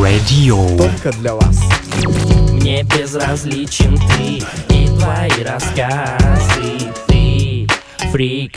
Radio. Только для вас. Мне безразличен ты и твои рассказы Ты фрик,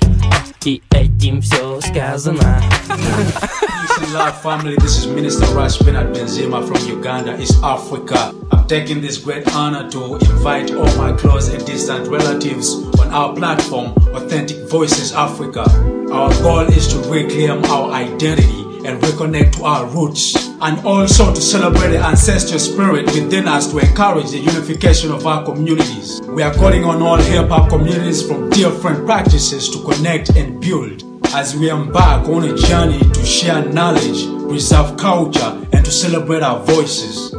и этим все сказано This is our family. This is Minister Raj Benat Benzema from Uganda, East Africa. I'm taking this great honor to invite all my close and distant relatives on our platform, Authentic Voices Africa. Our goal is to reclaim our identity and reconnect to our roots, and also to celebrate the ancestral spirit within us to encourage the unification of our communities. We are calling on all hip hop communities from different practices to connect and build as we embark on a journey to share knowledge, preserve culture, and to celebrate our voices.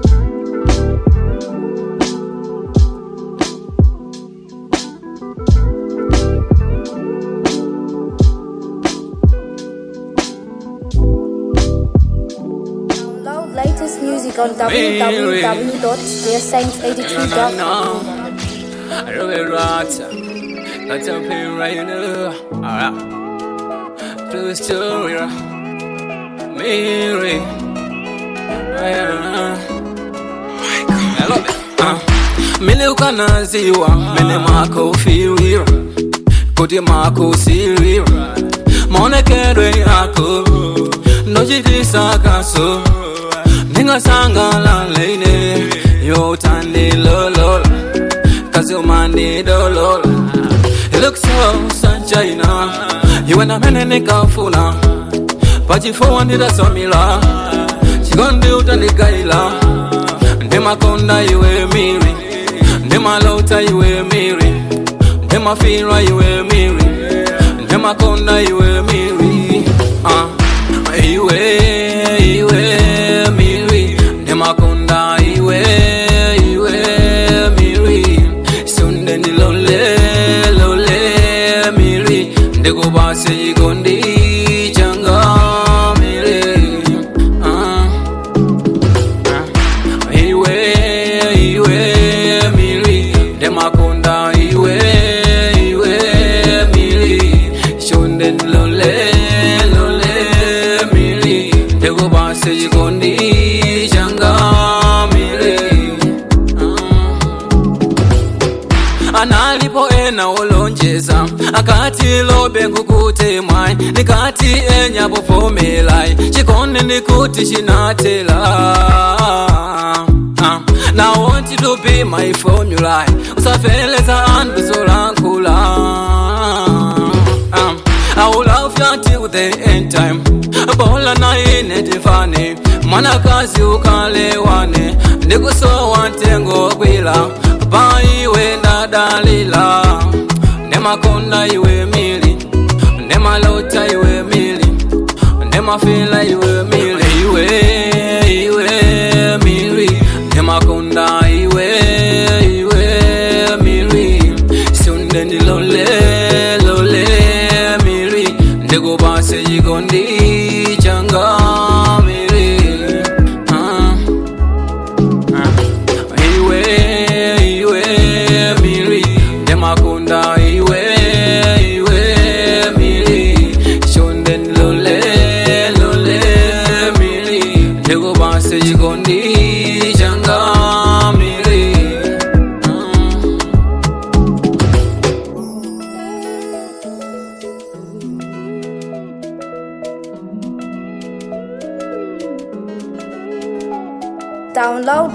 on www.dearsaints82.com That's a pain right now. True story. Mary. I love it. Mene ukanaziwa, mene mako ufiwira Kuti mako usiriwa Maonekedwe yako Nojitisa kaso singasangalan leyne yo tandi lolol kasumandi dolol. You look so sanchina you wena menene kafuna pachifo ndidasamila chikondi utandigaila ndimakonda iwe miri ndimalota iwe miri ndimafirwa iwe miri ndimakonda iwe miri uh, ah, iwe iwe ndikubase chikondi changa miri uh. iwe iwe miri. Ndemakonda iwe iwe miri. Shonde lole lole miri. Ndikubase chikondi changa miri analipo ena olonjeza akati lobe nkukute mwai nikati enyapofomelayi chikondi ndikuti chinatela I want you to be my formula usafeleza andizolankhula um, I will love you until the end time. Bola naine tifane mwanakazi ukalewane ndikusowa ntengo kwila paiwe ndadalila ndemakonda iwe mili. Ndemalota iwe mili. Ndemafila iwe mili. Iwe iwe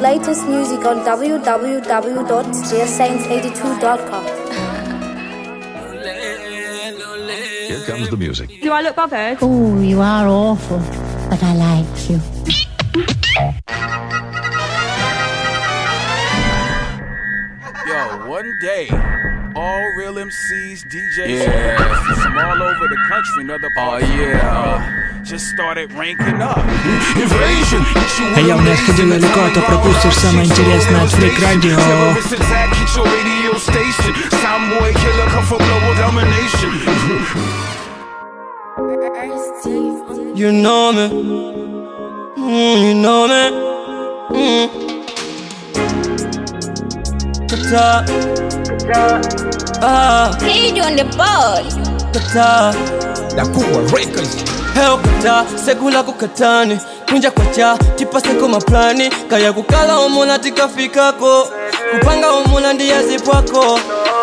latest music on www.dearsaints82.com. Here comes the music. Do I look bothered? Oh, you are awful, but I like you. Yo, one day, all real MCs, DJs, Yeah. artists from all over the country and other parts Oh, yeah. of the world just started ranking up. Invasion. А я у меня сходил далеко, а то пропустишь самое интересное от Freak Radio. Terrorist attack, hit your radio station. Soundboy killer come for global domination. You know me. Mm, you know me. Mm. Kata. Ah. Hey, on the board. Kata. Dakuwa Records. Hell kata, segula kukatani kunja kwacha tipaseko maplani kaya kukala omuna tikafikako kupanga omuna ndiyazipwako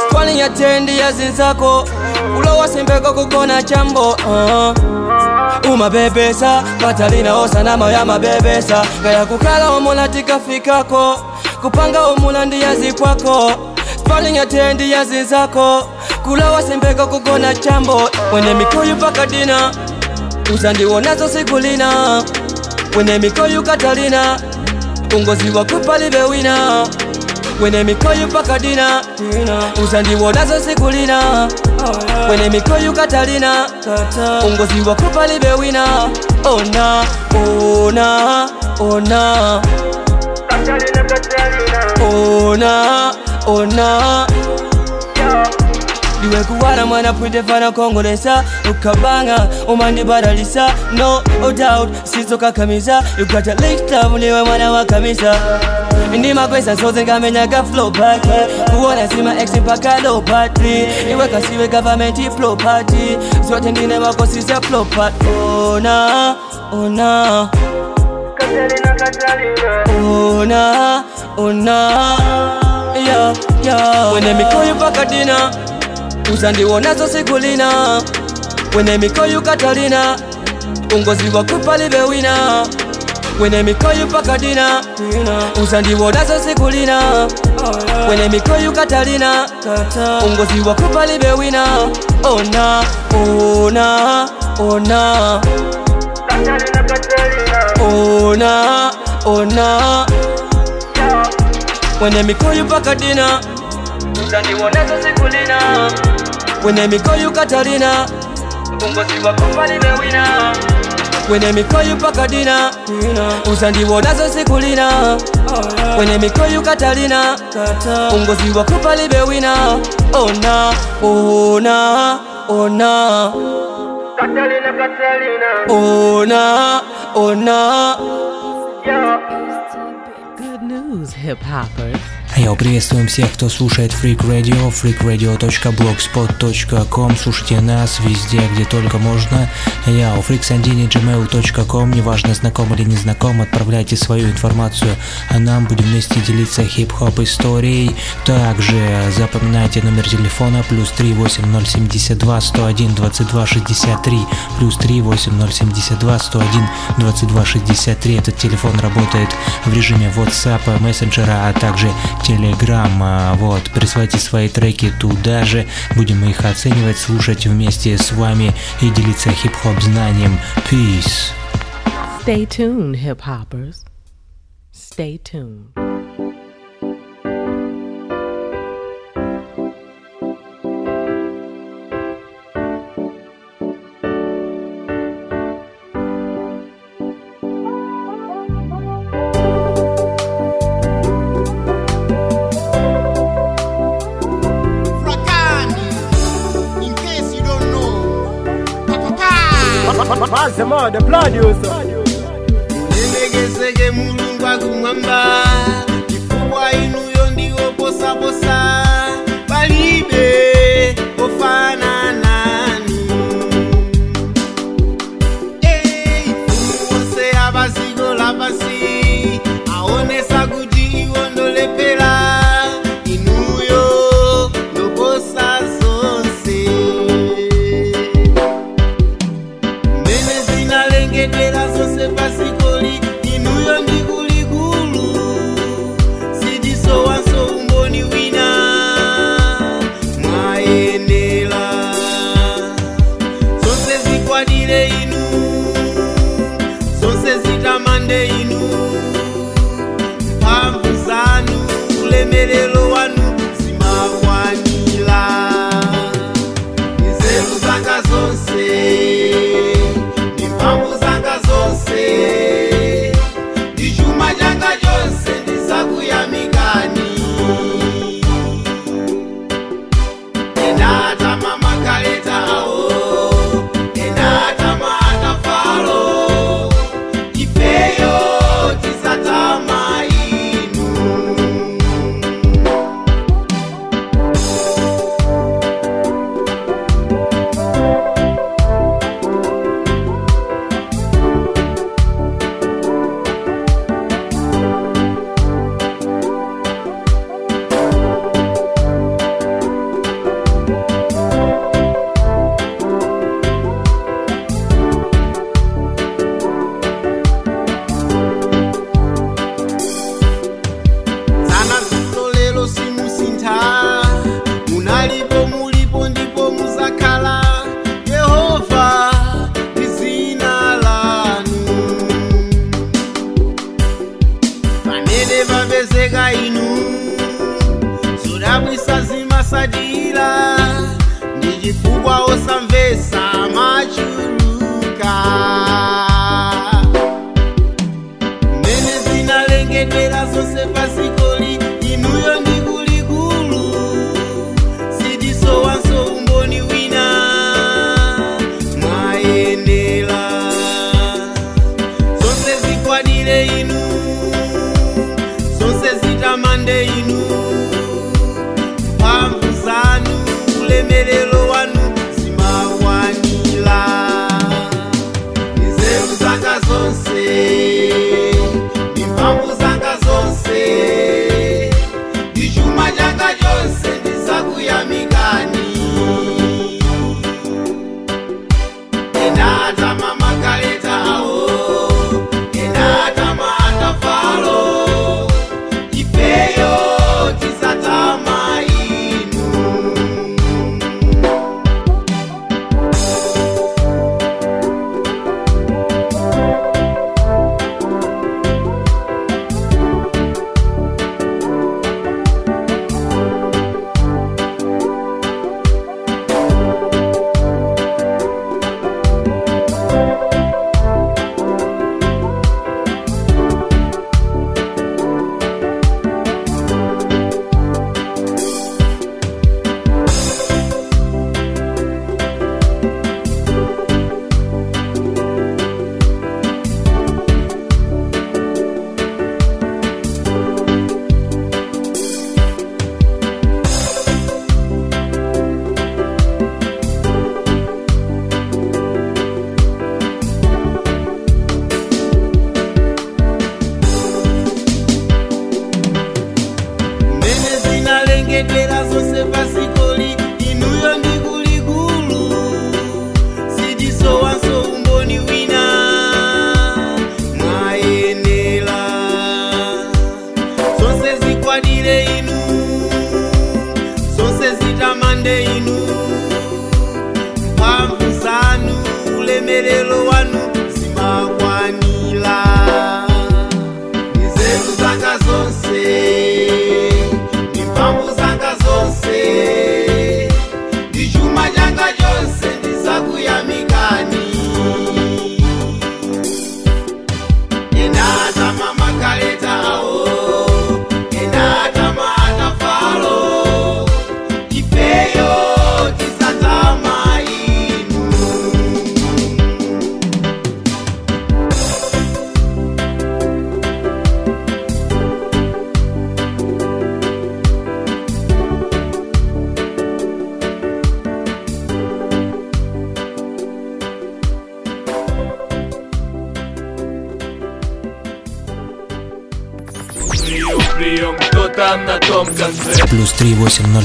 twali yatendi yazinzako kulowa sembeko kugona chambo uh. umabebesa katalina osanama ya mabebesa kaya kukala omuna tikafikako kupanga omuna falinya twali ndiyazi yazinzako kulawa sembeko kugona chambo. Wene mikoyu pakadina uzandiwonazo sikulina wene mikoyu katalina ungozi wakupalibe wina. Wene mikoyu pakadina uzandiwonazo sikulina wene mikoyu katalina ungozi wakupalibe wina. Ona ona ona katalina katalina ona ona. Liwe kuwala mwana pwitefana kongolesa ukabanga umandibaralisa no doubt sizokakamiza yukata liktavu niwe mwana wa ndi makwesa soze ngamenyaga flopati kuona sima ex mpaka lopati iwe kasiwe gavamenti flopati zote ndine makosisa flopati ona ona. Katerina. Una, una, yeah, yeah. When they call you back at dinner, uzandiwonazo sikulina. When they call you Catalina, ungozi wakupa live winner. When they call you back at dinner, uzandiwonazo sikulina. When they call you Catalina, ungozi wakupa live winner. Ona, ona, ona. Ona, ona. When them call you back at dinner Utaniwonazo siku lina. When them call you Katarina Mkombozi wa kompa nimewina. When them call you back dinner siku lina. When them call you Katarina Mkombozi wa Ona, ona, ona. Ona ona. Good news, hip hoppers. Йоу, приветствуем всех, кто слушает Freak Radio, freakradio.blogspot.com Слушайте нас везде, где только можно. Йоу, freaksandini.gmail.com Неважно, знаком или не знаком, отправляйте свою информацию, а нам будем вместе делиться хип-хоп историей. Также запоминайте номер телефона плюс 38072 101 22 63 плюс 38072 101 22 63. Этот телефон работает в режиме WhatsApp, мессенджера, а также Telegram. Вот, присылайте свои треки туда же, будем их оценивать, слушать вместе с вами и делиться хип-хоп знанием. Peace. Stay tuned, hip hoppers. Stay tuned. Mazema, the producer. Nimegesege mulungu akumwamba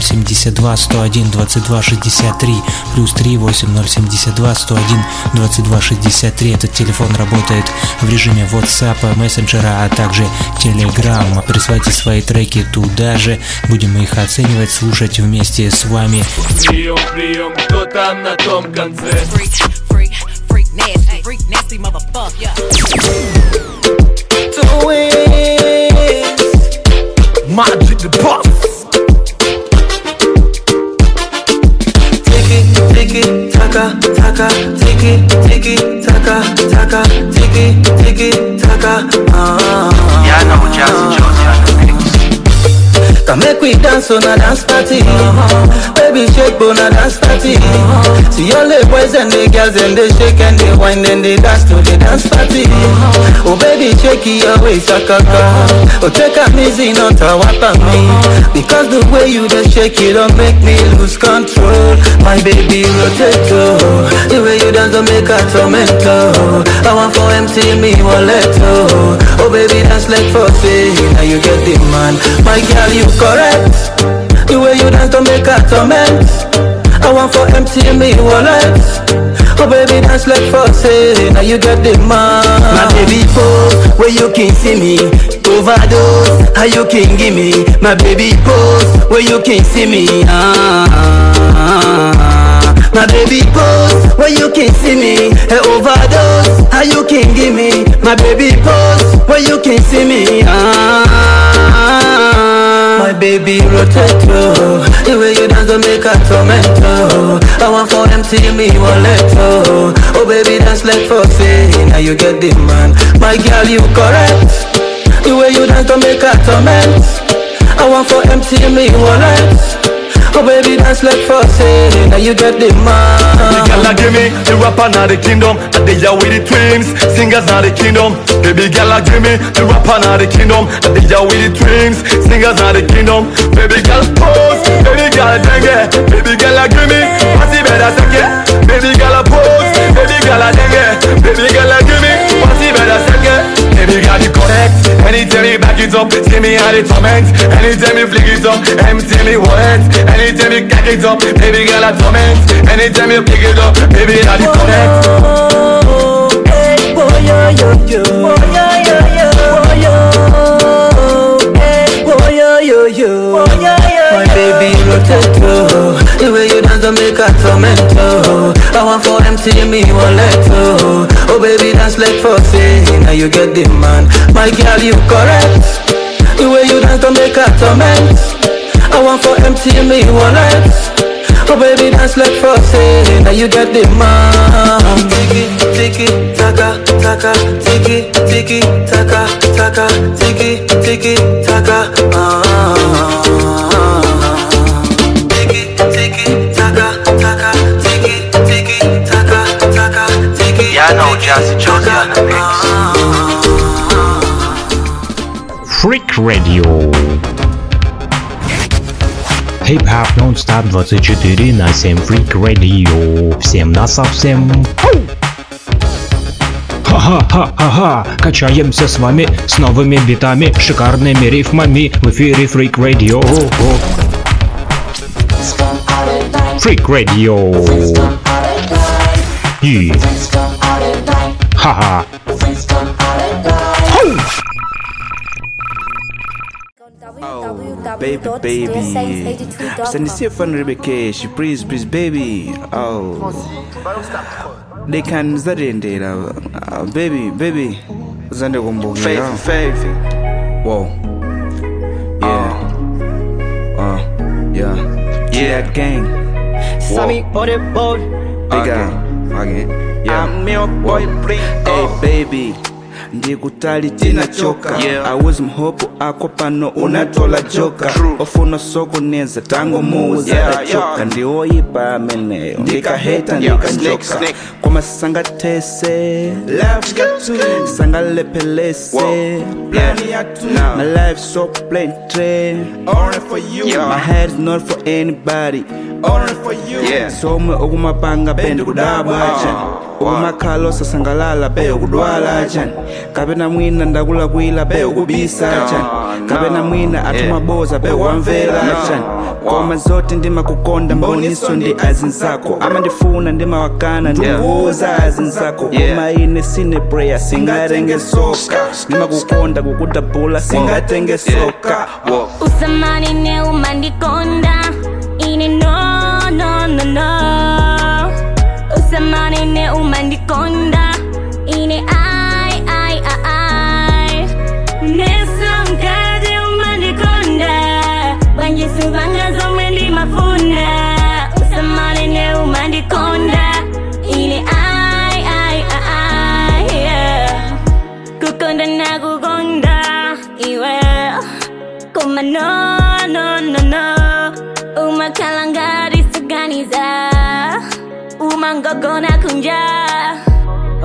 3 8072 101 22 63 Плюс 3 8072 101 22 63 Этот телефон работает в режиме WhatsApp, мессенджера, а также Telegram Присылайте свои треки туда же Будем их оценивать, слушать вместе с вами Прием, прием, кто там на том конце? freak nasty, freak nasty motherfucker. The boss. Dance on a dance party Baby shake on a dance party See all the boys and the girls and they shake and they whine and they dance to the dance party Oh baby shake your waist akaka Oh take a easy not a wap me. Because the way you just shake it don't make me lose control. My baby rotate oh The way you dance don't make a tormento. I want for empty me wallet oh Oh baby dance like for say Now you get the man. My girl you correct The way you dance don't make a torment I want for empty me wallet. Oh baby dance like for say Now you get the man. My baby pose Where you can see me? Overdose How you can give me? My baby pose Where you can see me? Ah, My baby pose, where you can see me. Hey, overdose, how you can give me. My baby pose, where you can see me. Ah, baby rotate oh. The way you dance don't make a tomato. I want for them see me wallet oh. Oh baby dance like Foxy, now you get the man. My girl you correct. The way you dance don't make a torment. I want for empty me one wallet. Oh baby dance like Foxy, now you get the man. Baby girl, give me the rapper now the kingdom. And they are with the twins, singers now the kingdom. Baby girl, give me the rapper now the kingdom. And they are with the twins, singers now the kingdom. Baby girl, pose, baby girl, dengue. Baby girl, give me, the better second? Baby girl, pose, baby girl, dengue. Baby girl, give me, the better second? Baby girl, you correct. Anytime you back it up, see me how they torment. Anytime you flick it up, empty me wallet. Anytime you cock it up, baby girl, I torment. Anytime you pick it up, baby, that you correct. Hey, boy, yo, yo, yo. Boy, yo, yo, yo. Boy, yo. Hey, boy, yo, yo, yo. Boy, yo, yo, My baby rotate oh. The way you dance don't make a tormento. Oh. I want for them see me wallet oh. Oh baby dance like Foxy, now you get the man. My girl you correct. The way you dance don't make a torment. I want for empty me wallet. Oh baby dance like Foxy, now you get the man. Tiki tiki taka taka tiki tiki taka taka tiki tiki taka. Ah. Yeah. Freak Radio. Хип-хап нон-стоп 24 на 7 Freak Radio. Всем на совсем. Ха-ха-ха-ха-ха, качаемся с вами с новыми битами, шикарными рифмами в эфире Freak Radio. Freak Radio. И... Haha. oh, baby, baby. Sandisia Fanribekeshi, please, please, baby. Oh. They can zarendera. Uh, baby, baby. Zande kumbukira. Faith, faith. Whoa. Yeah. Oh. Uh, yeah. Yeah, gang. Sami ore board. Big okay. Okay. Yeah. I'm your boy, bring Hey baby ndikutali tinachoka Yeah. awezi mhopo ako pano unatola joka. ofuna sokoneza tango muuza Yeah, tachoka yeah. ndioyipa ameneyo ndikaheta Yeah, ndikanjoka koma sangatese sangalephelese Yeah. my life so plain train. Only for you. my head is not for anybody. Only for you. Yeah. somwe okumapanga pendikudabwa jani okumakhalo sasangalala be kudwala jani kapena mwina ndakulakwila be okubisa jani kapena mwina athumaboza be wamvera jani koma zote ndimakukonda mboniso ndi azinzako ama ndifuna ndimawakana ndikuuza azinzako koma ine sine prayer singatenge soka. ndimakukonda kukudabula singatenge soka. Usamani ne umandikonda ine no no no no. Usamani ne umandikonda no, no, no, no. Umakalangari suganiza. Umangogona kunja.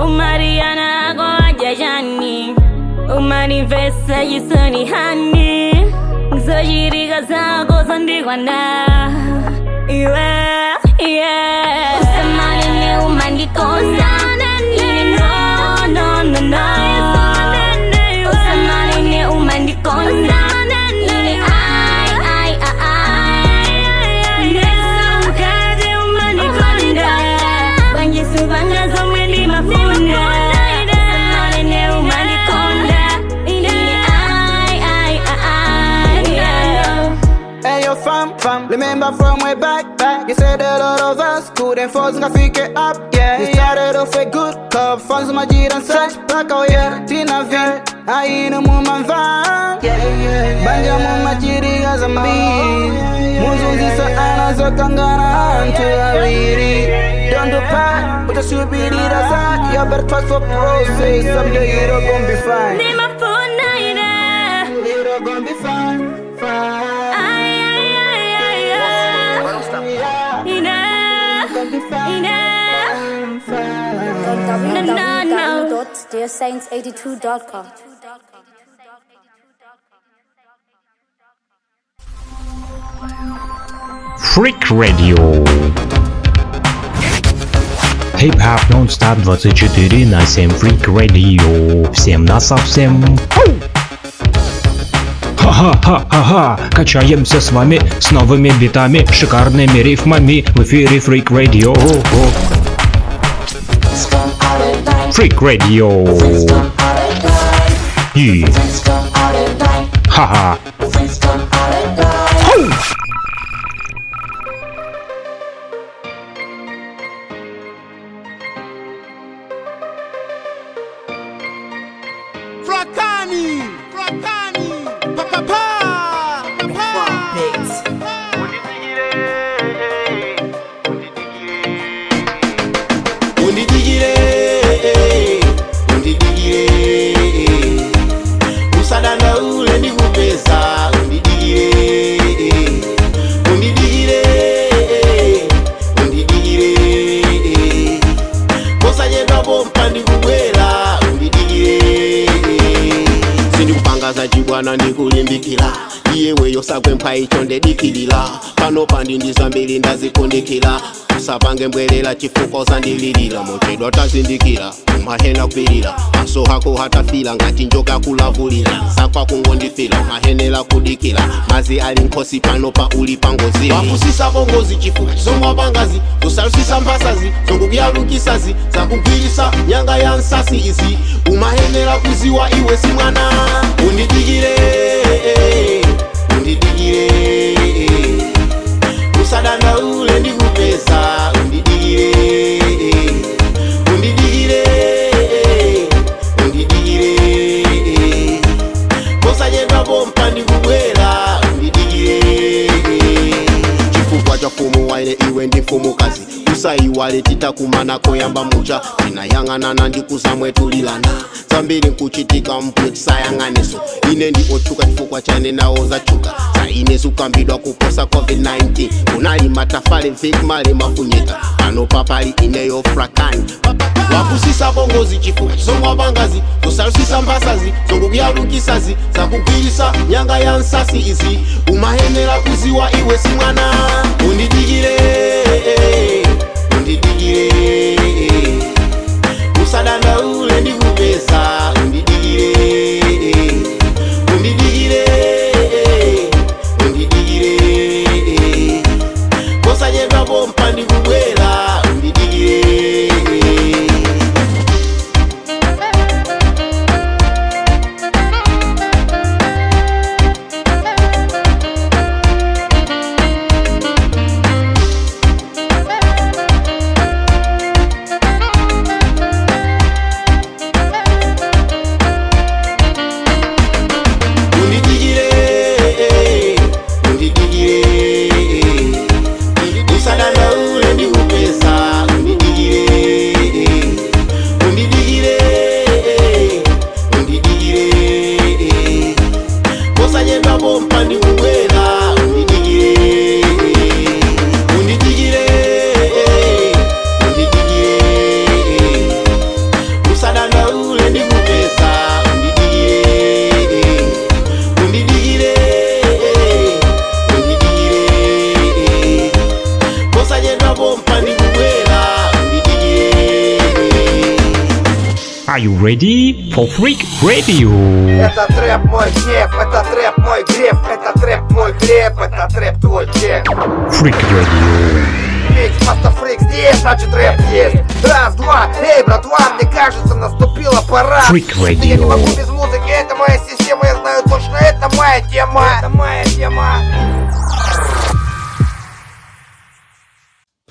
Umariana go jajani Umanifesta yisoni hani. Zojiriga zako zandigwana Iwe, yeah Usamani ni umandikonda Ini no, no, no, no Remember from way back, back. You said a lot of us couldn't force ngafike up, yeah. We started off with good cup, funds majid and such. Black oh yeah, Tina V. Ainu muma van, banja muma chiriga zambi. Muzunzisa anazokangana antu awiri. Don't do part, but I should be the side. You better trust for process. Someday you're gonna be fine. Ni mafuna ine You're gonna be fine, fine. www.dearsaints82.com. Freak Radio. Хип-хап нон-стоп 24 на 7 Freak Radio. Всем на совсем. Ха-ха-ха-ха-ха, качаемся с вами с новыми битами, шикарными рифмами в эфире Freak Radio. Freak Radio. И... Ха-ха. Bwana nikulimbikila. iyeweyo sakwempha ichondedikilila pano pandi ndizambili ndazikundikila. Usapange mbwelela chifukwa usandililila mochedwa tazindikila umahena kwilila maso hako hatafila ngati njoka kulavulila. Sakwa kungondifila umahenela kudikila. Mazi ali nkhosi pano pa uli pangozili wafusisa vongozi chifukizomwa pangazi zosalusisa mphasazi zokukuyalukisazi. Zakugwirisa nyanga ya nsasi izi. Umahenela kuziwa iwe simwana unditikile eh, eh, eh undidigire usadanda ule ndikupesa undi usaire iwe ndifumukazi usaiwale titakumana koyamba mutsva. Tinayang'anana ndikusamwetulilana dzambiri nkuchitika mupwe tisayang'aniso ine ndiochuka chifukwa chane nawo zachuka sainesu kambidwa kuposa covid-19. Unali matafale vik male mafunyeka. Panopa pali ineyo frakan wakusisa bongozi chifuka zomwa bangazi. Kusalusisa mbasazi. Zongokuyalukisasi zakugwirisa nyanga ya nsasi izi. Umayenera kuziwa iwe simwana unditikire undidigire undidigire usadandaule ndikupesa undi ready for Freak Radio? Это трэп мой гнев, это трэп мой греф, это трэп мой хлеб, это трэп твой чек. Freak Radio. Фикс, маста фрик здесь, значит рэп есть. Раз, два, эй, братва, мне кажется, наступила пора. Freak Я не Radio. могу без музыки, это моя система, я знаю точно, это моя тема. Это моя тема.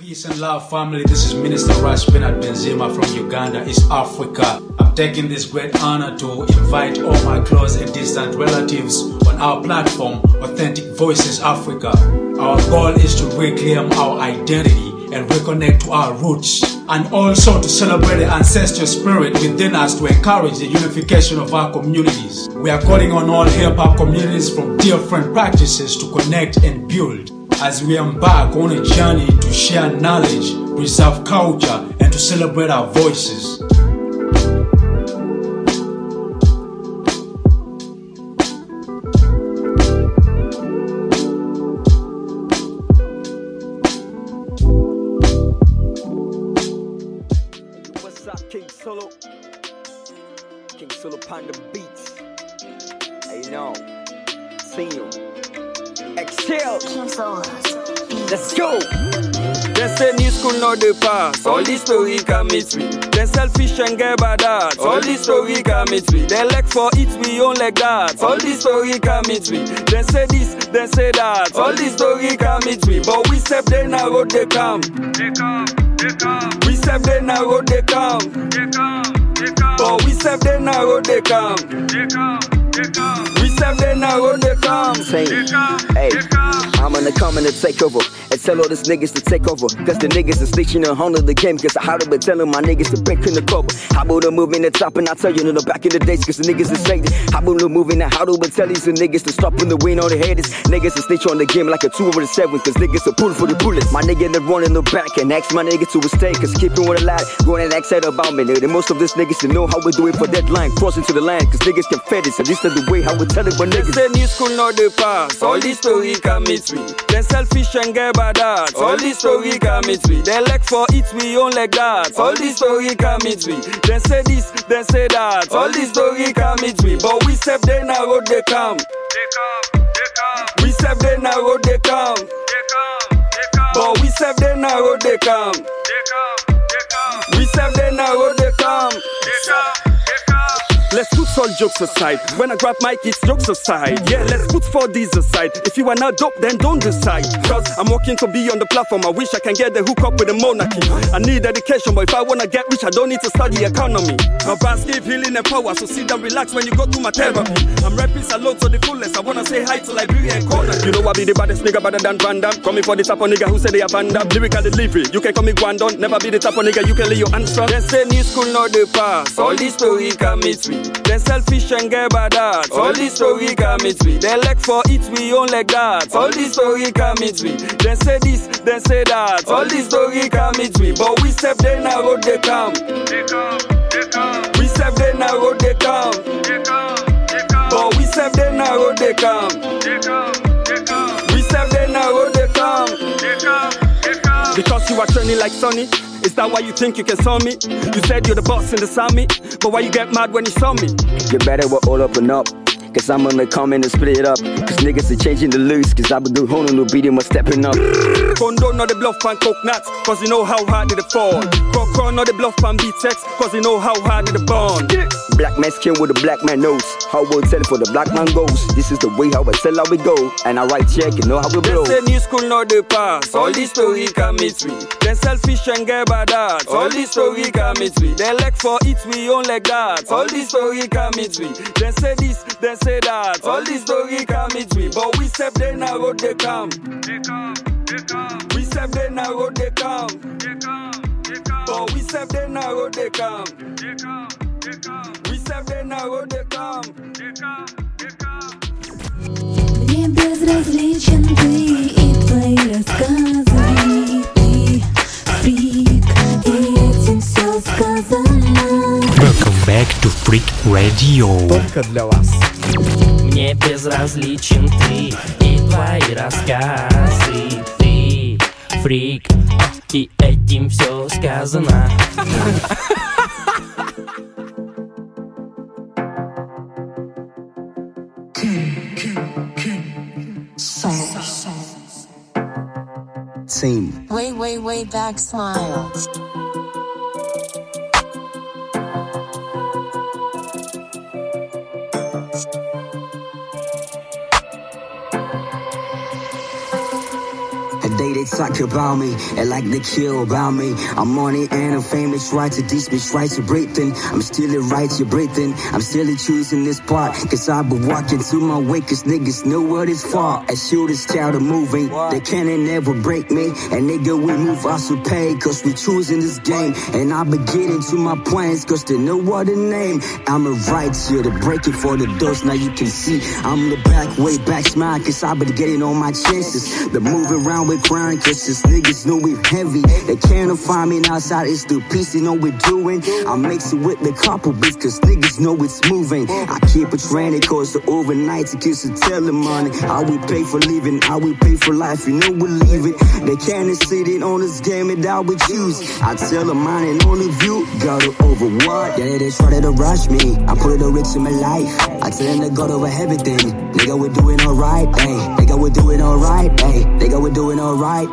Peace and love, family. This is Minister Rush Bernard Benzema from Uganda, East Africa. I'm taking this great honor to invite all my close and distant relatives on our platform, Authentic Voices Africa. Our goal is to reclaim our identity and reconnect to our roots, and also to celebrate the ancestral spirit within us to encourage the unification of our communities. We are calling on all hip hop communities from different practices to connect and build as we embark on a journey to share knowledge, preserve culture, and to celebrate our voices. All this story can meet me. They selfish and get bad hearts, all this story can meet me. They like for it, we own like that, all this story can meet me. They say this, they say that, all this story can meet me. But we step they na road they come. They come, they come. We step they na road they come. They come, they come. But we step they na road they come. They come, they come. We step they na road they come. Say, hey, I'm gonna come and take over. And tell all these niggas to take over. Cause the niggas is snitching and handle the game. Cause I had to be telling my niggas to break in the cover. How about the in the top and I tell you in the back in the days. Cause the niggas is faded. How about the moving the how to be tell these niggas to stop in the wind on the haters. Niggas is snitch on the game like a two over the seven. Cause niggas are pulling for the bullets. My nigga that run in the back and ask my nigga to stay. Cause keeping with a lad. Going and ask about me. Nigga. And most of these niggas to know how we do it for deadline. Crossing to the line. Cause niggas can fed it. So this is the way how we tell it They niggas. say new school no dey pass, all this story can meet me. They selfish and get bad hearts, all this story can meet me. They like for it, we own like that, all this story can meet me. They say this, they say that, all this story can meet me. But we step they na road they come. We step they na road they come. But we step they na road they come. We step they na road they come. Let's put all jokes aside. When I grab mic, it's jokes aside. Yeah, let's put four D's aside. If you are not dope, then don't decide. Cause I'm working to be on the platform. I wish I can get the hook up with the monarchy. I need education, but if I wanna get rich, I don't need to study economy. My brass keep healing and power, so sit down, relax when you go through my therapy. I'm rapping salute to the fullest. I wanna say hi to Liberia and Corner. You know I be the baddest nigga better than Van Damme. Coming for the type of nigga who say they are Van. Lyrical delivery, you can call me Guandon. Never be the type of nigga you can lay your hands on. They say new school no the past. all these story can meet me. They selfish and get bad hearts, all this story can meet me. They like for it, we own like that, all this story can meet me. They say this, they say that, all this story can meet me. But we step they na road they come. We step they na road they come. But we step they na road they come. We you are trending like Sonny. Is that why you think you can saw me? You said you're the boss in the army, but why you get mad when you saw me? Get better, we're all up and up. Cause I'm gonna come in and split it up. Cause niggas are changing the loose. Cause I been doing no beating, we're stepping up. Condo not the bluff and coconuts, cause you know how hard did it fall. Coco not the bluff and text, cause you know how hard did it burn. Black man skin with a black man nose. How we tell it for the black man goes. This is the way how I tell how we go. And I write check, you know how we blow. They say new school no dey pass, all this story can meet me. They selfish and get bad hearts, all this story can meet me. They like for it, we own like that, all this story can meet me. They say this, they say that, all this story can meet me. But we step they na road they come. We step they na road they come. But we step they na road they come. We step they na road they come. Мне безразличен ты и твои рассказы Ты фрик, и этим все сказано Welcome back to Freak Radio. Только для вас. Мне безразличен ты и твои рассказы Ты фрик, и этим все сказано Team. Way, way, way back smile. Day they talk about me and like they kill about me. I'm on it and I'm famous, right to this bitch, right to breathing. I'm still it right to breathing. I'm still choosing this part, cause I've been walking to my way, cause niggas know what it's for. As this child of moving, they can and never break me. And nigga, we move us to pay, cause we choosing this game. And I've been getting to my plans, cause they know what the name. I'm a right here to break it for the dust, now you can see. I'm the back, way back smile, cause I've been getting on my chances. The move around with crying, cause this niggas know we heavy. They can't find me outside, it's the piece they know we're doing. I mix it with the couple beats, cause niggas know it's moving. I keep a it costs the overnight to kiss the telling money. How we pay for living, how we pay for life, you know we leave it. They can't sit it on this game and I would choose. I tell them mine and only view, got it over what? Yeah, they try to rush me. I put the rich in my life. I tell them to go over everything. Nigga, we're doing alright, hey. Nigga, we're doing alright, hey. Nigga, we're doing alright.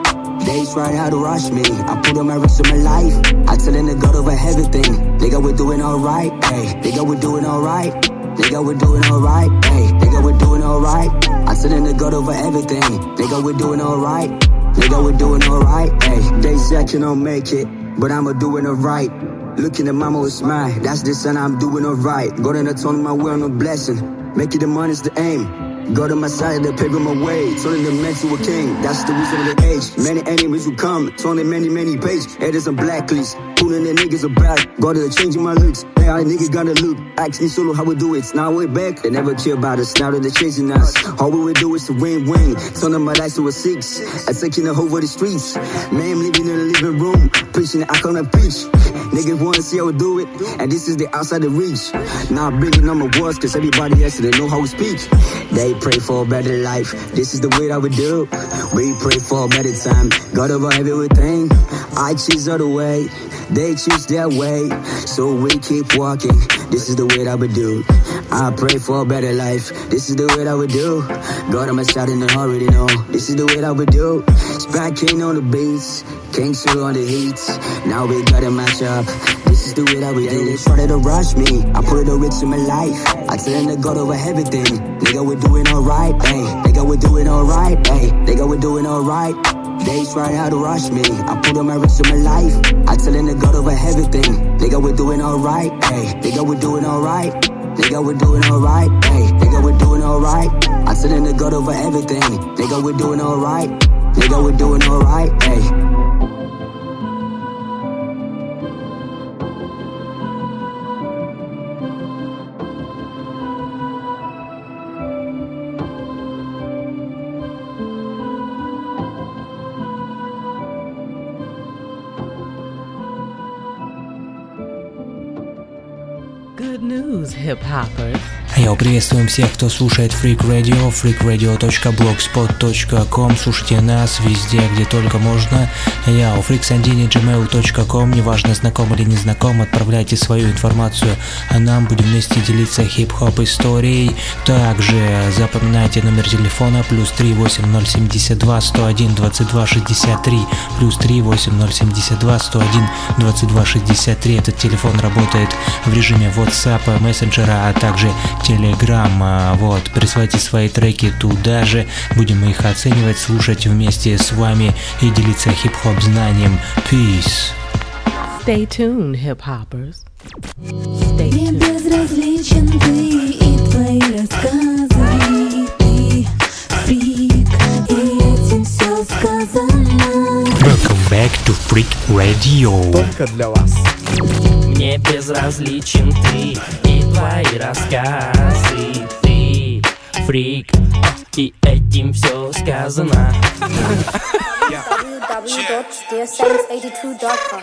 They try how to rush me. I put on my rest of my life. I tell them to go over everything. Nigga, we're doing alright, hey. Nigga, we're doing alright. They Nigga, we're doing alright, hey. Nigga, we're doing alright. I tell them to go over everything. Nigga, we're doing alright. Nigga, we're doing alright, hey. They say I cannot make it, but I'ma doing alright. Looking at mama with smile, that's the son I'm doing alright. Got in the tone of my way no blessing. Making the money's the aim. God on my side, they paving my way. Turning the man to a king, that's the reason of the age. Many enemies will come, turning many, many page. Edits and blacklist, pulling the niggas about. God is changing my looks. Hey, I niggas gotta look. Me solo how we do it. Now we're back, they never care about us. Now they're chasing us. All we will do is to win, win. Turning my life to a six. I taking the whole of the streets. Man, living in the living room, preaching I can't preach. Niggas wanna see how we do it, and this is the outside the reach. Now I'm bringing on my words, cause everybody else they know how we speak. They pray for a better life, this is the way that we do. We pray for a better time, God over everything. I choose other way, they choose their way. So we keep walking, this is the way that we do. I pray for a better life, this is the way that we do. God, I'm a in the heart, already know, this is the way that we do. Spot King on the beats, King Sue on the heats. Now we gotta match up. This is the way that we do. They started to rush me. I put the rich in my life. I tell them to go over everything. Nigga, we're doing alright, hey. Nigga, we're doing alright, hey. Nigga, we're doing alright. They try how to rush me. I put on my rich in my life. I tell them to go over everything. Nigga, we're doing alright, hey. Nigga, we're doing alright. Nigga, we're doing alright, hey. Nigga, we're doing alright. I tell them to go over everything. Nigga, we're doing alright. Nigga, we're doing alright, hey. Hip hoppers. Йоу, приветствуем всех, кто слушает Freak Radio, freakradio.blogspot.com. Слушайте нас везде, где только можно. Я у freaksandini.gmail.com. Неважно, знаком или не знаком, отправляйте свою информацию, а нам будем вместе делиться хип-хоп историей. Также запоминайте номер телефона плюс 38072 101 22 63 плюс 38072 101 22 63. Этот телефон работает в режиме WhatsApp, мессенджера, а также Telegram. Вот, присылайте свои треки туда же, будем их оценивать, слушать вместе с вами и делиться хип-хоп знанием. Peace! Stay tuned, hip hoppers. Stay tuned. безразличен ты и твои рассказы Ты фрик, и этим все сказано Welcome back to Freak Radio. Только для вас. Мне безразличен ты и твои рассказы Ты фрик, и этим все сказано www.dearsaints82.com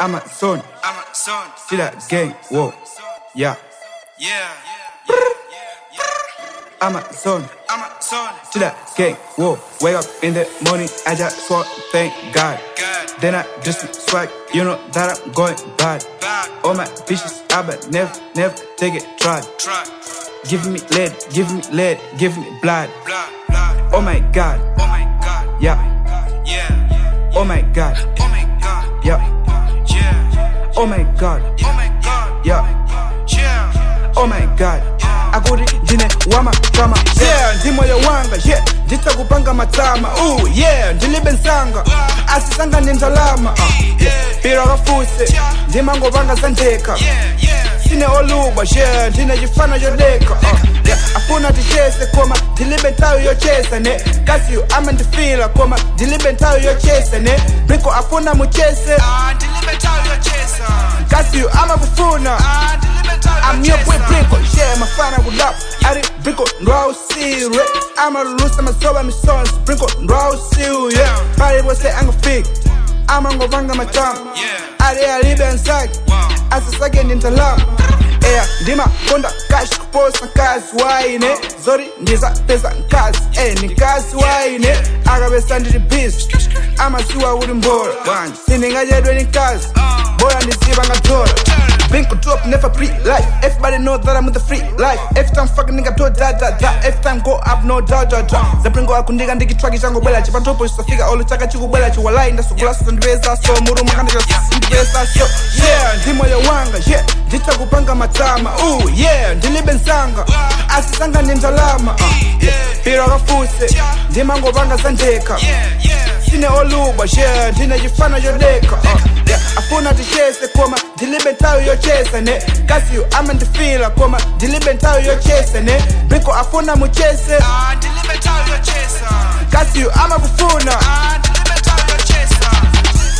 Amazon, Amazon, see that gang, whoa, yeah, yeah, Amazon, Amazon, see that gang, whoa. Wake up in the morning, I just to thank God. Then I just swag, you know that I'm going bad. All my bitches, I but never, never take it try. try. Give me lead, give me lead, give me blood. Oh my God, oh my God, yeah, yeah. Oh my God, oh my God, yeah. Oh my God, oh my God, yeah. Oh my God, akuri ndine wamadrama yeah ndimoyo wanga ye yeah. nditakupanga matsama u uh, yeah ndilibe nsanga asisangane ndalama uh. Ah, bira kafuse ndimangovanga zandeka yeah, yeah. sine olumba uh, yeah, ndinajifana yodeka uh, afuna tichese koma ndilibe ntayo yochesa ne. Kasiyo ama ndifila koma ndilibe ntayo yochesa ne. Miko afuna muchese kasiyo ama amyopwepriko she mafana kulapo ari briko ndwausiwe amalusa masoba misonsi briko ndwausiwe yeah. pali wose angafika ama ngovanga machamu ale alibe nsaki asasake ndi mtalamu eya ndima konda kashi kuposa nkazi waine zori ndizapeza nkazi e eh, ni kazi waine akapesa ndili bizi amasiwa uli mbola banja sindingachedwe ni kazi oh. bora ndizipa ngadola Blink or drop, never pre life. Everybody know that I'm with the free life. Every time fucking nigga do da da da. Every time go up, no da da da. Zapringo akundiga ndiki traki chango bwela chipantopo chisafika olo chaka chikubwela chiwalai ndasukula sasa ndiveza so muru makanda cha ndiveza so yeah ndi moyo wanga yeah nditakupanga matama uh yeah ndilibe nsanga asisanga ndi ndalama uh, yeah piro kafuse ndimangopanga zandeka sine olubwa yeah ndinajifana yodeka uh, afuna tishese koma ndilibe ntayo yochesene kasiyo ama ndifila koma ndilibe ntayo yochesene biko afuna muchese kasiyo ama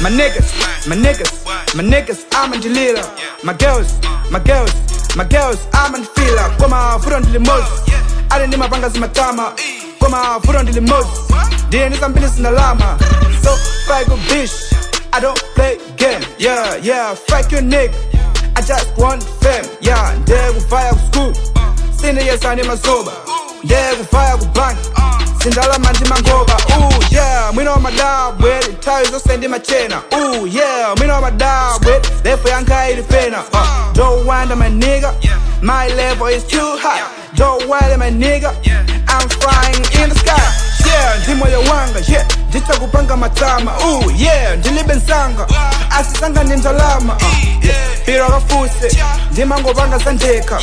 My niggas, my niggas, my niggas, I'm in Jalila. My girls, my girls, my girls, I'm in Fila. Kwa mafuta ndilimozi, ali ni mabanga zimatama. Koma furo ndili mozi, in the sinalama. So, fuck a bitch, I don't play game. Yeah, yeah, fuck your nigga. I just want fame. Yeah, ndiye kufaya ku school. Sine yesa ni mazoba. Ndiye kufaya ku bank. sindalama ndi mangoba ooh yeah mwina wa madabwe nthawi zonse ndi machena ooh yeah mwina wa madabwe lefu yanga ili pena uh, don't wonder my nigga my level is too high. Don't worry my nigga. I'm flying in the sky. Yeah ndi moyo wanga. Yeah nditakupanga matama. Ooh yeah ndilibe nsanga. Asisanga ndi ndalama uh, yeah piro kafuse ndimangopanga zandeka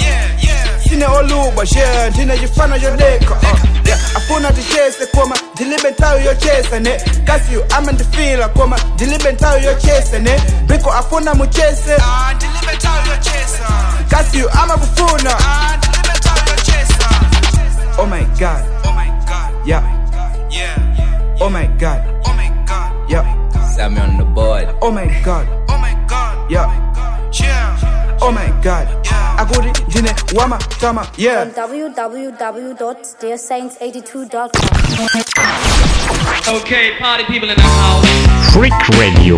sine oluba yeah ndine chifano chodeka uh, yeah. Afuna tichese koma ndilibe nthawi yochesa ne kasiyo amandifila koma ndilibe nthawi yochesa ne biko afuna muchese kasiyo amakufuna oh my god. Yeah. Oh my god. Yeah. Sammy on the board. oh my god. Yeah. Oh my god akuti ndine wamatama yeah on www.dearsaints82.com. Okay, party people in the house. Freak Radio.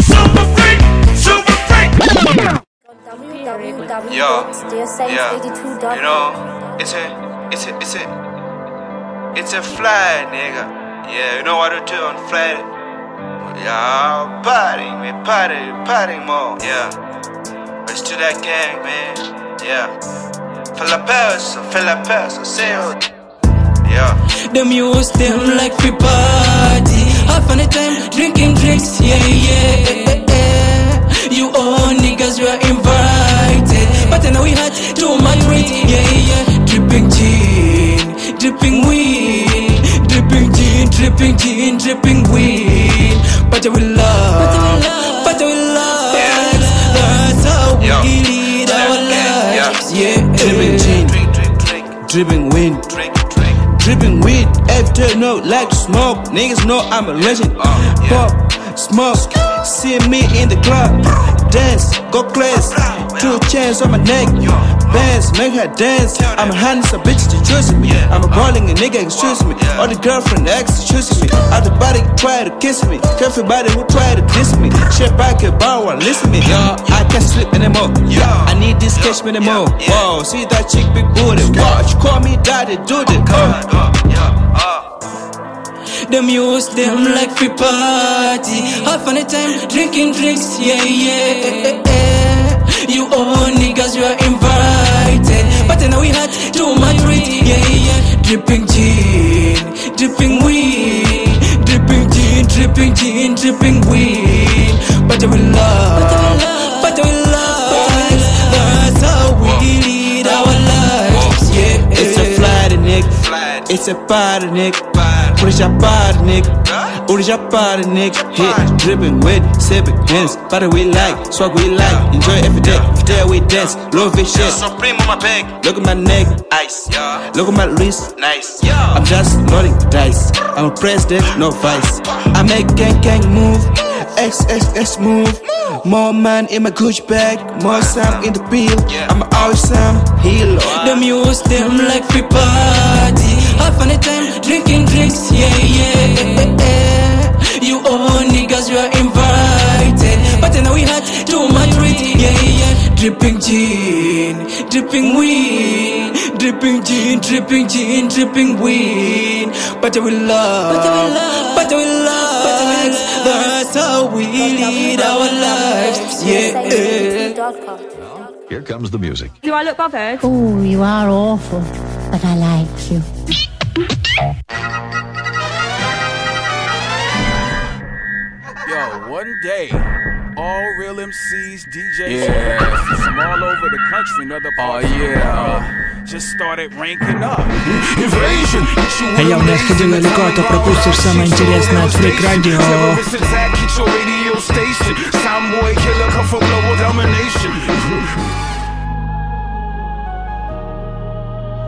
Super freak! Super freak! WWW.dearSaints82.com. yeah, you know, it's a, it's a, it's a, it's a fly, nigga. Yeah, you know what to do on Friday. Yeah, party, man, party, party more. Yeah, let's that gang, man. Yeah, feel peso, feel peso, say it. Yeah. Them use them like free party. Half of the time drinking drinks, yeah, yeah. You all niggas were invited, but then we had too much weed, yeah, yeah. Dripping gin, dripping weed, dripping gin, dripping gin, dripping weed. But we love, but we love. That's how we Yo. lead our lives, yeah. Dripping gin, dripping wind, dripping weed. After no like to smoke, niggas know I'm a legend. Pop, smoke, see me in the club, dance, go class, two chains on my neck, bands make her dance. I'm a handsome bitch to choose me. I'm a balling a nigga excuse me. All the girlfriend ex choose me. All the body try to kiss me. Everybody who try to diss me. Shit back bar while listen me. Yo, I can't sleep anymore. I need this cash anymore. Whoa, see that chick big booty. Watch, call me daddy, do the them use them like free party. Half of the time drinking drinks, yeah, yeah. You all niggas, you are invited. But I we had too much weed, yeah, yeah. Dripping gin, dripping weed. Dripping gin, dripping gin, dripping weed. But we love, but we love. That's how we lead our lives, yeah. It's a fly, nigga. It's a party, nigga. Push your body, nigga. Push your body, nigga. Hit, dripping wet, sipping hands. Party we like, swag we like. Enjoy every day, every day we dance. Love it shit. Supreme on my back. Look at my neck, Ice. Look at my wrist. Nice. I'm just rolling dice. I'm a president, no vice. I make gang gang move, XXX move. More man in my Gucci bag, more Sam in the bill. I'm always Sam Hilo. Them use them like free party. Have fun time drinking drinks, yeah, yeah. You all niggas, you are invited. But then we had too much weed, yeah, yeah. Dripping gin, dripping weed, dripping gin, dripping gin, dripping weed. But we love, but we love, that's how we lead our lives, yeah. Here comes the music. Do I look bothered? Oh, you are awful, but I like you. Yo, one day, all real MCs, DJs, Yeah. from all over the country and other parts Oh, of the yeah. world just started ranking up. Invasion. А я не сходил далеко, а то пропустишь самое интересное от Freak Radio. Terrorists attack, hit your radio station. Soundboy killer come for global domination.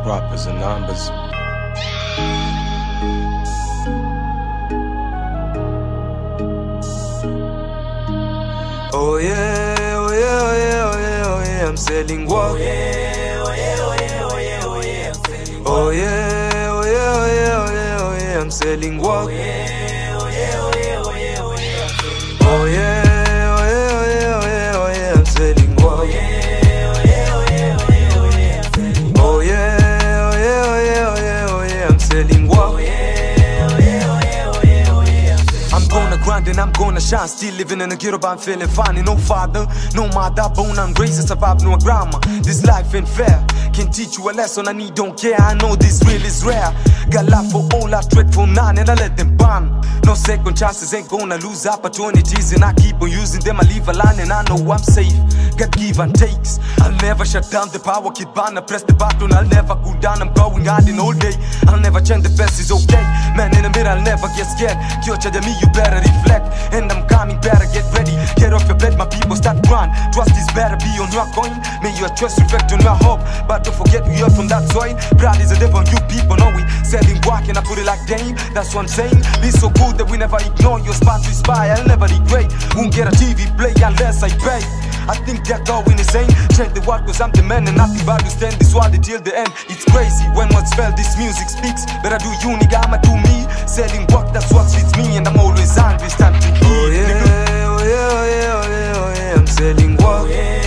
Rappers and numbers. Oh yeah, oh yeah, oh yeah, oh yeah, oh yeah, I'm selling what? Oh yeah, oh yeah, oh yeah, oh yeah, oh yeah, I'm selling what? Oh yeah, oh yeah, oh yeah, oh yeah, oh yeah, I'm selling what? Oh yeah, and I'm gonna shine. Still living in a ghetto, but I'm feeling fine. No father, no mother, born and raised, survive no grandma. This life ain't fair. Can teach you a lesson, I need don't care. I know this real is rare. Got love for all, I trade for none, and I let them ban. No second chances, ain't gonna lose opportunities, and I keep on using them. I leave a line, and I know I'm safe. Give and takes. I'll never shut down the power, keep on. I press the button, I'll never cool down. I'm going hard in all day. I'll never change the best is okay. Man in the middle, I'll never get scared. Kyocha to me, you better reflect. And I'm coming, better get ready. Get off your bed, my people start grind. Trust is better be on your coin. May your trust reflect on your hope. But don't forget we are from that soil. Pride is a devil, you people know we selling work and I put it like Dame. That's what I'm saying. Be so good that we never ignore your spot to spy. I'll never regret. Won't get a TV play unless I pay. I think they're going insane. Change the world cause I'm the man and nothing but to stand this world till the end. It's crazy when what's felt, this music speaks. Better do you, nigga, I'ma do me. Selling work, that's what fits me, and I'm always hungry. It's time to eat. Oh yeah, oh yeah, oh yeah, oh yeah, oh yeah, I'm selling work. Oh yeah,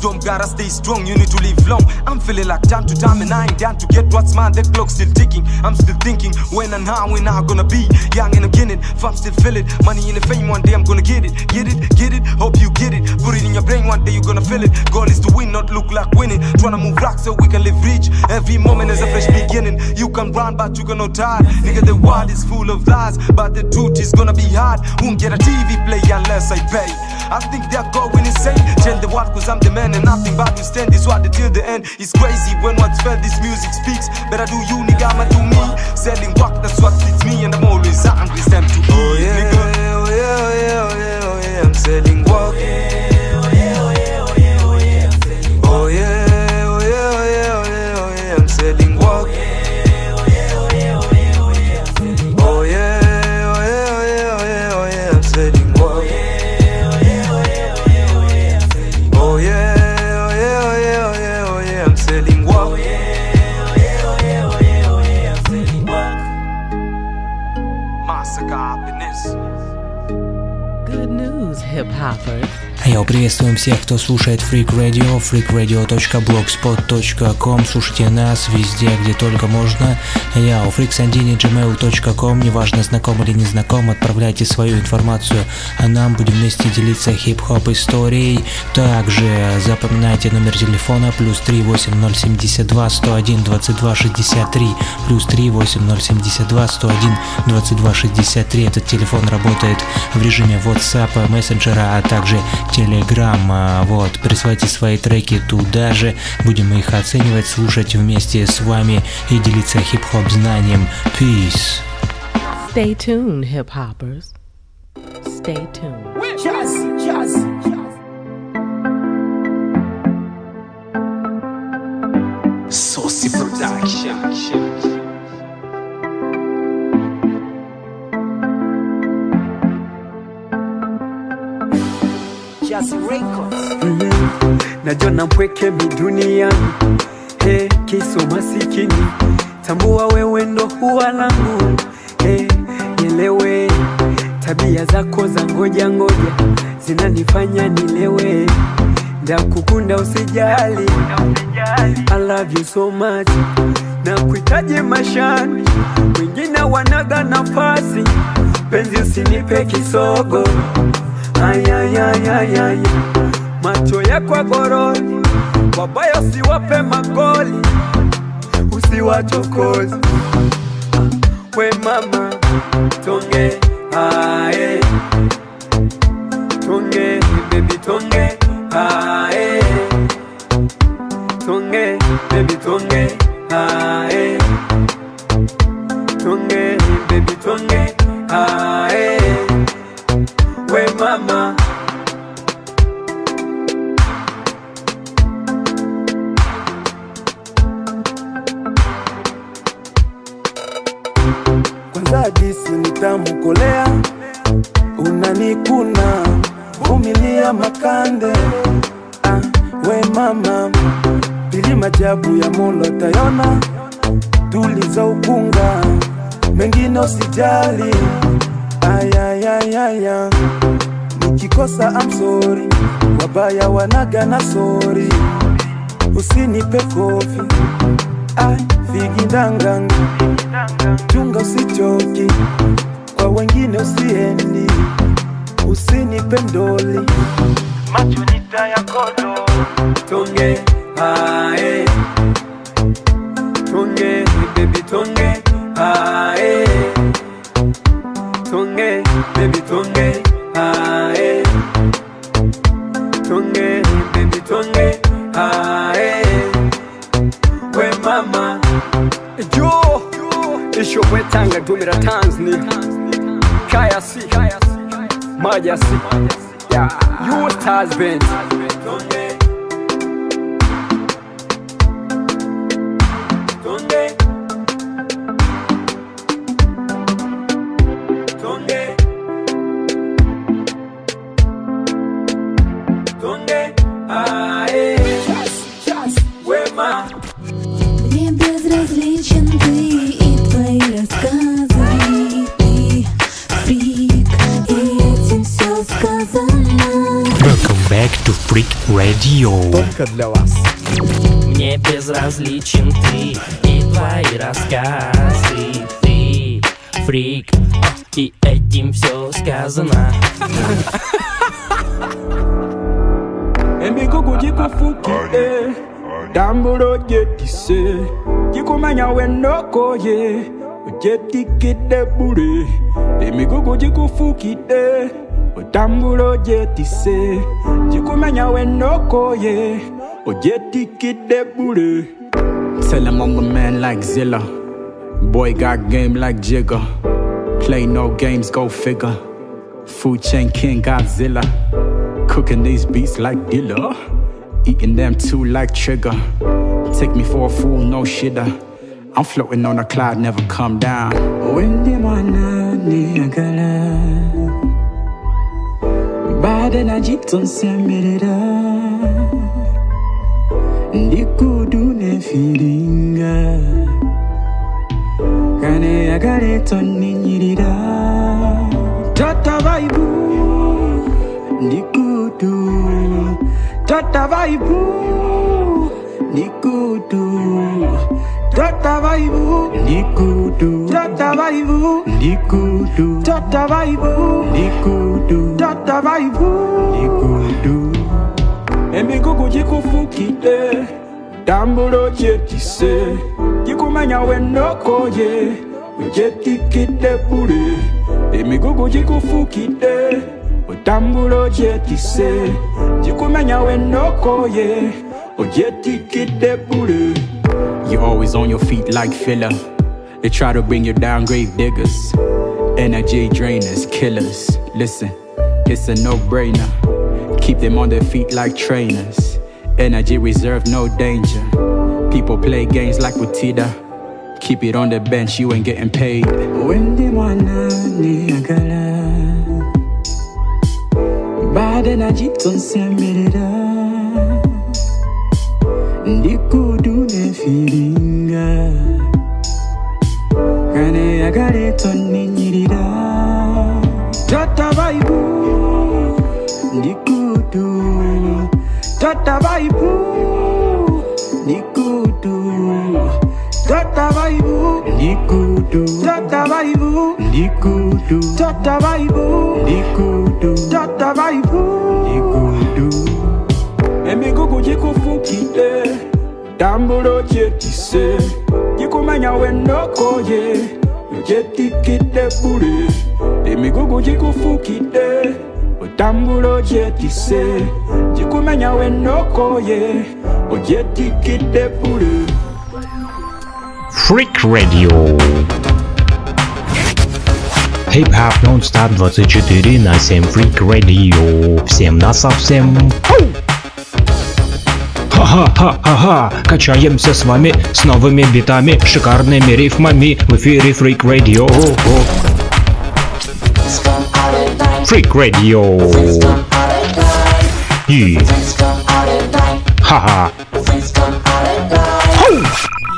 wisdom. Gotta stay strong. You need to live long. I'm feeling like time to time, and I ain't down to get what's mine. The clock's still ticking. I'm still thinking when and how and how gonna be young and beginning. If I'm still feeling money in the fame, one day I'm gonna get it. Get it, get it. Hope you get it. Put it in your brain. One day you're gonna feel it. Goal is to win, not look like winning. Tryna move rock so we can live rich. Every moment is a fresh beginning. You can run, but you gonna die. Nigga, the world is full of lies, but the truth is gonna be hard. Won't get a TV play unless I pay. I think they're going insane. Change the world cause I'm the man and nothing but to stand this world till the end. It's crazy when what's felt this music speaks. Better do you, nigga, I'ma do me. Selling work, that's what fits me, and I'm always hungry. It's time to eat, oh, yeah, nigga. Oh yeah, oh yeah, oh yeah, oh yeah, I'm selling work. Oh, hoppers. Я приветствуем всех, кто слушает Freak Radio, freakradio.blogspot.com. Слушайте нас везде, где только можно. Я у freaksandini.gmail.com. Неважно, знаком или не знаком, отправляйте свою информацию, а нам будем вместе делиться хип-хоп историей. Также запоминайте номер телефона плюс 38072 101 22 63 плюс 38072 101 22 63. Этот телефон работает в режиме WhatsApp, мессенджера, а также Telegram. Вот, присылайте свои треки туда же, будем их оценивать, слушать вместе с вами и делиться хип-хоп знанием. Peace. Stay tuned, hip hoppers. Stay tuned. Jazz, jazz, Saucy Production. Jazz records. najona mpweke mi duniani hey, kiso masikini. Tambua wewe ndo huwa langu. Hey, nielewe. Tabia zako za ngoja ngoja. Zinanifanya nilewe ndakukunda usijali. I love you so much. Na kuhitaji mashani wengine wanaga nafasi. Penzi usinipe kisogo ayayayayaya macho yako goroni wabaya siwape magoli. Usiwachokozi we mama tonge ae. Tonge baby tonge ae. Tonge baby tonge ae. Tonge baby tonge ae we mama. Kwanza disi nitamukolea unanikuna vumilia makande. Ah, we mama pili majabu ya molo tayona tuliza ukunga mengine usijali ayayayaya. Nikikosa amsori wabaya wanaga na sori usinipe kofi. Figindanganga chunga usichoki. Kwa wengine usiendi. Usinipe ndoli. Macho nitayakodo tonge ae tonge baby tonge ae tonge baby tonge eh. tonge baby tonge eh. we mama jo ishobwe tanga dumira tanzania kaya si maja si yeah. you stars band Tonge. Radio. Только для вас. Мне безразличен ты и твои рассказы. Ты фрик, и этим все сказано. Emiko kujiku fuki eh Dambulo jetise Jikumanya wenoko ye Ujetikide bure Emiko kujiku fuki eh otambula ogyetise gikumanya wendokoye ogyetikidde bule Tell him I'm the man like Zilla. Boy got game like Jigger. Play no games, go figure. Food chain king Godzilla. Cooking these beats like Dilla. Eating them too like Trigger. Take me for a fool, no shitter. I'm floating on a cloud, never come down. When the niagara. Bada na jiton semirira. ndikudune filinga kane akaleto ninyirira tata vaibu ndikudu tota vaibu ndikudu tota vaibu ndikudu. Tota vaibu ndikudu. Tota vaibu ndikudu. Tota vaibu ndikudu. Emigugu gikufukide. Tambulo gyetise gikumenya wenokoye gyetikidde bule. Emigugu gikufukide. Otambulo gyetise gikumenya wenokoye ogyetikidde bule You're always on your feet like filler. They try to bring you down, grave diggers. Energy drainers, killers. Listen, it's a no brainer. Keep them on their feet like trainers. Energy reserve, no danger. People play games like with Tida. Keep it on the bench, you ain't getting paid. Wendi mwana niyagala bade nagitonsemerera ndikudu feelinga. Kaneyagala etonninyirira tota baibu ndikutu. Tota baibu ndikutu. Tota baibu ndikutu. Tota baibu ndikutu. Tota baibu ndikutu. Tota baibu ndikutu. Emigugu gikufukidde tambulo gyetise gikumenya wenokoye gyetikidde bule emigugu gikufukide otambulo gyetise gikumenya wenokoye ogyetikidde bule Freak Radio. Хип-хап нон-стоп 24 на 7 Freak Radio. Всем на совсем. Ха-ха-ха-ха-ха, качаемся с вами с новыми битами, шикарными рифмами в эфире Freak Radio. Freak Radio. И... Ха-ха.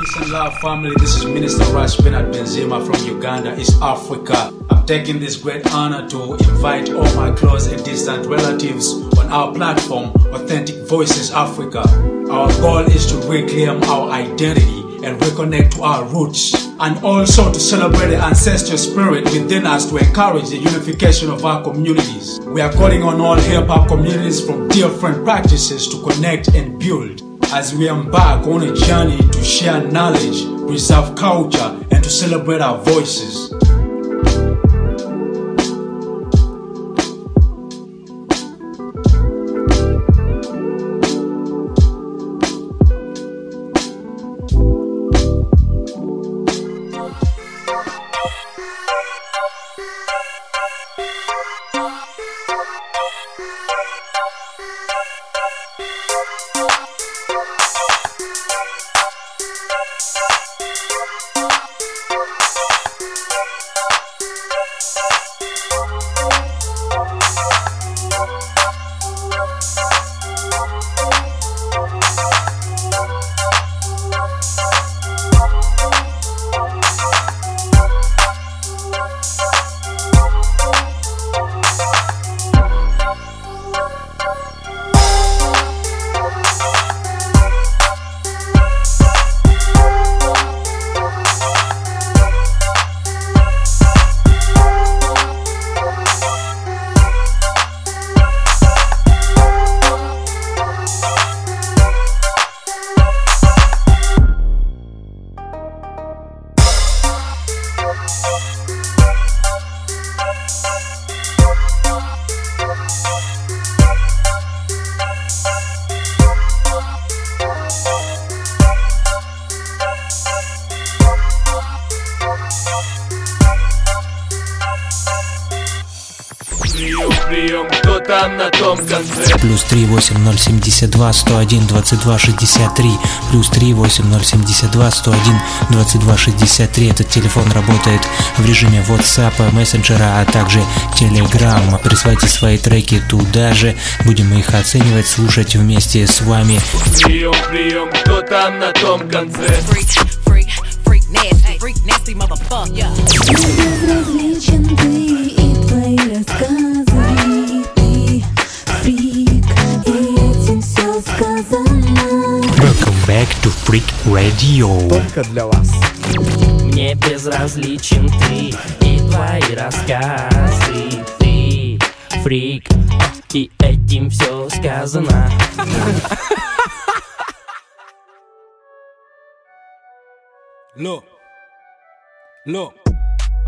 Peace and love, family. This is Minister Rush Bernard Benzema from Uganda, East Africa. Taking this great honor to invite all my close and distant relatives on our platform, Authentic Voices Africa. Our goal is to reclaim our identity and reconnect to our roots, and also to celebrate the ancestral spirit within us to encourage the unification of our communities. We are calling on all hip hop communities from different practices to connect and build as we embark on a journey to share knowledge, preserve culture, and to celebrate our voices. 38072 101 22 63 Плюс 38072 101 22 63 Этот телефон работает в режиме WhatsApp, мессенджера, а также Telegram. Присылайте свои треки туда же. Будем их оценивать, слушать вместе с вами. Прием, прием, кто там на том конце? Безразличен ты и твои Freak Radio. Только для вас. Мне безразличен ты и твои рассказы Ты фрик, и этим все сказано Look, look.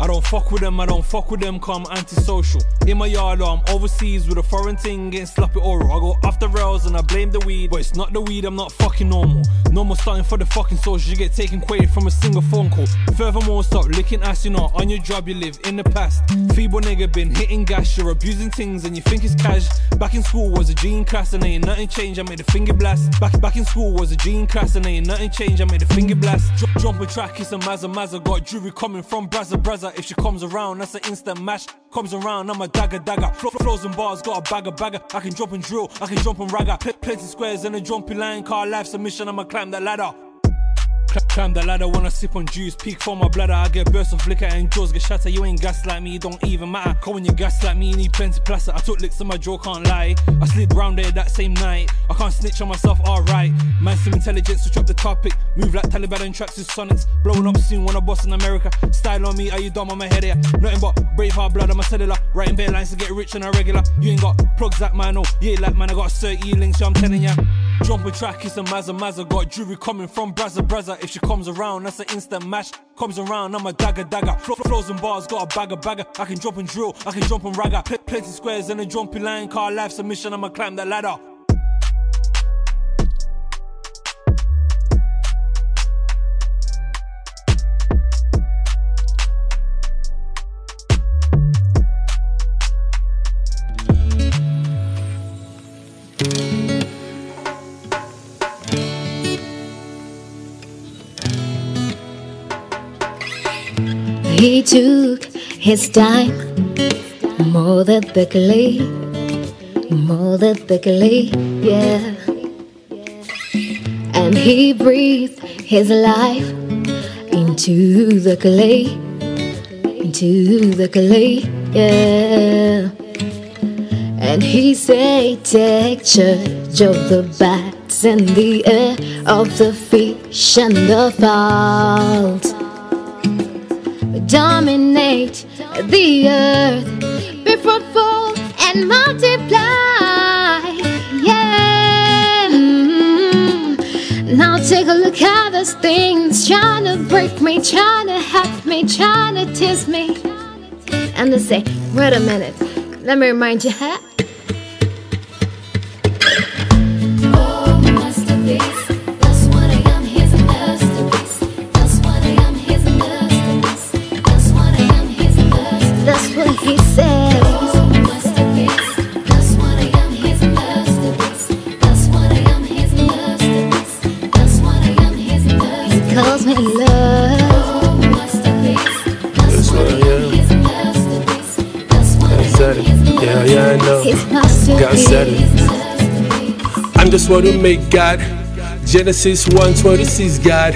I don't fuck with them, I don't fuck with them, come antisocial. In my yard, I'm overseas with a foreign thing, getting sloppy oral. I go off the rails and I blame the weed, but it's not the weed, I'm not fucking normal. No more starting for the fucking social, you get taken away from a single phone call. Furthermore, stop licking ass, you know, on your job you live in the past. Feeble nigga been hitting gas, you're abusing things and you think it's cash. Back in school was a G in class and ain't nothing changed, I made a finger blast. Back back in school was a G in class and ain't nothing changed, I made a finger blast. Jump, jump a track, it's a Mazza Mazza, got jewelry coming from Brazza Brazza. If she comes around, that's an instant mash. Comes around, I'm a dagger dagger. And bars, got a bagger bagger. I can jump and drill, I can jump and ragger. Pl- plenty squares and a jumpy line, car life submission, I'ma climb that ladder. Cl- Climb the ladder, wanna sip on juice, peak for my bladder. I get bursts of liquor and jaws get shatter. You ain't gas like me, don't even matter. Cause when you gas like me, you need plenty plaster. I took licks on my jaw, can't lie. I slid round there that same night. I can't snitch on myself, alright. Man, some intelligence, switch up the topic. Move like Taliban and tracks with sonics. Blowing up soon when I boss in America. Style on me, are you dumb on my head here? Nothing but brave heart blood on my cellular. Writing bare lines to get rich on a regular. You ain't got plugs like mine, no. Yeah, like man, I got 30 links, so I'm telling ya. Jump a track, it's a Mazza Mazza. Got jewelry coming from Brazza Brazza. If she comes around, that's an instant mash. Comes around, I'm a dagger dagger. Flo- and bars, got a bagger bagger. I can jump and drill, I can jump and ragger. Pl- plenty squares and a jumpy line. Car life submission, I'ma climb that ladder. He took his time more than quickly, more than quickly, yeah. And he breathed his life into the clay, into the clay, yeah. And he said, Take charge of the bats and the air, of the fish and the fowls dominate the earth, be fruitful and multiply. Yeah. Mm. Now take a look at those things trying to break me, trying to have me, trying to tease me. And they say, wait a minute, let me remind you, huh? what where to make God. Genesis 1 where to seize God.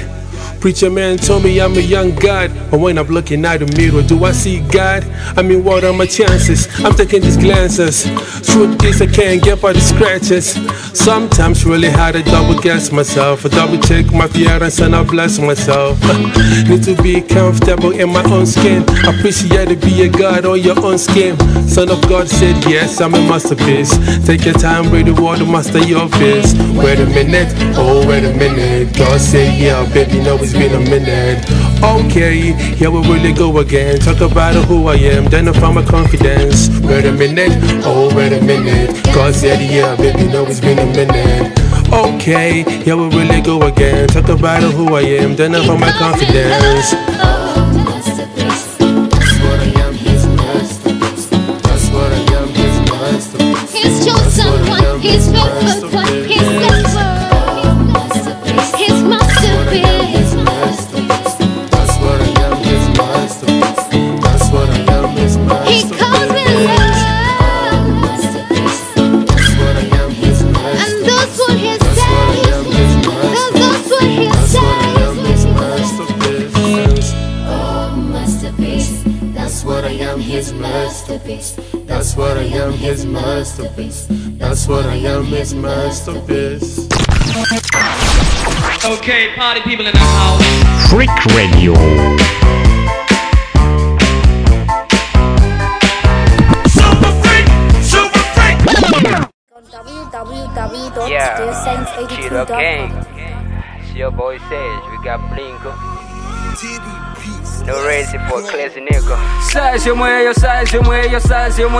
Preacher man told me I'm a young God, but when I'm looking at the mirror, do I see God? I mean, what are my chances? I'm taking these glances. Truth is, I can't get by the scratches. Sometimes really hard to double guess myself, I double check my feelings and I bless myself. Need to be comfortable in my own skin. Appreciate to be a God on your own skin. Son of God said yes, I'm a masterpiece. Take your time, read the word, master your face. Wait a minute, oh wait a minute. God said yeah, baby, know it's been a minute. Okay, here we really go again. Talk about who I am, then I find my confidence. Wait a minute, oh wait a minute. God said yeah, baby, know it's been a minute. Okay, here we really go again. Talk about who I am, then I find my confidence. Oh, masterpiece. That's what I am, his masterpiece. Okay, party people in the house. Freak Radio. Super Freak! Super Freak! Yeah, Cheetah Gang. It's your boy Sage. We got Blinko. No race for classy nigga. Size your muello, size your muello, size your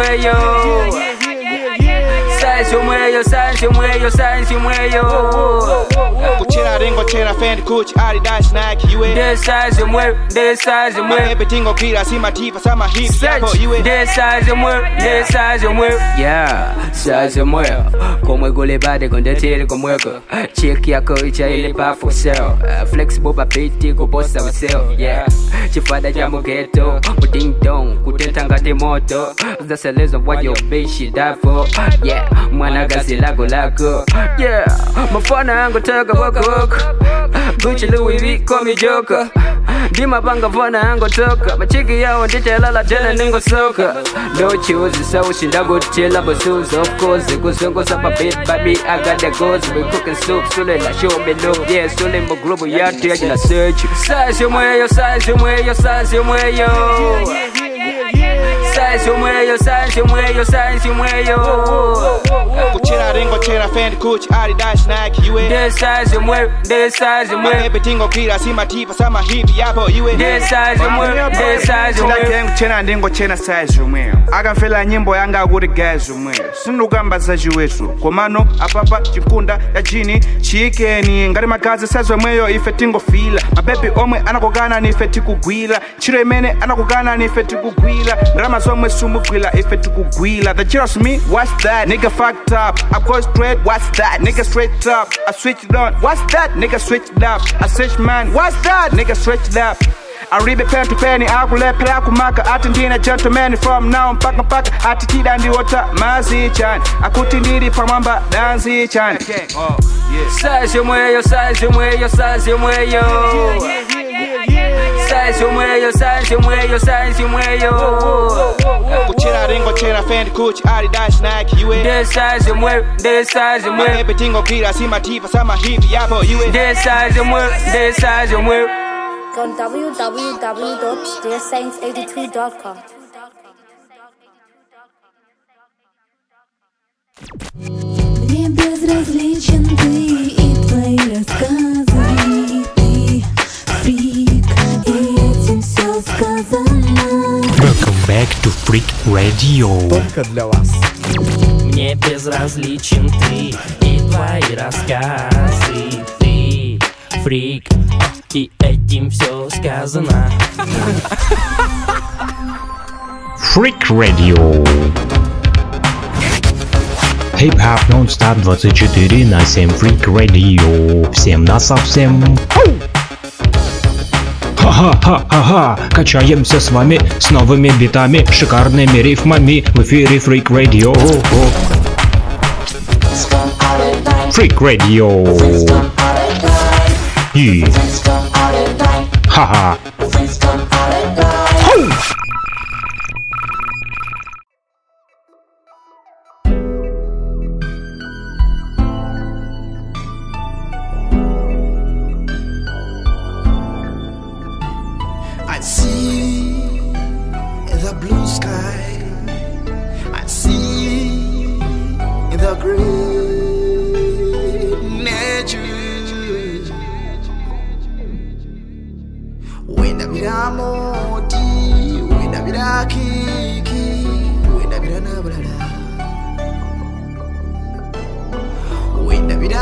sign, show your sign, show me your sign. Kuchera rengo chera fendi Gucci Adidas Nike iwe. Desaze mwe desaze mwe. Mabebe tingo kila sima tifa sama hips yako iwe. Desaze mwe desaze mwe. Yeah saze mwe. Komwe gole bade konde tele komweko Check yako icha ile pa for sale uh, Flexible pa piti kuposa waseo Yeah. Chifada cha mugeto Muding dong kuteta ngati moto. Zaselezo wajo bishi dafo. Yeah Mwana gazi lako lako Yeah Mafana yangu toka wako wako. Gucci Louis V call me Joker. Dima banga fana yangu toka. Machiki yao nditelala tena ningo soka. No choose so ushinda gutila busuza of course kuzunguza babit baby I got the goals we cooking soup sule la show me love yeah sule mo global yatu ya jina search Size your muello, size your muello, size your muello. sansi omweyo sansi omweyo sansi omweyo kuchera ringo chera fendi kuchi adidas nike iwe ndesansi omweyo ndesansi omweyo mapepe tingogwira simatipa samahiti yapo iwe ndesansi omweyo ndesansi omweyo ndakengu chena ndingo chena sansi omweyo akamfela nyimbo yanga kuti gazi omweyo sindikugamba za chiwetu komano apapa chikunda ya jini chiyikeni ngati makazi sansi omweyo ife tingofila mapepe omwe anakokana nife tikugwira ntchito imene anakokana nife tikugwira ndarama zomwe sumugwira ife tikugwira the jealous me what's that? Nigga fucked up. I go straight what's that? Nigga straight up. I switched on what's that? Nigga switched up. I switch man what's that? Nigga switched up. I aribe pen to penny akulephera kumaka ati ndine gentleman from now mpaka mpaka ati tida ndiwota mazi chani akuti ndili pamwamba danzi chani Size your muello, size your muello, size your muello. Size your muello, size your muello, size your muello. kuchera rengo chera fendi kuchi adidas nike iwe This size your muello, this size your muello. mapepe tingo kwira simatifa sama hip yapo iwe This size your muello, this size your muello. Go on www.dearsaints82.com. Мне безразличен ты и твои рассказы Welcome back to Freak Radio. Только для вас. Мне безразличен ты и твои рассказы Ты фрик, и этим все сказано Freak Radio. Хип-хап нон-стоп 24 на 7 Freak Radio. Всем на совсем. Ха-ха-ха-ха-ха, качаемся с вами с новыми битами, шикарными рифмами в эфире Freak Radio. Freak Radio. И... Ха-ха.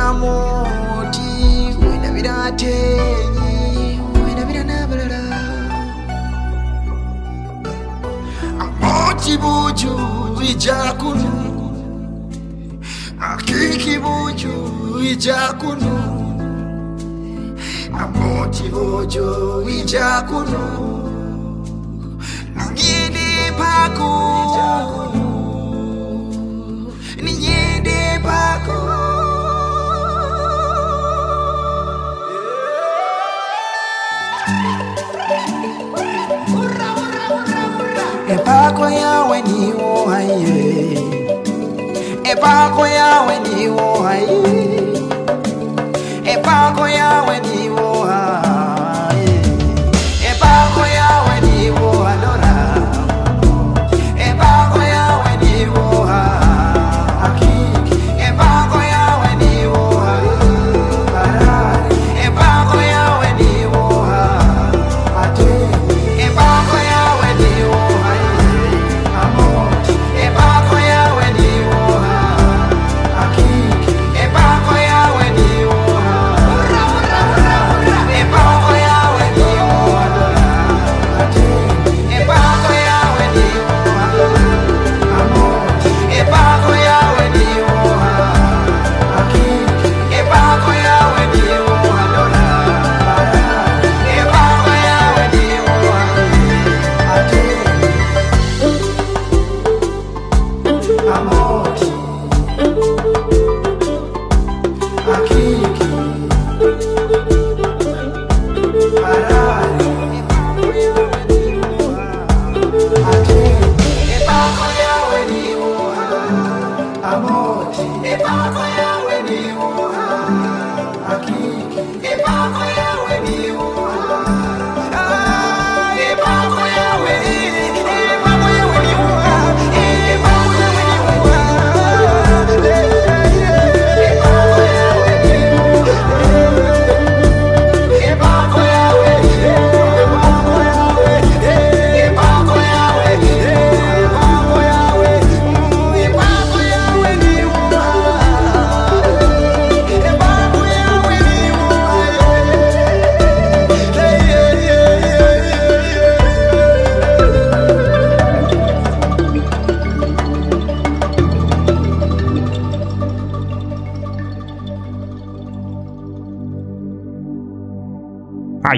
Wenda biramoti, wenda biratenyi, wenda biranabulala. Amoti buju ijakunu Akiki buju ijakunu Amoti buju ijakunu Ningidi paku. Ningidi paku Epako yawe ni epako yawe ndiwo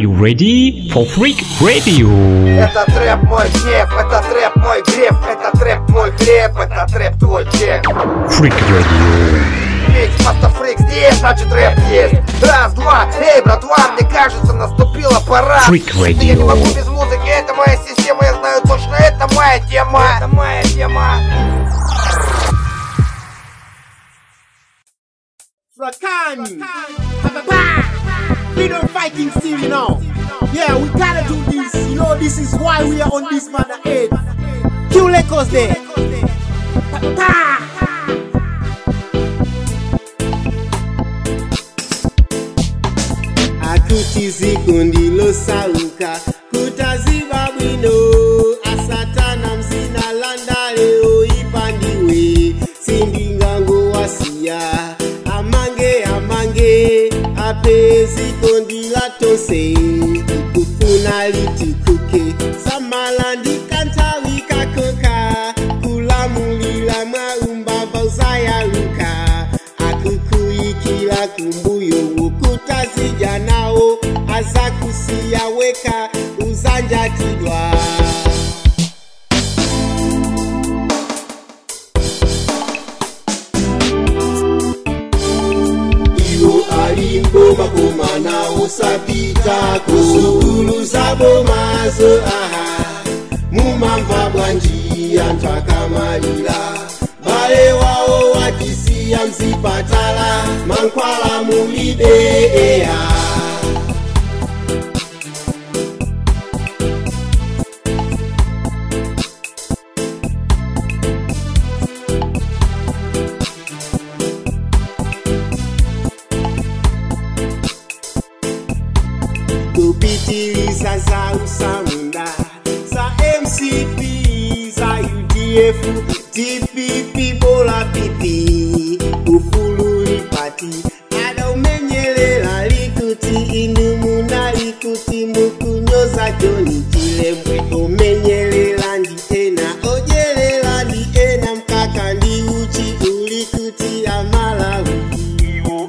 you ready for Freak Radio? Это трэп мой гнев, это трэп мой греф, это трэп мой хлеб, это трэп твой чек. Freak Radio. Ведь автофрик здесь, значит рэп есть. Раз, два, эй, братва, мне кажется, наступила пора. Freak Но Я не могу Radio. без музыки, это моя система, я знаю точно, это моя тема. Это моя тема. Frakani. We don't fighting still, know. Yeah, we gotta do this. You know, this is why we are on this matter head. Q Lakers there. Pa- akuti kundi losauka kutaziva kondi latose kufuna litikuke samala ndikantawi kusukuluza bomazo aha. Mumamva bwa njiya twakamalira vale wawo watisiya mzipatala mankwala mulibe eha. za USAWINDA ada umenyelela likuti indumu na mukunyoza Joni Chilembwe umenyelela ndiena ojelela ndiena mkaka ndiuchi ulikuti amalawi iwo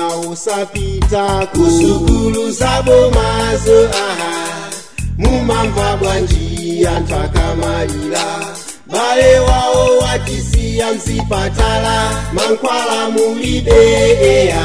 na usapita kusukulu zabomazo aha. Mumamva bwa njiya twakamalira bale wawo watisiya msipatala mankwala mulibeeya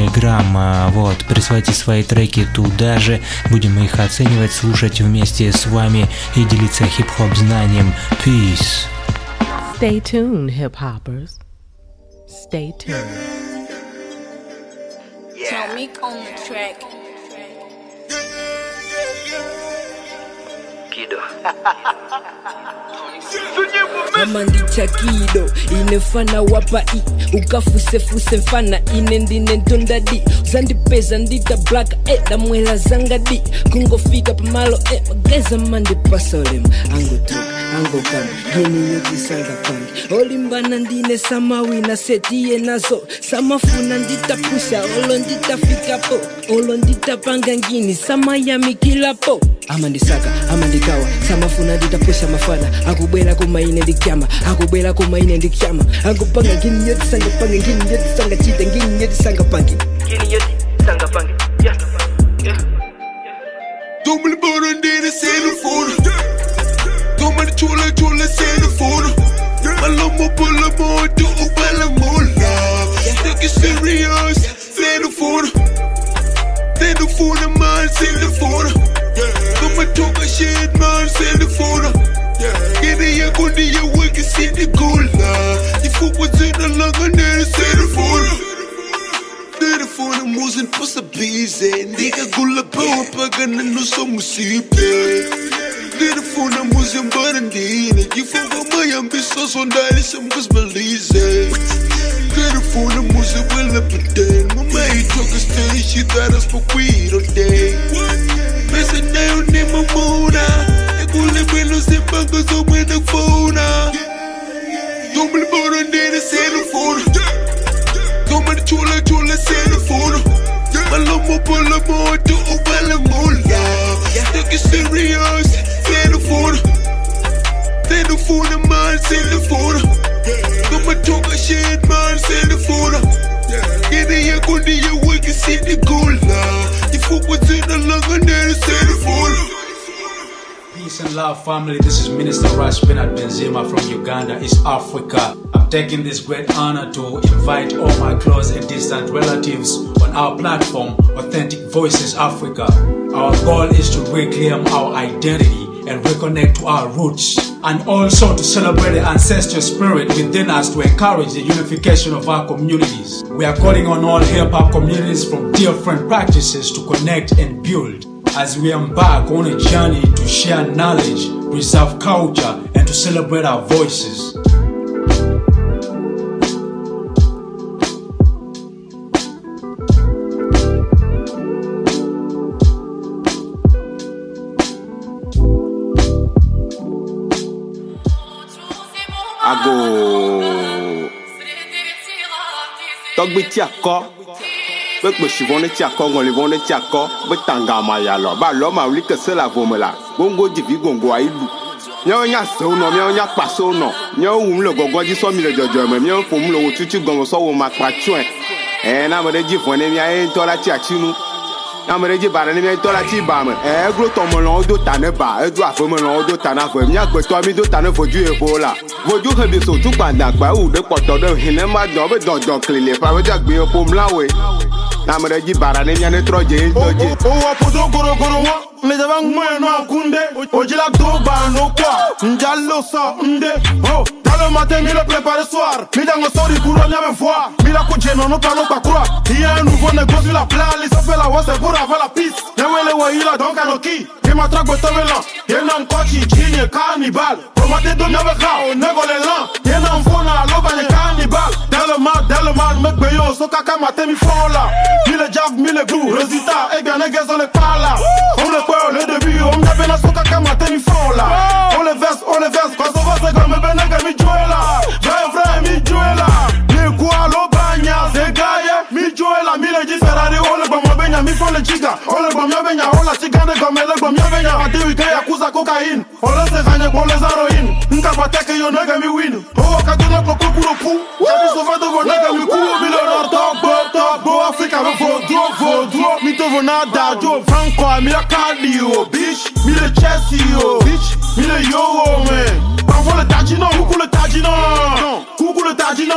Telegram. Вот, присылайте свои треки туда же, будем их оценивать, слушать вместе с вами и делиться хип-хоп знанием. Peace. Stay tuned, hip hoppers. Stay tuned. Tell me on the track. kama ndicha kido. Inefana wapa i. Ukafusefuse mfana ine ndine ntondadi zandipeza ndita blaka eda mwela zangadi kungofika pamalo e mageza mandipasolem angotoka angokama gini yotisanga olimbana ndine samawina setiye nazo. Samafuna nditapusha olo nditafikapo olo nditapanga ngini samayamikilapo amandisaka sawa samafuna nditapusa mafana. Akubwera kumaine ndikyama akubwera kumaine ndikyama angopanga ngini yoti sangapange ngini yoti sangachita ngini yoti sangapange ngini yoti sangapange yeah. yeah. Dubbel bunnen in de xylofoon Doe maar sendo fora Toma toka shit man sendo fora Gede ya kundi ya wiki sindi gula Ifukwa zina langa nene sendo fora Telefone musen passa bize Ndiga gula pawa pagana no sum sip. Telephone was in. Buttergy and you for go my be so musipe Telefone musen barandine Ifuga maya mbiso so ndali samgas belize Telefone musen willa paten Mama itoka stay she thought us for weed all day. Mesa nayo ni mamona Ekule mweno sipanga so mwena fona Tumble barandine telefone Toma de chula chula sendo fora Malama pula moto ubala mola Take it serious Toma toka shit man langa nene sendo fora Peace and love, family. This is Minister Rush Bernard Benzema from Uganda, East Africa. I'm taking this great honor to invite all my close and distant relatives on our platform, Authentic Voices Africa. Our goal is to reclaim our identity and reconnect to our roots, and also to celebrate the ancestral spirit within us to encourage the unification of our communities. We are calling on all hip hop communities from different practices to connect and build as we embark on a journey to share knowledge, preserve culture, and to celebrate our voices. Tɔgbi tia kɔ be kpesi vɔ ne tia kɔ ŋɔli vɔ ne tia kɔ be tanga ma ya lɔ ba lɔ ma wuli kese le avo me la gongo dzivi gongo ayi lu míawo nya sewo nɔ míawo nya kpasewo nɔ míawo wum le gɔgɔ dzi sɔ le dzɔdzɔ me míawo ƒom le wò tutu gɔme sɔ tsɔe ɛɛ na ɖe dzi vɔ ne mía ŋutɔ la tsi atsi nu ame ɖe dzi ba nene mi tɔ la ti ba me. Eglo tɔmelɔ wodo ta ne ba edo aƒemelɔ wodo ta na ƒe miagbetɔ mi do ta ne vodu ye ƒo la. Vodu he bi so tukpa dagba ewu ɖe kpɔtɔ ɖe hinɛ ma dɔ be dɔdɔ kli le ƒe abe dagbe ye ƒom la woe. Na ame ɖe dzi ba ɖe ne mía ne trɔ dze ŋutɔ dzi. owó apoto gorogoro wọn le jẹ bá ń mú ẹnu àkúndé òjìlá tó bá ń lò kọ́ ǹjà ló sọ ǹdé o dalo matin mi le prépare soir mi dango sori kuro nya me foi mi la kuche no no pa no pa kura il y a un nouveau négoce la pla li so fait la wose pour avoir la piste ne wele wo ila donc anoki mi ma trago tomela yena mkochi chinye cannibal Promate do never how nego le lan yena mfona la loba nye cannibal dans le mal dans mal me gbeyo so kaka matin mi fola mi le jav mi le glue résultat eh bien nègres on le parle on le le début on me appelle so kaka matin mi fola on le verse on le on va se comme ben nègres mi juela vrai vrai mi juela mi kwa lo banya se gaye mi juela mi le ji ferrari on le bon benya mi fon le chiga on le bon benya on la chiga de comme cocaína Olha se ranha com les heroína Nunca bateca e eu nega me win. Oh, cadona com coco no cu Já dissolvendo vou nega me cu Milionário tá bom, tá bom África me fodou, fodou Me tovo nada, Joe Franco É minha cardio, bitch. Me le Chelsea, oh, bitch. Me le yo, oh, man Bravo le Tadino, cucu le Tadino Cucu le Tadino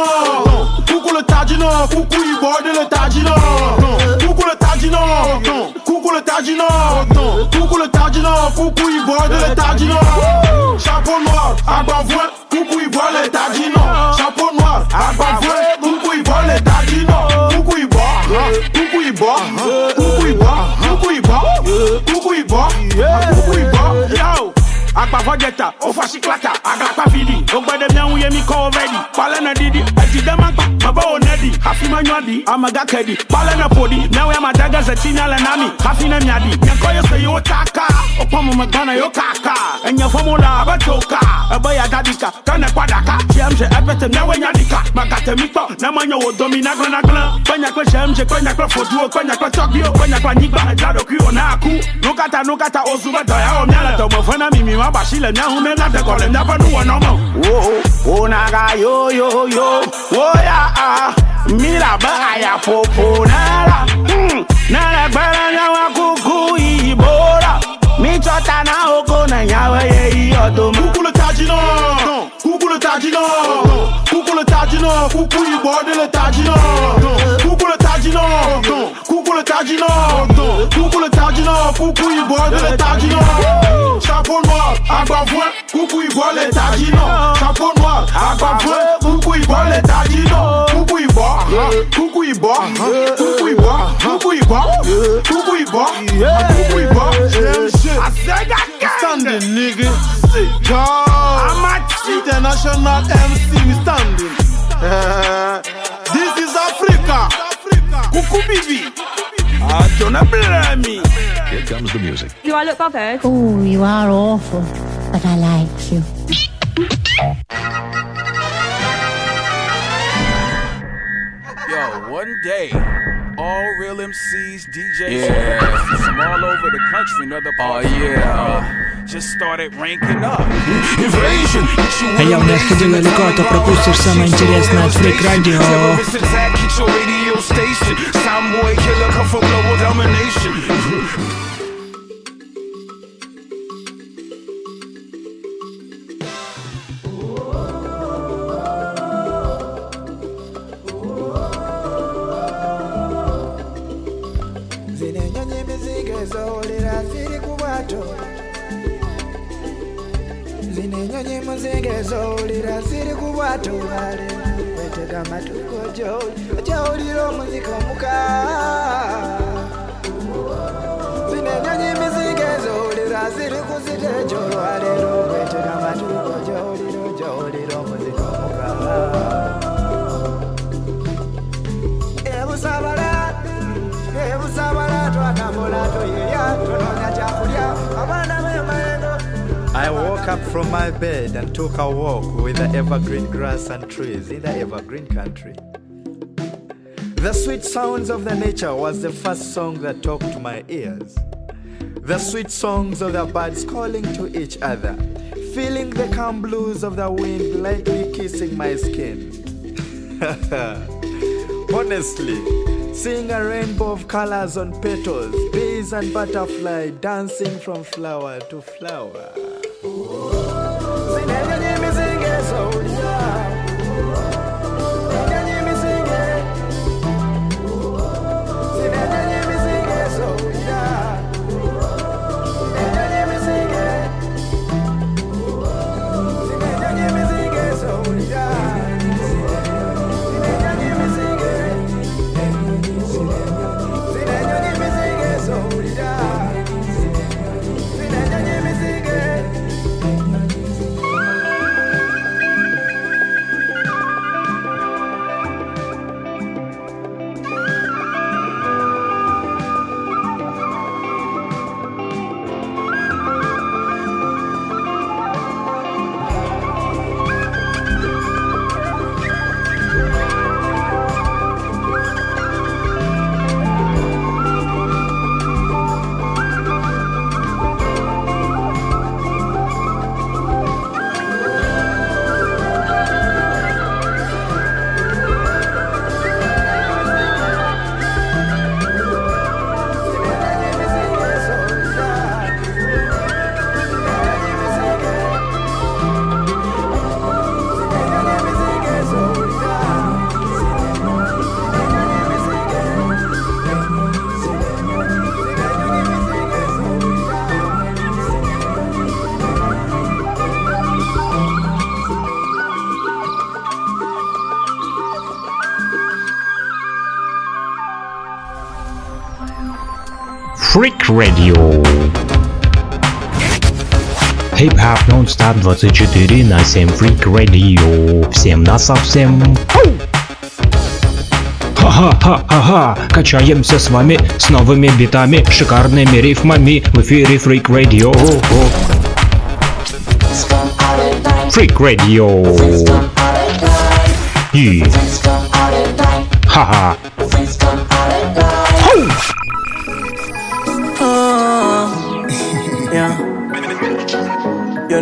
Cucu le Tadino Cucu e bode le Tadino Cucu le Tadino Cucu le Tadino agbafɔ jɛta o fasi kilata agakpa fidi o gbɛdɛ miawu ye mi kɔ rɛdi kpalɛ na didi ɛti dɛma gba mabɔ o nɛdi hafi ma nyɔ di amaga kɛdi kpalɛ na podi ma dɛgɛ zɛ ti nyalɛ nami. Hafi na miadi miakɔ ye se yo taka o kpɔn mo me gbana yo kaka. Ɛnyɛ fɔmu la a bɛ to ka ɛbɛ ya da di ka kɛnɛ kpa daka tiɛmse ɛpɛtɛ miawu nya di ka magatɛ mi kpɔ ne ma nyɔ wo domi naglɛ naglɛ kpɛnyakpɛ tiɛmse kpɛnyakpɛ foduo kpɛnyakpɛ tɔgbiwo kpɛnyakpɛ anyigba ɛdadokui o na aku nukata nukata o subɛ dɔya o mialɛ tɔmɔ fɛn mimi ma basi le miahu ne na dekɔ le miaƒe nuwɔnɔ me. wo wo naga yo yo yo. Wo ya a ah. Hmm, ne le gbe le miawo kuku yibo la mi tsɔ ta na wo ko ne nyawo ye yi yɔdo me. kuku le tadzi nɔ kuku le tadzi nɔ kuku le tadzi nɔ kuku yibɔ de le tadzi nɔ kuku le tadzi nɔ kuku le tadzi nɔ kuku le tadzi kuku yibɔ kuku yibɔ kuku yibɔ asega standing nigga. Amachi international MC we standing. This is Africa. Kuku bibi. Ah, Don't blame me Here comes the music. Do I look bothered? Oh, you are awful, but I like you. Yo, one day, all real MCs, DJs, Yeah. from all over the country and other parts Oh, of the yeah. world just started ranking up. Invasion! А я не отходи далеко, а то пропустишь самое интересное от Freak Radio. Terrorist attack, hit your radio station. Soundboy killer come for global domination. Bwato zino enyonyi muzinga ezowulira ziri ku bwato bale wetega amatuko ojawulira omuzika omuka. Zino enyonyi emizigo ezowulira ziri ku zitejo olwaleero wetega amatuko ojawulira ojawulira omuzika omuka. Ebusabala ebusabala twatambula toyeya tonoonya woke up from my bed and took a walk with the evergreen grass and trees in the evergreen country. The sweet sounds of the nature was the first song that talked to my ears. The sweet songs of the birds calling to each other Feeling the calm blues of the wind lightly kissing my skin. Honestly, seeing a rainbow of colors on petals, bees and butterfly dancing from flower to flower. Radio. Хип-хап нон-стоп 24 на 7 Freak Radio. Всем на совсем. Ха-ха-ха-ха-ха, качаемся с вами с новыми битами, шикарными рифмами в эфире Freak Radio. Freak Radio. И... Ха-ха.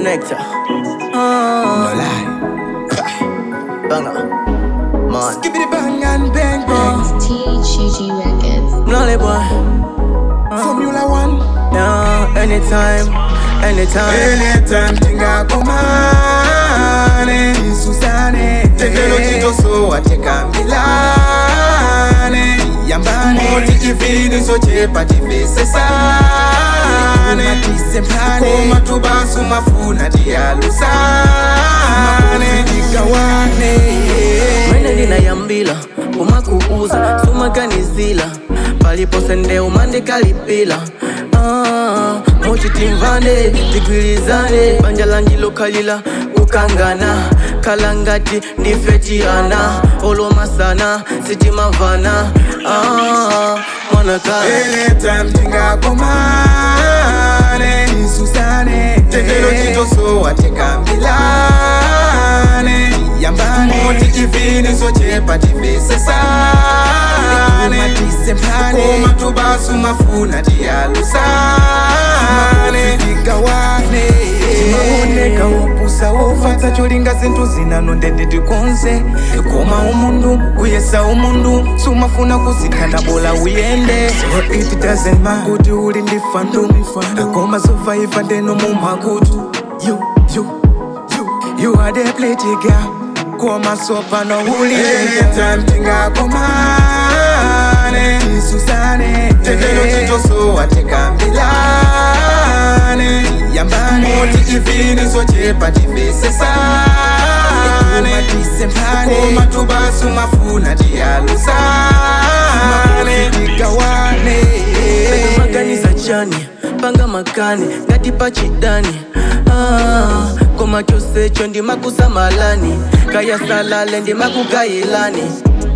Nectar. Oh. Uh. No lie. Banger. Man. Skip it bang and bang uh. bang. TGG Records. Lolly boy. Uh. Formula One. Yeah, anytime, anytime. Anytime tinga komane Susane Tekelo chitoso wateka milane yambane. Moti chivini so chepa chivese sane Kumatise mhane mafuna dialusane Makutika Mwene nina yambila Kumakuuza sumaganizila Paliposende umande kalipila. Ah, mochitimvane tigwilizane banja lanjilokalila kukangana kalangati ndifetiana olomasana sitimavana Uh-huh. Ile tamtinga komane nisusane Tendelo chitoso ateka mbilane Yambane. Moti kivini sochepa tivesesane Kuma tubasu mafuna dialusane Fika wane. Maone kaupa upusa ufata cholinga zintu zinano ndende tikonze koma umundu kuyesa umundu sumafuna kusikana bola uyende. So it doesn't matter. Kuti uli ndi fandu koma survive ndeno mumakutu you you you you are the pretty girl. Koma sopano uli. Anytime tingakomane milane nisusane tetelo chitosowa eh, tekambilane yambane moti chifiniso chepa tifesesane koma tubasu mafuna tiyalusane tigawane magaganiza chani panga makani ngati pachidani ah, koma chose cho ndimakusamalani kayasalale ndimakugayilani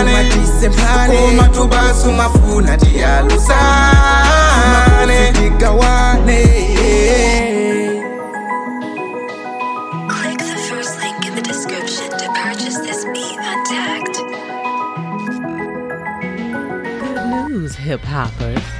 sane tisemphane koma tubasu mafuna tiyalusane tigawane Click the first link in the description to purchase this beat untagged. Good news, hip hoppers.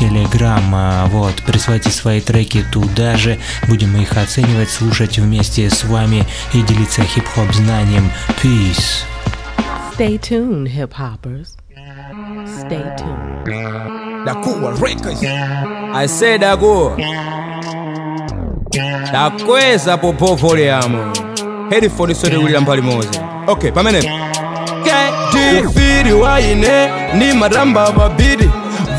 Telegram. А, Вот, присылайте свои треки туда же, будем их оценивать, слушать вместе с вами и делиться хип-хоп знанием. Peace. Stay tuned, hip hoppers. Stay tuned. Dakuwa Records. I say Dakuwa. Dakweza popo volume. Headphone sote wili mbali moja. Okay, pamene. Tifiri waine ni maramba babidi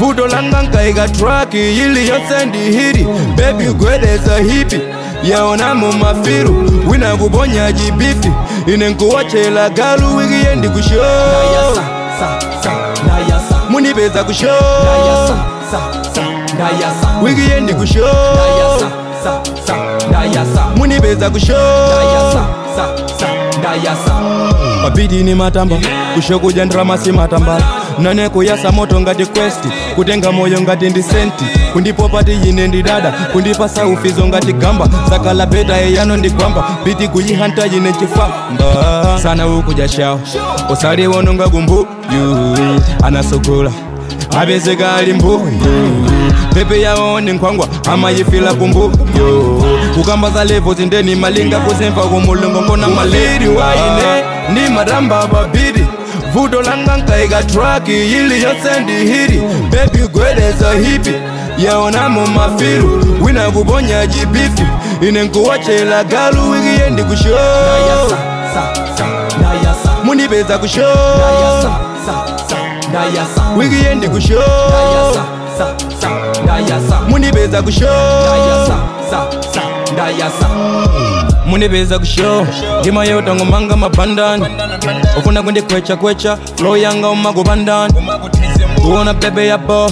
vuto la nanga ikatraki e iliyosendi hili bebi gwedeza hipi yaonamo mafiru. Winakuponya jibifi ine nkuwochela galu wikiyendi kusho. Munipeza kusho. wikiyendi kusho. Munipeza kusho. Mabidi ni matamba kushokuja ndramasi matambala nane kuyasa moto ngati quest kutenga moyo ngati ndi senti kundipo pati yine ndi dada kundipa saufizo ngati gamba. Sakala beta eyano ndi kwamba biti kuyihanta yine chifamba sana ukudya shawo usaliwononga gumbu. Yu anasogola apezeka ali mbuyu pepe yawo ni nkhwangwa amayifila kumbuyo kukamba za levo zindeni malinga kusemva kumulungu ngona maliri waine ndi matamba babidi vudo langankaiga traki yili yonse hiri. Bebi gweleza hipi yaonamo mafiru. Winakuponya jibifi ine nkuwachela galu wikiye ndikusho munipeza kusho. Wikiye ndikusho munipeza kusho munipeza kusho ndima yotango manga mabandani. Ufuna kundikwecha kwecha flow yanga umakupandani kuona bebe yabo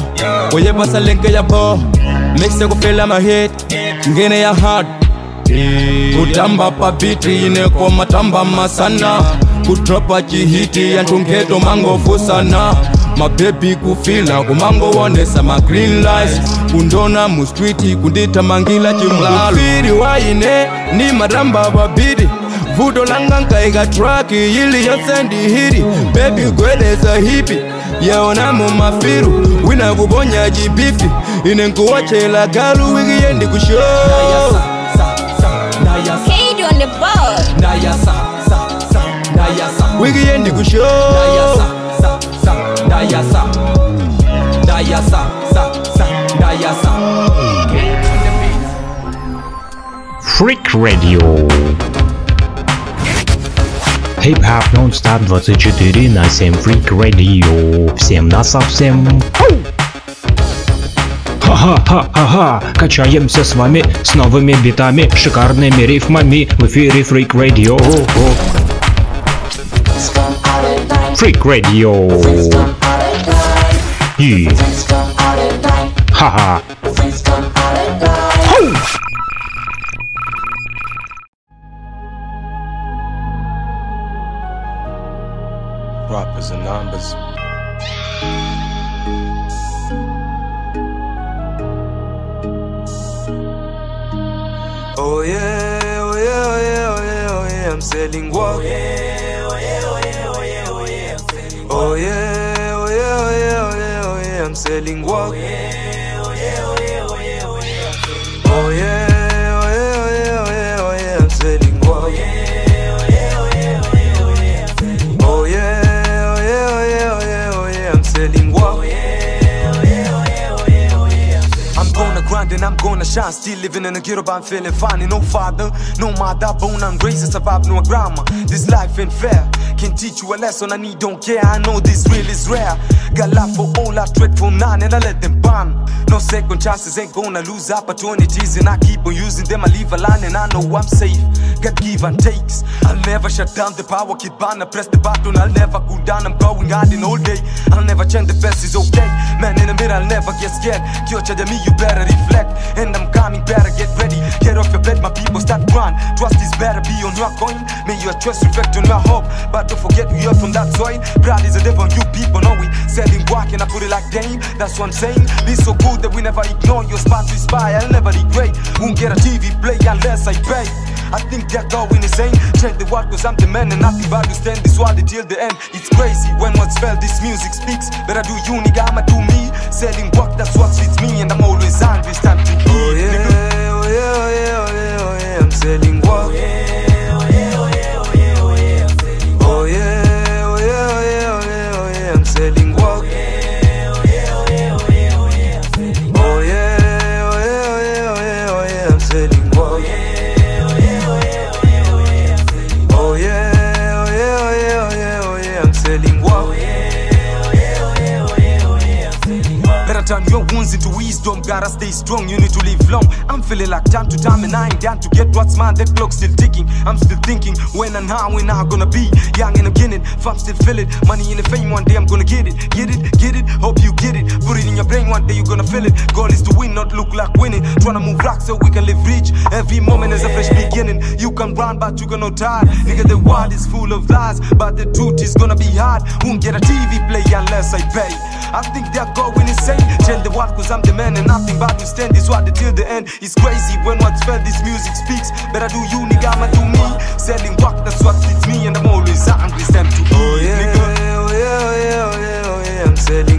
uyepasa ya yabo mixe kufela mahit ngene ya hard. Kutamba pabiti ineko matamba masana. Kutropa chihiti yantungeto mangofusana mabebi kufina kumangowonesa ma green lights. Kundona mu street kundita mangila waine ni maramba babiri vuto langa nkaika traki ili yonse ndi hiri. Bebi gweleza hipi yaonamo mafiru. Wina kuponya chibifi ine nkuwochela galu wiki yendi kusho wiki yendi kusho Freak Radio. Хип-хоп нон-стоп 24 на 7 Freak Radio. Всем на совсем. Ха-ха-ха-ха-ха, качаемся с вами с новыми битами, шикарными рифмами в эфире Freak Radio. Freak Radio. И... Ха-ха. I'm selling what? Oh yeah, oh yeah, oh yeah, oh yeah, oh yeah, I'm selling what? Oh yeah, oh yeah, oh yeah, oh yeah, I'm selling what? Oh yeah, and I'm shine. Still living in a ghetto, but I'm feeling fine. No father, no mother, born and raised, survive no grandma. This life ain't fair. can teach you a lesson. I need don't care. I know this real is rare. Got love for all, I trade for none, and I let them ban. No second chances, ain't gonna lose opportunities, and I keep on using them. I leave a line, and I know I'm safe. Got give and takes. I'll never shut down the power, keep on. I press the button, I'll never cool down. I'm going hard in all day. I'll never change the best, is okay. Man in the mirror, I'll never get scared. Kyocha me, you better reflect. And I'm coming, better get ready. Get off your bed, my people start run. Trust is better be on your coin. May your trust reflect on your hope. But don't forget we are from that soil. Proud is a devil, you people know it. Selling work and I put it like game That's what I'm saying. Be so good that we never ignore your spot to spy. I'll never regret. Won't get a TV play unless I pay. I think they're going insane. Change the world cause I'm the man and nothing but to stand this world till the end. It's crazy when what's felt, this music speaks. Better do you, nigga, I'ma do me. Selling work, that's what fits me. And I'm always hungry, it's time to eat. Oh yeah, oh yeah, oh yeah, oh yeah, oh yeah, I'm selling work. Oh yeah, Turn your wounds into wisdom. Gotta stay strong, you need to live long. I'm feeling like time to time, and I ain't down to get what's mine. The clock's still ticking. I'm still thinking when and how we now gonna be. Young and I'm getting, fam still feel it. Money in the fame, one day I'm gonna get it. Get it, get it, hope you get it. Put it in your brain, one day you're gonna feel it. Goal is to win, not look like winning. Tryna move rock so we can live rich. Every moment is a fresh beginning. You can run, but you gonna die. Nigga, the world is full of lies, but the truth is gonna be hard. Won't get a TV play unless I pay. I think they're going insane. Change the world cause I'm the man and nothing but to stand this world till the end. It's crazy when what's felt this music speaks. Better do you, nigga, I'ma do me. Selling work, that's what fits me, and I'm always. It's time to eat, Oh yeah, nigga. oh yeah, oh yeah, oh yeah, oh yeah, I'm selling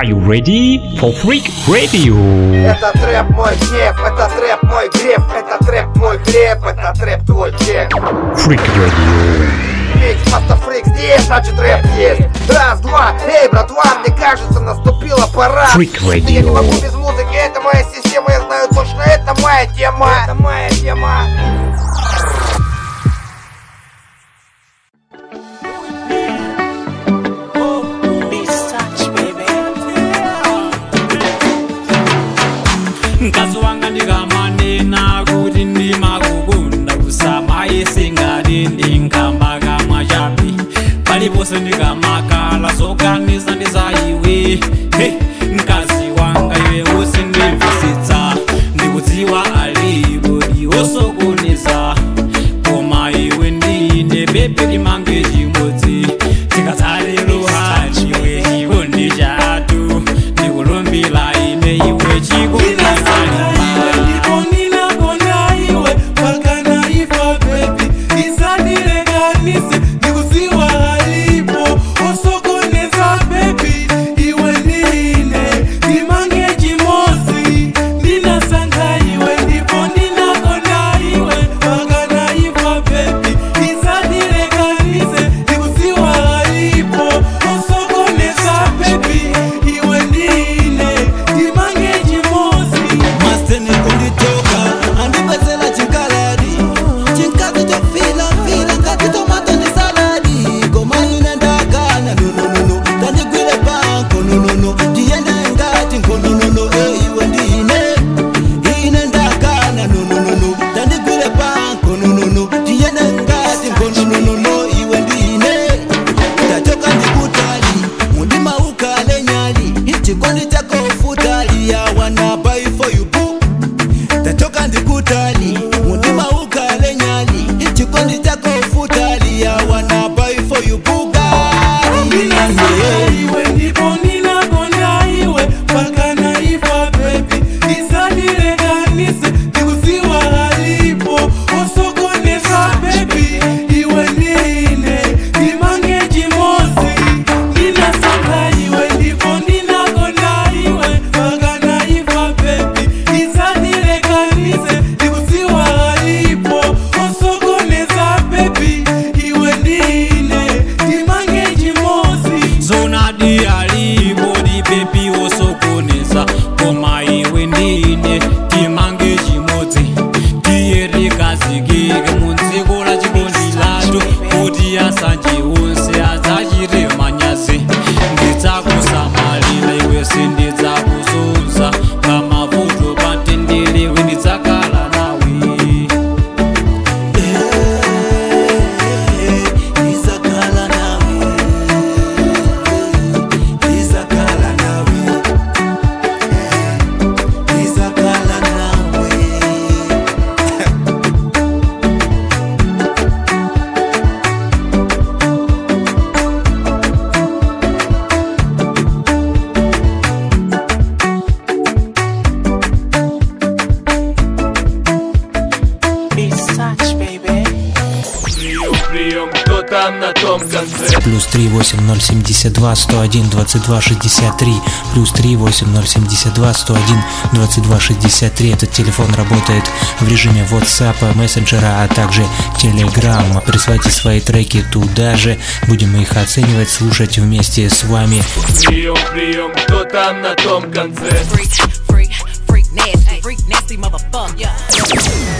Are you ready for Freak Radio? Это трэп мой гнев, это трэп мой греб, это трэп мой хлеб, это трэп твой чек. Freak Radio. Фрикс, маста фрик здесь, значит рэп есть. Раз, два, эй, братва, мне кажется, наступила пора. Freak Я не Radio. могу без музыки, это моя система, я знаю точно, это моя тема. Это моя тема. ndani pose ndikamakala soko 101 22 63 Плюс 3 8072 101 22 63 Этот телефон работает в режиме WhatsApp, мессенджера, а также Telegram. Присылайте свои треки туда же. Будем их оценивать, слушать вместе с вами. Прием, прием, кто там на том конце? Freak nasty, freak nasty motherfucker.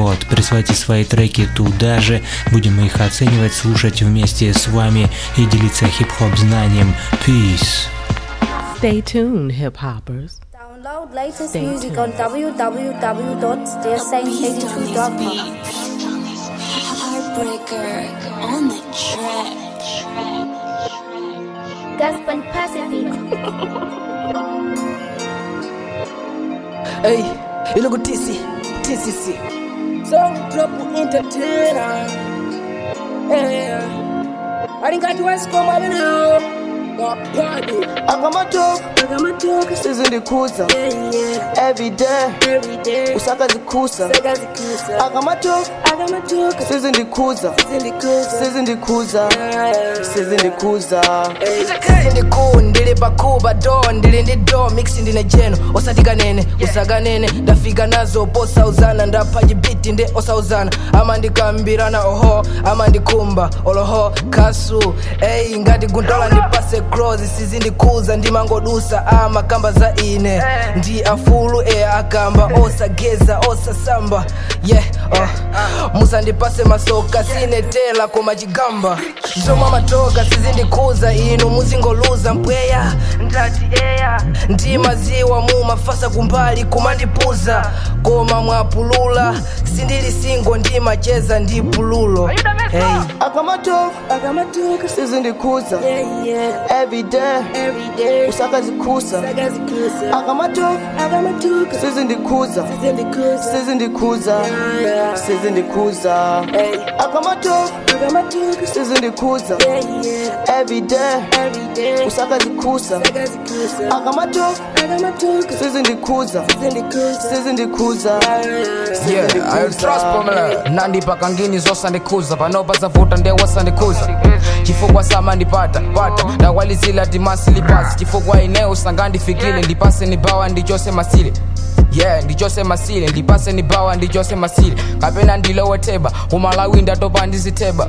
А, Вот, присылайте свои треки туда же, будем их оценивать, слушать вместе с вами и делиться хип-хоп знанием. Peace. Stay tuned, hip hoppers. Download latest Stay music tuned. on www.thesame82.com. Heartbreaker on the track. Gospel Pacific. Hey, you look TC, TCC. Song Trouble Entertainer. Hey, I think I do ask for my now. akamatoka sizindikhuza everyday usakazikhuza akamatoka ndiku ndili pakuba do ndili ndi do mixi ndine jeno osatikanene usakanene ndafika nazo posauzana ndapha chibiti ndi osauzana amandikambirana oho amandikumba oloho kasu. Eyi ngati gundola ndipase cross. Sizindikhuza ndimangodusa amakamba za ine. Ndi afulu e akamba osageza osasamba yeah uh. musandipase masoka sinetela koma chigamba zomwe amatoka sizindikhuza inu muzingoluza mpweya. Ndati eya ndi maziwa mumafasa kumbali kumandipuza. Koma mwapulula sindili singo ndimacheza ndi pululo. Hey. akamatoka everyday sizindikhuza everyday sizindikuza akamatofu sizindikuza everyday usakazikusa akamatofu sizindikuza sizindikuza nandi pakangini zosandikuza panopasavuta ndewasandikuza chifukwa sama ndipata pata dawali zila dimasilipasi chifukwa eneo sangandifikile ndipase nibawa ndichose masile yeah ndichosema sile ndipase nibawa ndichosema sile kapena ndilowe umalawi ndatopa ndiziteba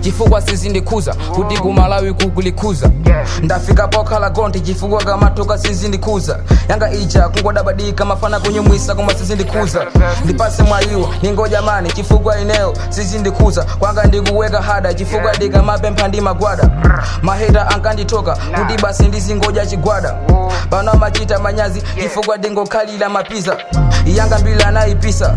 chifukwa sizindikhuza kuti kumalawi kukulikhuza ndafika pokhala gonti chifukwa kamatoka sizindikhuza yanga ija kungodabadika mafana kunyumwisa koma sizindikhuza ndipase mwayiwo ningojamani chifukwa ineo sizindikhuza kwanga ndikuweka hada chifukwa ndikamapempha ndi magwada. Maheta ankanditoka kuti basi ndizingoja chigwada pano amachita manyazi chifukwa ndingokhalira mapiza yanga mbila anaipisa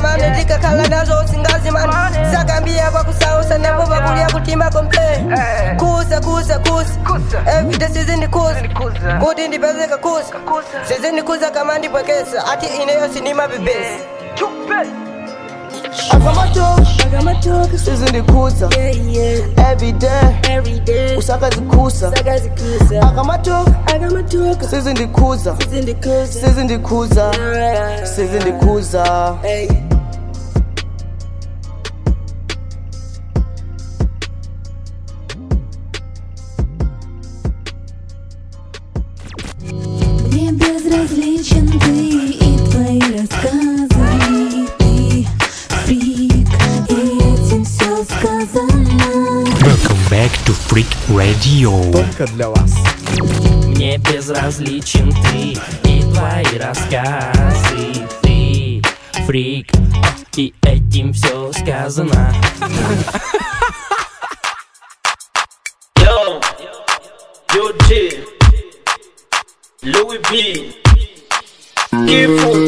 mane ndikakhala nazo usingazimani sakambia kwakusausa nabo vakulya kutimba komplain kusa kusa kusa. Evite sizindikuza kuti ndipezeka kusa. Sizindikuza kama ndipwekesa ati ineyo sinimabebesi akamatoka sizindikuza everyday usakazikusa akamatoka sizindikuza sizindikuza sizindikuza Radio. Только для вас. Мне безразличен ты и твои рассказы. Ты фрик, и этим все сказано. Yo, yo G, Louis V, Kifu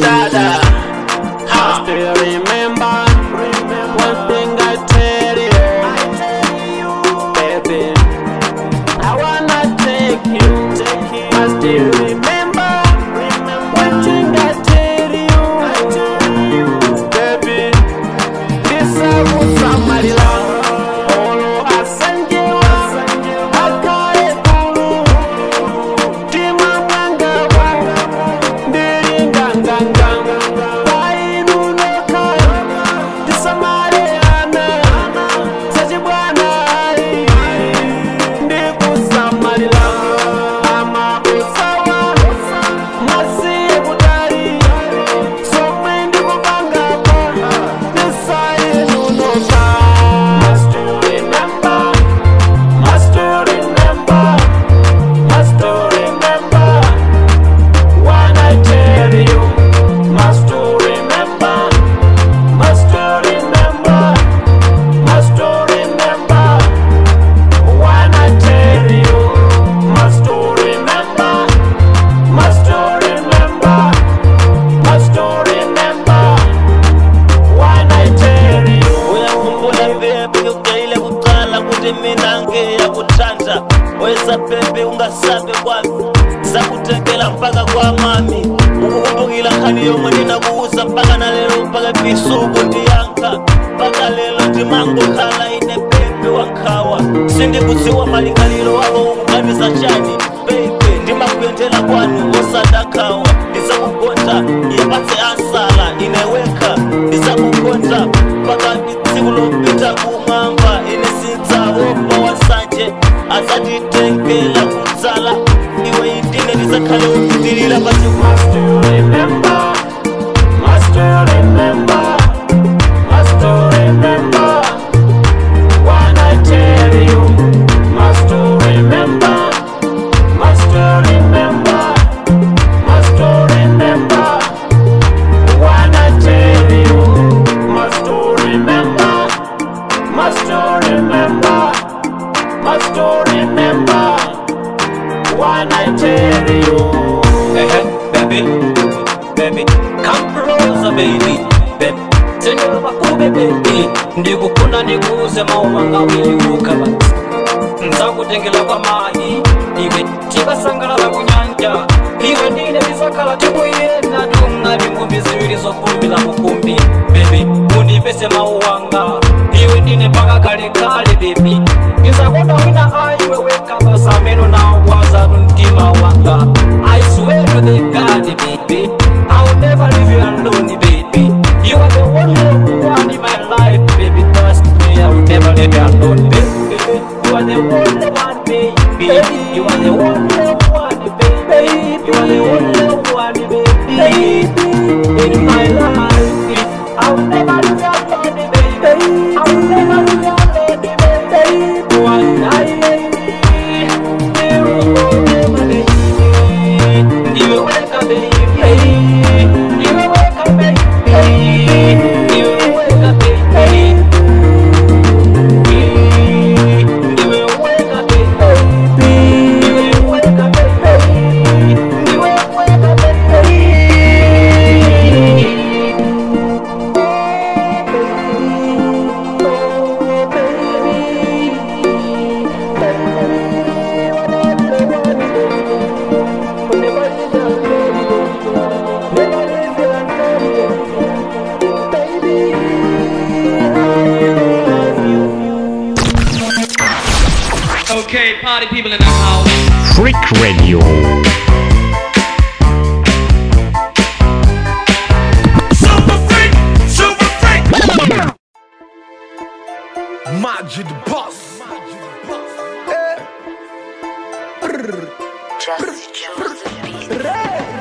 Magic Boss. Eh.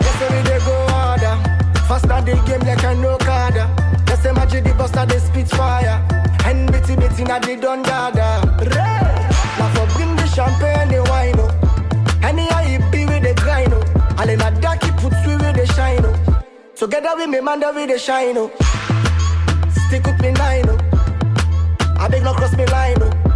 Yes, every day go harder. Faster the game like a no carder. Yes, say magic the buster the spit fire. And bitty bitty na the done dada. Now for bring the champagne the wine oh. Anyhow you be with the grind oh. And then a darky put sweet with the shine oh. Together with me man with the shine oh. Stick with me nine oh. I beg no cross me line oh.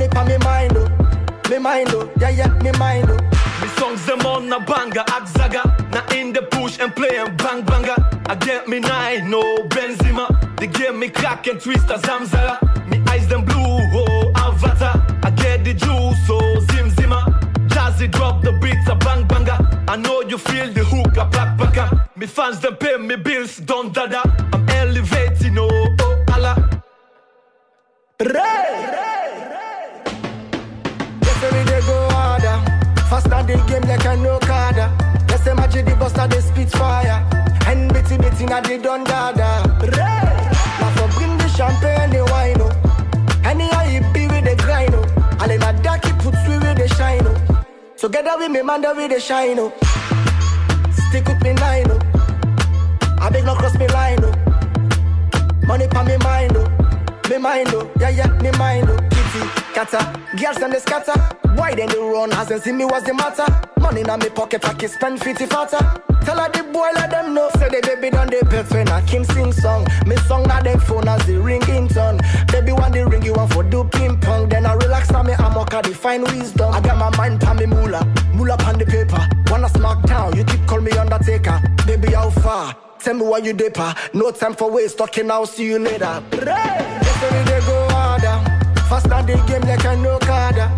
Money pa me mind oh. Me mind oh. Yeah yeah me mind oh. Me songs them on na banga Akzaga Na in the push and play and bang banga I get me nine, no Benzema. They give me crack and twist a Zamzara Me eyes them blue, oh Avatar. I get the juice, oh Zim Zima. Jazzy drop the beats a bang banga I know you feel the hook a black baka Me fans them pay me bills, don't dada. I'm elevating, oh, oh Allah Every day go harder. Faster the game like a no carder. Yes, say magic the buster the spit fire. And bitty bitty na the done dada. Now for bring the champagne the wine oh. Anyhow you be with the grind oh. And then a darky put sweet with the shine oh. Together with me man with the shine oh. Stick with me nine oh. I beg no cross me line oh. Money pa me mind oh. Me mind oh, yeah yeah, me mind oh. Kitty, kata, girls them they scatter. Why then they run? As they see me, what's the matter? Money in me pocket, I can spend 50 fatter. Tell her the boy let them know. Say the baby done the pet when I Kim sing song. Me song na them phone as the ring in turn. Baby want the ring, you want for do ping pong. Then I relax now me I'm okay, define wisdom. I got my mind pa me moolah, moolah pan the paper. Wanna smack down, you keep call me Undertaker. Baby how far? Tell me why you dipper. No time for waste talking. I'll see you later. Yes, every day go. Faster the game like a no carder.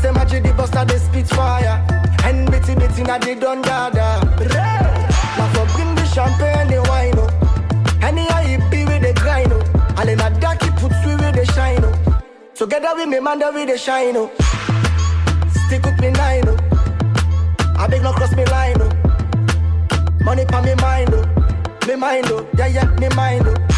Say magic the buster the spit fire. And bitty bitty inna the don dada. Now for bring the champagne, the wine, oh. Any be with the grind, oh. And in a darky put sweet with the shine, oh. Together with me, man, with the shine, oh. Stick with me nine, oh. I beg no cross me line, oh. Money pa me mind, oh. Me mind, oh. Yeah, yeah, me mind, oh.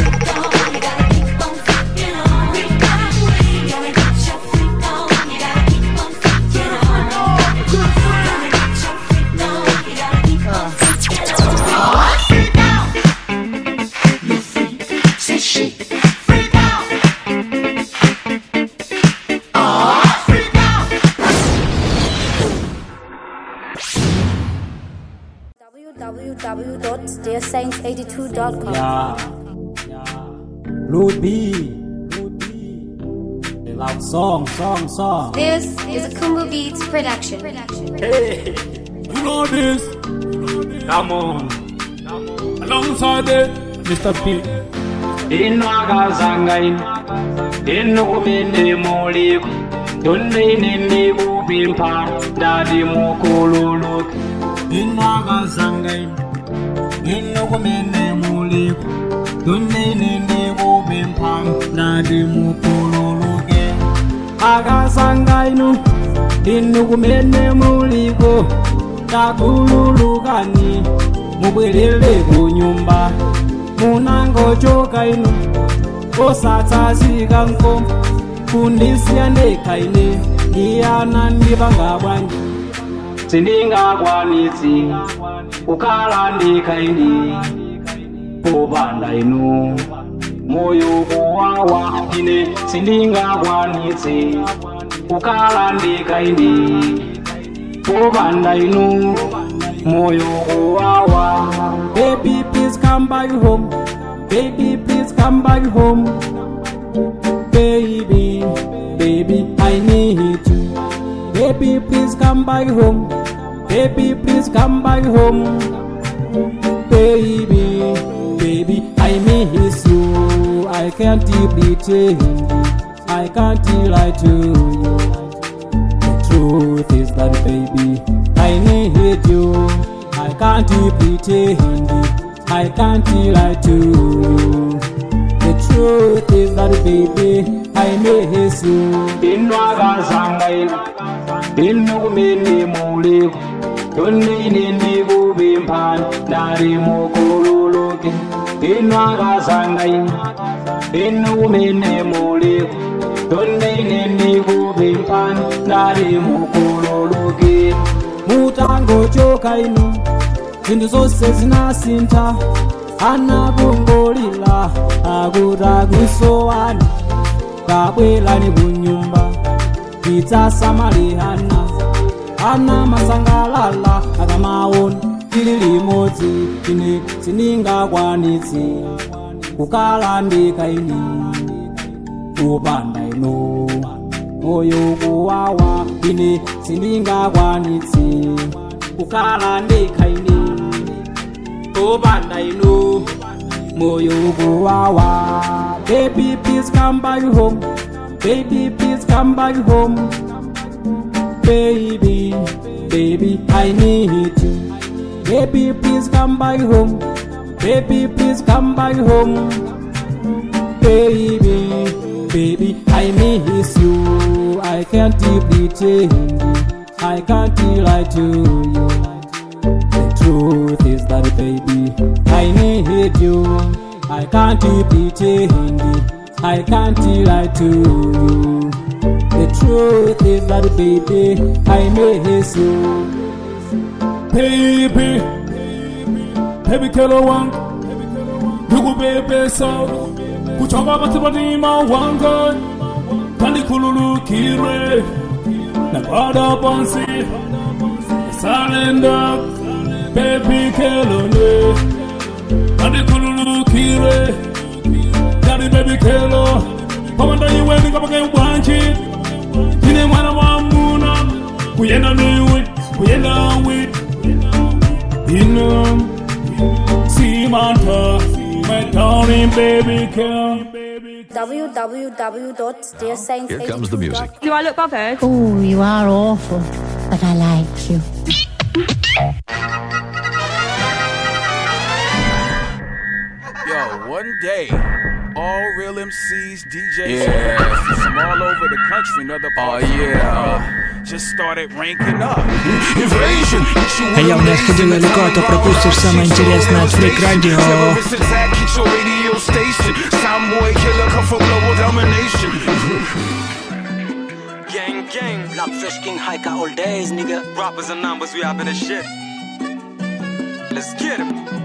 2.com. Yeah. yeah. Root B. Loud song, song, song. This is a Kumbu Beats production. Hey, you know this. Come on. Alongside it, Mr. P. Inu agazangain, inu kubende molik, tunde inende kubimpa, dadi mokululuk. Inu agazangain, inu kubende inokumene muliko tonneine kupimpa ndati mukululuke akasangainu inu kumene muliko takululukani mubwerere ku nyumba munangochoka inu osatsazika nko kundisiya ndekha ine iyana ndipanga bwanji. Sindingakwanitsi kukhala ndikaini popanda inu. Moyo kuwawa ine sindingakwanitsi kukhala ndikaini popanda inu moyo kuwawa baby please come back home. Baby please come back home. Baby baby i need you. Baby please come back home. Baby please come back home. Baby i miss you. I can't pretend. I can't lie to you. The truth is that baby i need you. I can't pretend. I can't lie to you. The truth is that baby i miss you. Inwakazangaina inokumene muliko tonneine ndikupimphani ndali inwagazangai inumene muliku tonene ndikuvimpan ndali mukululuki mutangochokaino zinthu zonse zinasintha anakungolila akutakuisowani kabwerani kunyumba tidzasamalihana ana masangalala akamaona tili limodzi ine sindingakwanitsi kukhala ndikaini kupanda inu moyo kuwawa ine sindingakwanitsi kukhala ndikaini kupanda inu moyo kuwawa baby please come back home. Baby please come back home. Baby baby i need you baby please come back home. Baby please come back home. Baby baby i miss you. I can't pretend i can't lie to you. The truth is that baby i need you. I can't pretend i can't lie to you. The truth is that baby i miss you baby baby kelo wangu ndikubebesa kuchonga bathi batima wanga kandikhululukire Pada Ponsi, Salenda, Baby Kelone, oh, Nadi Kululu Kire, Nadi Baby Kelo, Pamanda Iweni Kapake Wanchi, Tine Mwana Wamuna, Kuyenda Niwit, Kuyenda Wit, Inum, Simanta, My Tony Baby Kel. www.dearsaints Here comes the music. Do I look bothered? Oh, you are awful, but I like you. Yo, one day, all real MCs, DJs, Yeah. from all over the country and other parts Oh, yeah. of the world just started ranking up. Invasion. А я у нас ходил далеко, а то пропустишь самое интересное от Freak Radio. Terrorist attack, hit your radio station. Soundboy killer come for global domination. Gang, gang, Blackfish King hiker all days, nigga. Rappers and numbers, we having a shit. Let's get him.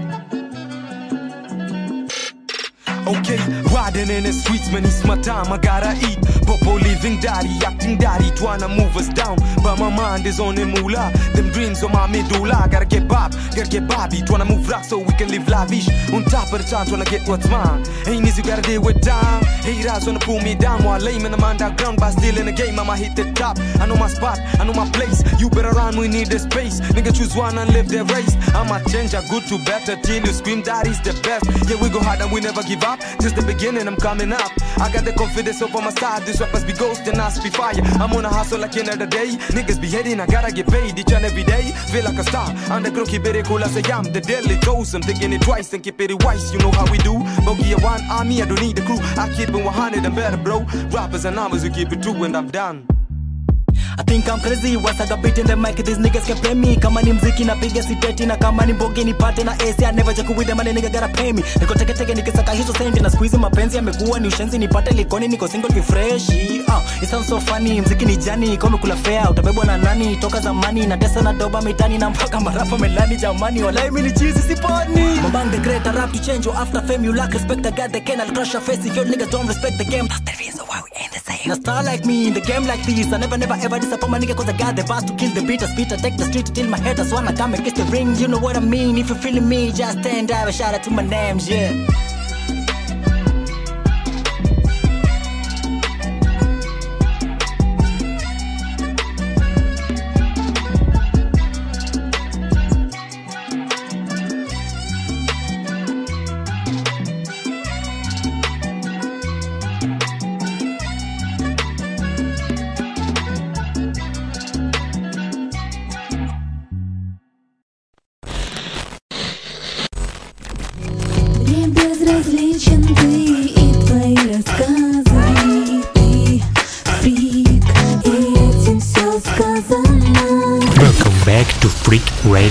Okay, riding in the streets, man, it's my time, I gotta eat. Popo living daddy, acting daddy, tryna move us down. But my mind is on the moolah. Them dreams on my medulla. Gotta get bob, gotta get bobby. Tryna move rock so we can live lavish. On top of the town, tryna get what's mine. Ain't easy, gotta deal with time. Haters wanna pull me down while lame in the underground, but still in the game, I'ma hit the top. I know my spot, I know my place. You better run, we need the space. Nigga, choose one and live the race. I'ma change a good to better till you scream daddy's the best. Yeah, we go hard and we never give up. Just the beginning, I'm coming up. I got the confidence over my side. These rappers be ghost and us be fire. I'm on a hustle like another day. Niggas be hating, I gotta get paid each and every day. Feel like a star. Underground, keep it cool as I am. The deadly dose. I'm thinking it twice and keep it wise. You know how we do. Bogey a one army, I don't need the crew. I keep it 100 and better, bro. Rappers and numbers, we keep it true and I'm done. I think I'm crazy once I got beat in the mic? These niggas can play me. Kama ni mziki napiga siteti na kama ni mbogi nipate na AC I never joke with them and nigga gotta pay me. Niko teke teke nikisaka hizo sendi na squeeze mapenzi yamekuwa ni ushenzi nipate likoni niko single ni fresh uh, it sounds so funny mziki ni jani kama kula fair utabebwa na nani? Toka zamani na tesa na doba mitani na mpaka marafa melani jamani walai mimi ni cheesy siponi. Mambang the great rap to change you after fame you lack respect I got the can I'll crush your face if your niggas don't respect the game. That's the reason why we ain't the same. A star like me in the game like this I never never ever disappoint my nigga cause I got the bars to kill the beat. I spit I take the street till my haters wanna come and kiss the ring. You know what I mean? If you feeling me just stand up and shout out to my names yeah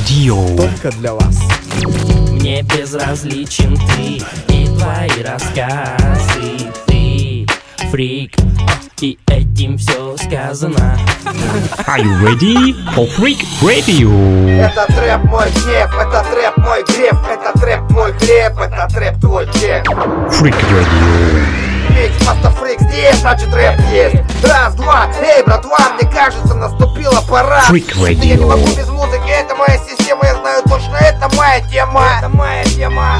Radio. Только для вас. Мне безразличен ты и твои рассказы Ты фрик, и этим все сказано Are you ready for Freak Radio? Это трэп мой гнев, это трэп мой греф, это трэп мой хлеб, это трэп твой чек. Freak Radio. Фикс, просто фрик здесь, значит рэп есть. Раз, два, эй, братва, мне кажется, наступила пора. Freak Radio. Я не могу без музыки, это моя система, я знаю точно, это моя тема. Это моя тема.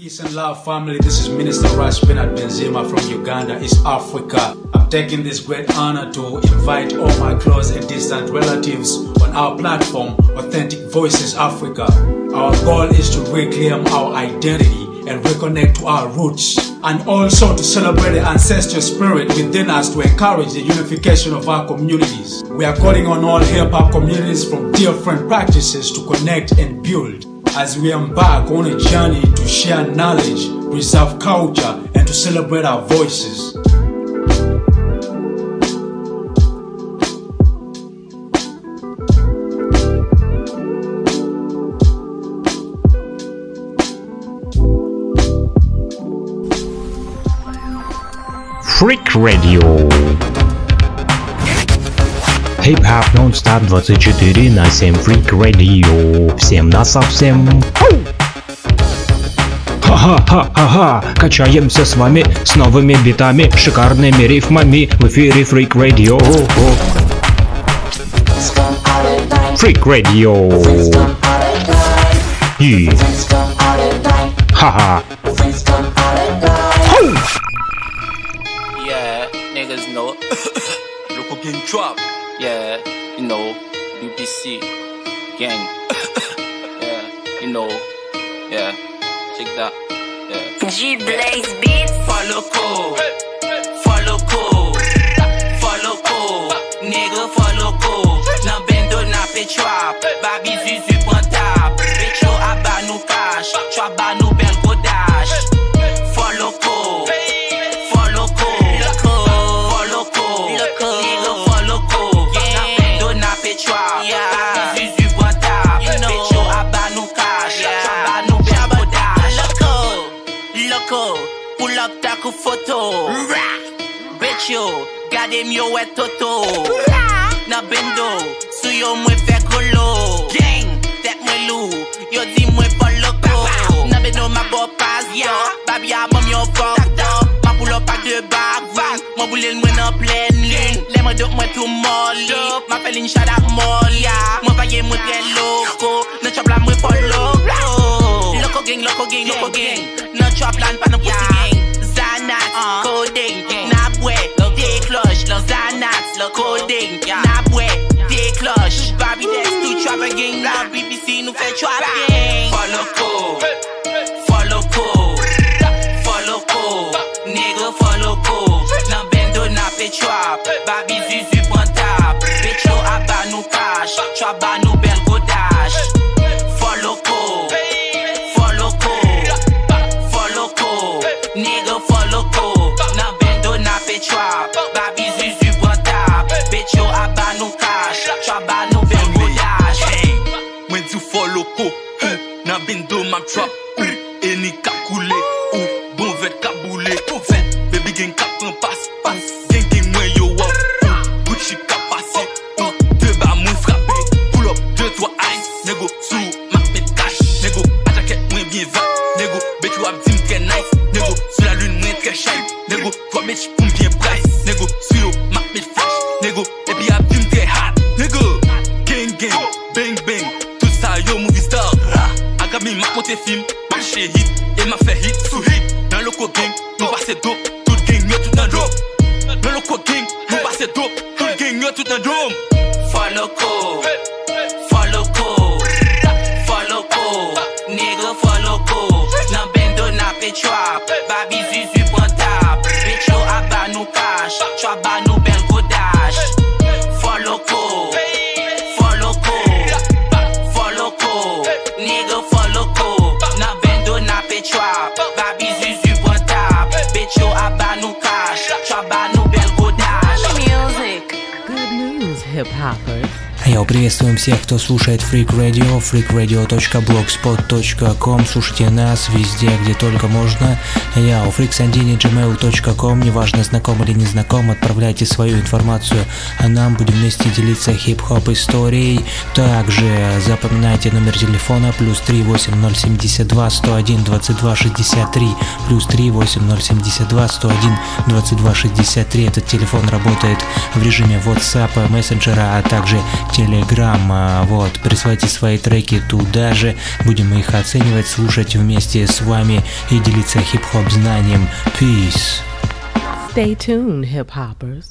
Peace and love, family. This is Minister Rush Bernard Benzema from Uganda, East Africa. I'm taking this great honor to invite all my close and distant relatives on our platform, Authentic Voices Africa. Our goal is to reclaim our identity and reconnect to our roots, and also to celebrate the ancestral spirit within us to encourage the unification of our communities. We are calling on all hip hop communities from different practices to connect and build as we embark on a journey to share knowledge, preserve culture, and to celebrate our voices. Freak Radio. Хип-хап нон-стоп 24 на 7 Freak Radio. Всем на совсем. Ха-ха-ха-ха, качаемся с вами с новыми битами, шикарными рифмами в эфире Freak Radio. Freak Radio. И... Ха-ха. Yeah, niggas know. Local gang drop. Yeah, you know, UPC gang. yeah, you know, yeah, check that. Yeah. G Blaze Beats. Follow code. Follow code. Follow code. Nigga follow code. Nan bendo na pe trap. Babi zuzu Gade myo we toto. Na bendo Sou yo mwen fe kolo. Deng, tek mwen lou Yo di mwen fol loko. Na bendo ma bo pas yo. Babi a bom yo fok do Ma poulo pak de bagvan Mwen boulel mwen an plen lun Le mwen dok mwen tou moli. Ma felin chadak moli. Mwen paye mwen tre loko. Nan chop la mwen fol loko. Loko geng, loko geng, loko geng Nan chop lan pa nan pusi geng Zanat, kodeng the cold thing. Na bwe, dey clutch. Babi des tou trap again. La BBC nou fe trap again. Follow code. Trap Йоу, приветствуем всех, кто слушает Freak Radio, freakradio.blogspot.com, слушайте нас везде, где только можно. Я у freaksandini.gmail.com, неважно, знаком или не знаком, отправляйте свою информацию, а нам будем вместе делиться хип-хоп историей. Также запоминайте номер телефона плюс 38072 101 22 63 плюс 38072 101 22 63. Этот телефон работает в режиме WhatsApp, мессенджера, а также Telegram. А, Вот, присылайте свои треки туда же, будем их оценивать, слушать вместе с вами и делиться хип-хоп знанием. Peace. Stay tuned, hip hoppers.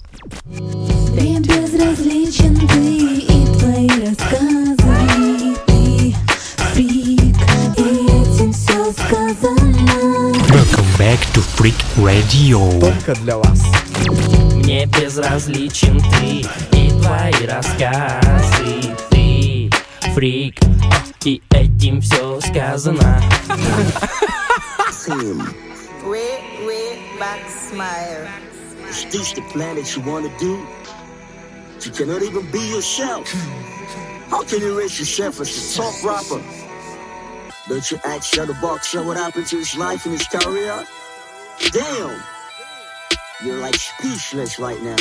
Мне безразличен ты и твои рассказы Ты фрик, и этим все сказано Welcome back to Freak Radio. Только для вас. Мне безразличен ты и твои рассказы Ты фрик, и этим все сказано Wait, wait, back smile. Is this the plan that you wanna do? You cannot even be yourself. How can you raise yourself as a top rapper? Don't you ask Shutterboxer what happened to his life and his career? Damn! You're like speechless right now.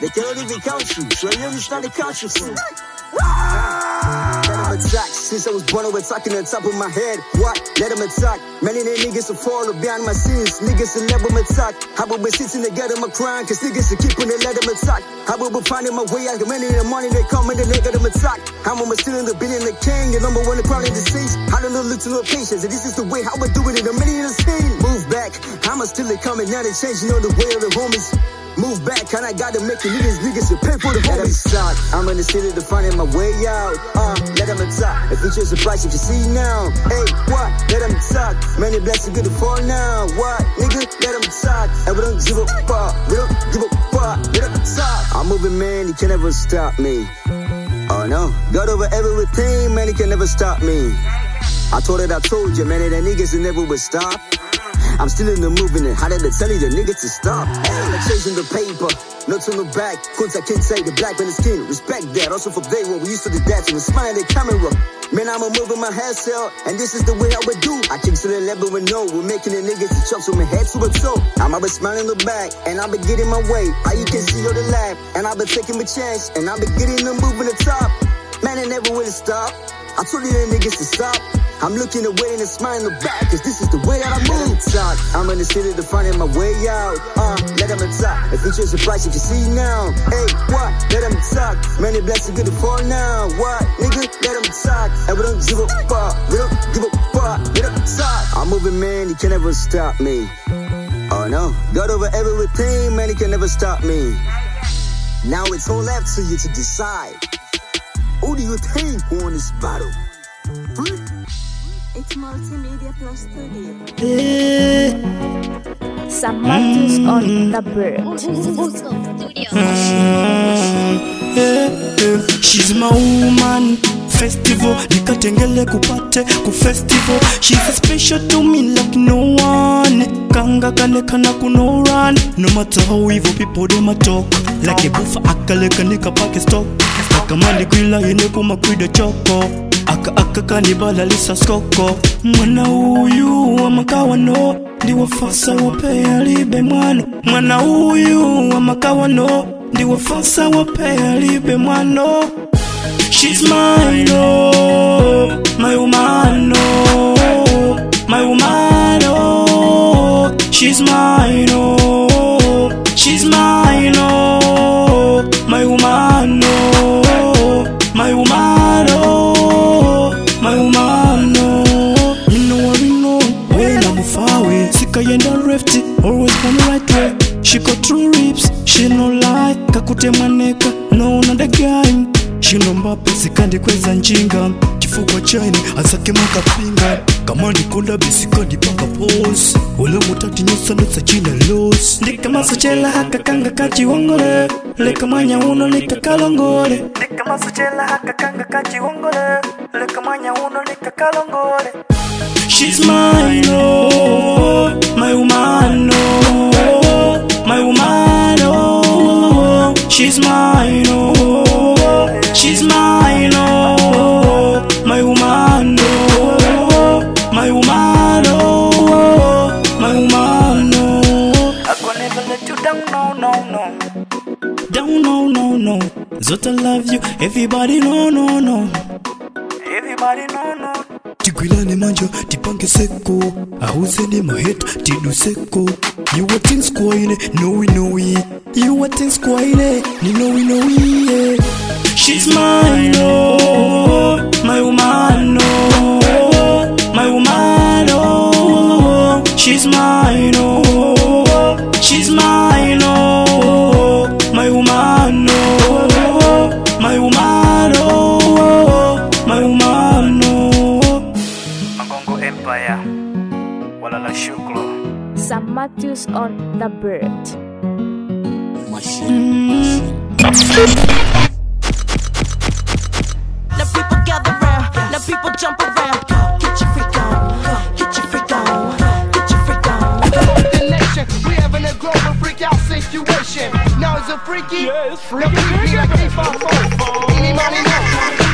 They cannot even count you, so you understand the culture food. Let them attack. Since I was born, I was talking on top of my head. What? Let them attack. Many of them niggas will fall behind my sins. Niggas will never attack. I will be sitting together, my crying, cause niggas are keeping it, let them attack. I will be finding my way out. Many in the morning, they come and they let them attack. I'm almost still in the billion, the king, the number one, the crown in the seas. I don't know, look to no patience. And this is the way how we do it in a million of scene. Move back. I'm still they coming now, they changing on the way of the homies. Move back, and I gotta make the niggas, niggas to pay for the homies. Start. I'm in the city to finding my way out. Uh, let them attack. If it's a price, if you see now. Hey, what? Let them attack. Many blessings good to fall now. What? Nigga, let them attack. And we don't give a fuck. We don't give a fuck. Let them attack. I'm moving, man. You can never stop me. Oh no. God over everything, man. He can never stop me. I told it, I told you, man. That niggas will never would stop. I'm still in the movement. How did I tell you the niggas to stop? Like chasing the paper. No to the back. Kunta can't say the black man is skin. Respect that. Also for day when we used to do that. And smile the camera. Man, I'm a moving my hair cell. And this is the way I would do. I kick to the level with no. We're making the niggas to chop from my head to a toe. I'm always smiling the back. And I've been getting my way. How you can see all the laugh. And I've been taking my chance. And I've been getting the move in the top. Man, I never will stop. I told you the niggas to stop. I'm looking away and a smile in the back, cause this is the way that I move. Talk. I'm in the city to finding my way out. Uh, let them attack. If it's just a price, if you see now. Hey, what? Let them attack. Many blessings good to fall now. What? Nigga, let them attack. And we don't give a fuck. We don't give a fuck. Let them talk. I'm moving, man. You can never stop me. Oh no. God over everything, man. You can never stop me. Now it's all left to you to decide. Who do you think won this battle? It's multimedia plus studio. Eh. Sam Matthews on the bird. Eh. She's my woman festival. Nikatengele kupate ku festival. She's special to me like no one. Kanga kanekana kuno run. No matter how evil people they ma talk. Like a buffer akaleka nikapake stock. Akamali kwila ine kuma kwida choko. Aka aka kanibala lisa skoko. Mwana huyu wa makawano. Ndiwafasa wapea alibe mwano. Mwana huyu wa makawano ndiwafasa wapea libe mwano She's mine, oh, my woman, oh, my woman, oh. She's mine, oh, she's mine, oh, my woman, oh, my woman, oh, my woman, oh. Me know what we know, when I'm far away. Sick I end left always come right way. She got true rips, she no lie. Kakute maneka, no another guy. Shino mbape sikandi kweza njinga. Chifukwa chaini asake makapinga kama ndikunda bisikandi paka pos ule mutati nyosandosa china los ndikamasochela hakakanga kachiwongole leka manya uno likakalongole ndikamasochela hakakanga kachiwongole leka mwanya uno likakalongole She's mine, oh, she's mine, oh, she's mine, oh, my woman, oh, my woman, oh, my woman, oh. I could never let you down, no, no, no. Down, no, no, no. Zota love you, everybody, no, no, no. tigwilane manje tipange seko. Ahuzeni mahet tiduseko iwatinskwayine nowinowi iwatinskwayine ninowinowiye She's mine, oh, my woman. Sam Matthews on the bird. Now people gather round, now people jump around. Get your freak on, get your freak on, get your freak on. the nation. We having a global freak out situation. Now it's a freaky. Yeah, it's freaky. Now freaky like 854. Any money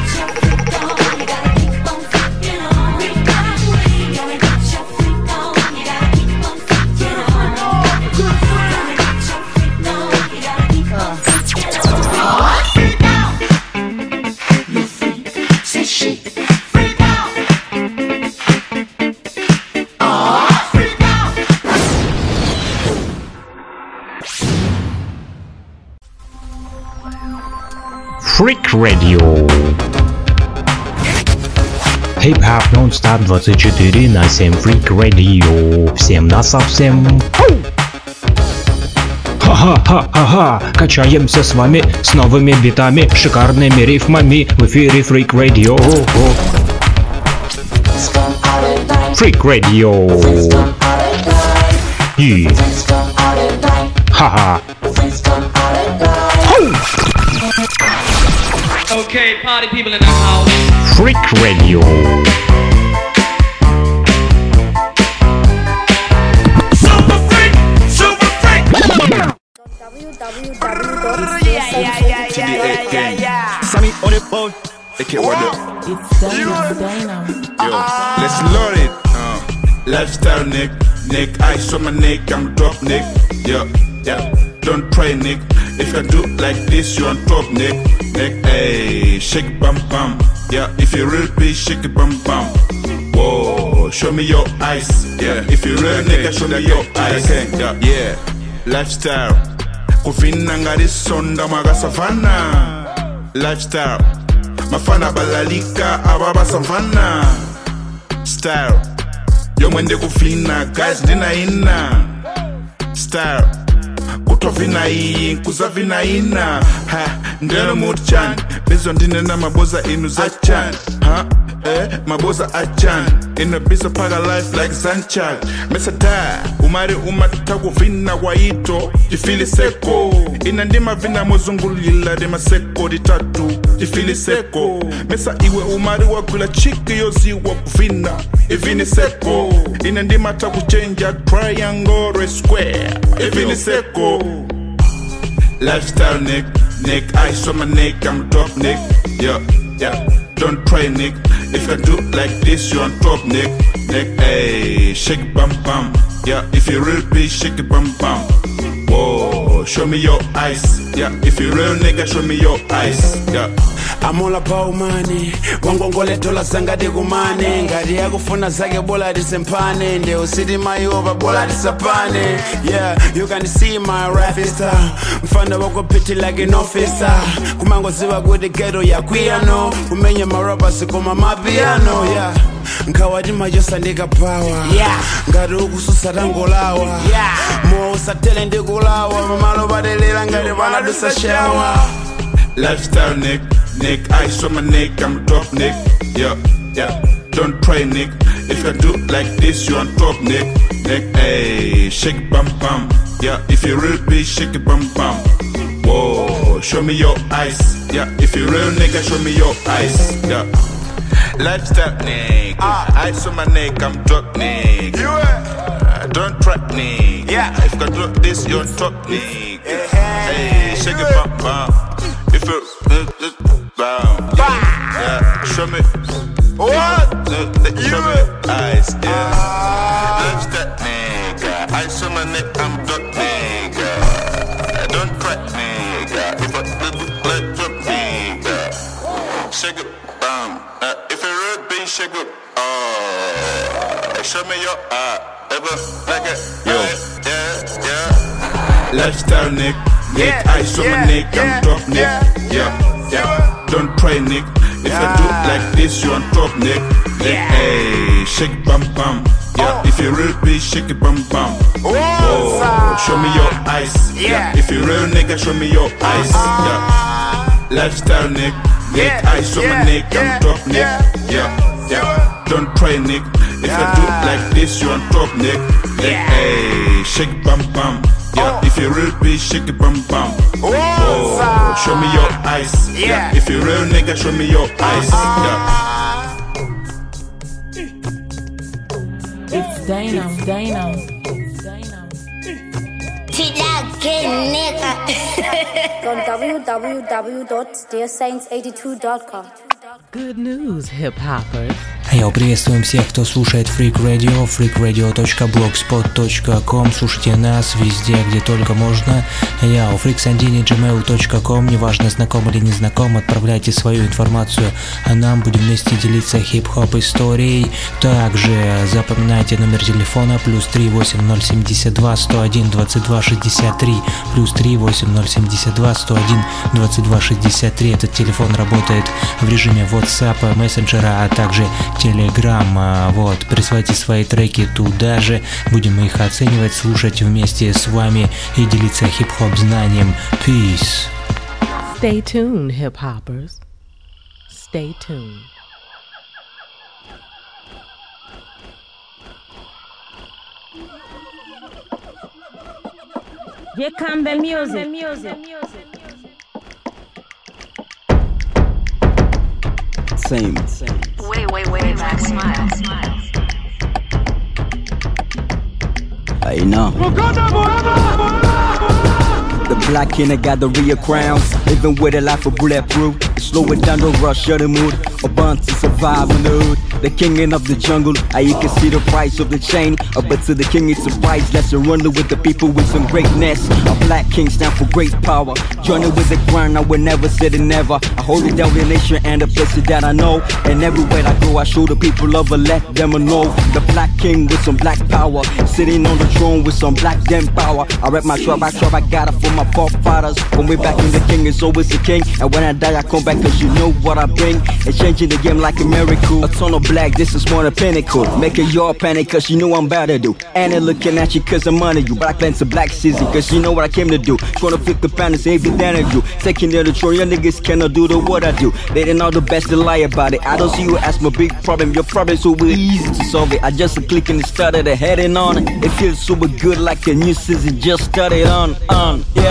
Radio. Хип-хап нон-стоп 24 на 7 Freak Radio. Всем на совсем. Ха-ха-ха-ха-ха, качаемся с вами с новыми битами, шикарными рифмами в эфире Freak Radio. Freak Radio. И... Ха-ха. Okay, party people in the house. Freak Radio. Sammy on the boat. They can't word up. It's Dana. Dana. Yo, let's load it. Uh, lifestyle, Nick. Nick, ice on my neck. I'm drop, Nick. Yeah, yeah. Don't try, Nick. If you do like this, you on top, Nick. Nick, hey, shake it, bum bum. Yeah, if you real big, shake it, bum bum. Whoa, show me your eyes. Yeah, if you real nigga, show me your eyes. Yeah, yeah. Lifestyle. Kufina ngari sonda maga savana. Lifestyle. Mafana balalika ababa savana. Style. Yo mwende kufina, guys ndina ina. Style. kuto vinayi nkuza vinayina ha ndeno muti bizo ndine maboza inu za chani. Ha eh maboza achan ino bizo paga life like zanchan mesa da umari umata kuvina kwaito tifili seko. Ina ndima vina mozungulila de maseko ditatu tifili seko. Mesa iwe umari wagula chiki yoziwa kuvina. Ivini seko. Ina ndima takuchenja triangle square. Ivini seko. Lifestyle Nick, Nick, ice on my neck, I'm top Nick. Yeah, yeah. Don't try Nick. If I do like this, you're on top Nick. Nick, hey, shake bum bum. Yeah, if you real big, shake it bum bum. Whoa, show me your eyes. Yeah, if you real nigga, show me your eyes. Yeah. I'm all about money. Wangongole dola zanga dikumane ngati yakufuna zake bola tisempane nde usiti mayova bola tisapane yeah you can see my rafista mfana wakopiti like an officer. Kumangoziva kuti geto yakwiyano kumenya marapa sikoma mapiano yeah nkawati machosa ndikapawa ngati ukususa tangolawa usatele ndikulawa mamalo padelera ngati panadusa shawa Lifestyle Nick, Nick, i show my neck, I'm top Nick. Yeah, yeah. Don't try Nick. If you do like this, you on top Nick. Nick, hey, shake bam bum. Yeah, if you real big, shake it bam bam Whoa, show me your eyes. Yeah, if you real nigga, show me your eyes. Yeah. Lifestyle Nick, ah. ice on my neck, I'm top Nick. Eh. Uh, don't trap, Nick. Yeah, if I drop this, you on top Nick. Hey, shake it bum bum. If you uh, uh, bound, yeah, show me what? Uh, show me eh. eyes, yeah. Ah. Love that nigga. I saw my neck, I'm duck nigga. Don't trap, nigga. If I drop nigga. Shake it, real big, shake. Oh, uh, show me your eye. Ever like it? Yeah, yeah, yeah. Lifestyle Nick. Nick, ice on my neck, I'm top Nick. Yeah, yeah. Don't try Nick. If I do like this, you on top Nick. Nick, hey, shake bum bum. Yeah, oh. if you real big, shake it bum bum. Oh, oh show me your eyes. Yeah, if you real nigga, show me your eyes. Uh-huh. Yeah, lifestyle Nick. Nick, ice on my neck, I'm top Nick. Yeah, yeah. Don't try Nick. If I do like this, you on top Nick. Nick, hey, shake bum bum. Yeah, oh. if you real big, shake it bum bum. Oh, show me your eyes. Yeah, if you real nigga, show me your uh-huh. eyes. Yeah. It's Dana. Dana. on www.dearsaints82.com. good news, hip hoppers. Йо, приветствуем всех, кто слушает Freak Radio, freakradio.blogspot.com. Слушайте нас везде, где только можно. Я у freaksandini.gmail.com. Неважно, знаком или не знаком, отправляйте свою информацию, а нам будем вместе делиться хип-хоп историей. Также запоминайте номер телефона плюс 38072 101 22 63 плюс 38072 101 22 63. Этот телефон работает в режиме WhatsApp, мессенджера, а также Telegram. А, Вот, присылайте свои треки туда же, будем их оценивать, слушать вместе с вами и делиться хип-хоп знанием. Peace. Stay tuned, hip hoppers. Stay tuned. Here come the music. Same. Way, way, way back smile. I know. The black king got the real crown. Living with a life of bulletproof. Slow it down, don't rush, the mood. A bond to survive in the hood. The king of the jungle. I you can see the price of the chain. Uh, but to the king it's a price. Let's run with the people with some greatness. A black king stand for great power. Journey with the grind, I will never say the never. I hold it down the nation and the places that I know. And everywhere I go, I show the people of a let them know. The black king with some black power. Sitting on the throne with some black damn power. I rep my tribe, I tribe, I got it for my forefathers. When we back in the king, it's always the king. And when I die, I come back cause you know what I bring. And changing the game like a miracle. A ton of black, this is more than pinnacle. Making your panic cause you know I'm about to do. And looking at you cause I'm under you. Black pants and black season cause you know what I came to do. Gonna flip the pan and save the damn of you. Taking the throne, your niggas cannot do the what I do. They didn't know the best to lie about it. I don't see you as my big problem. Your problem so easy to solve it. I just click and started heading on it. It feels super good like a new season just started on, on, yeah.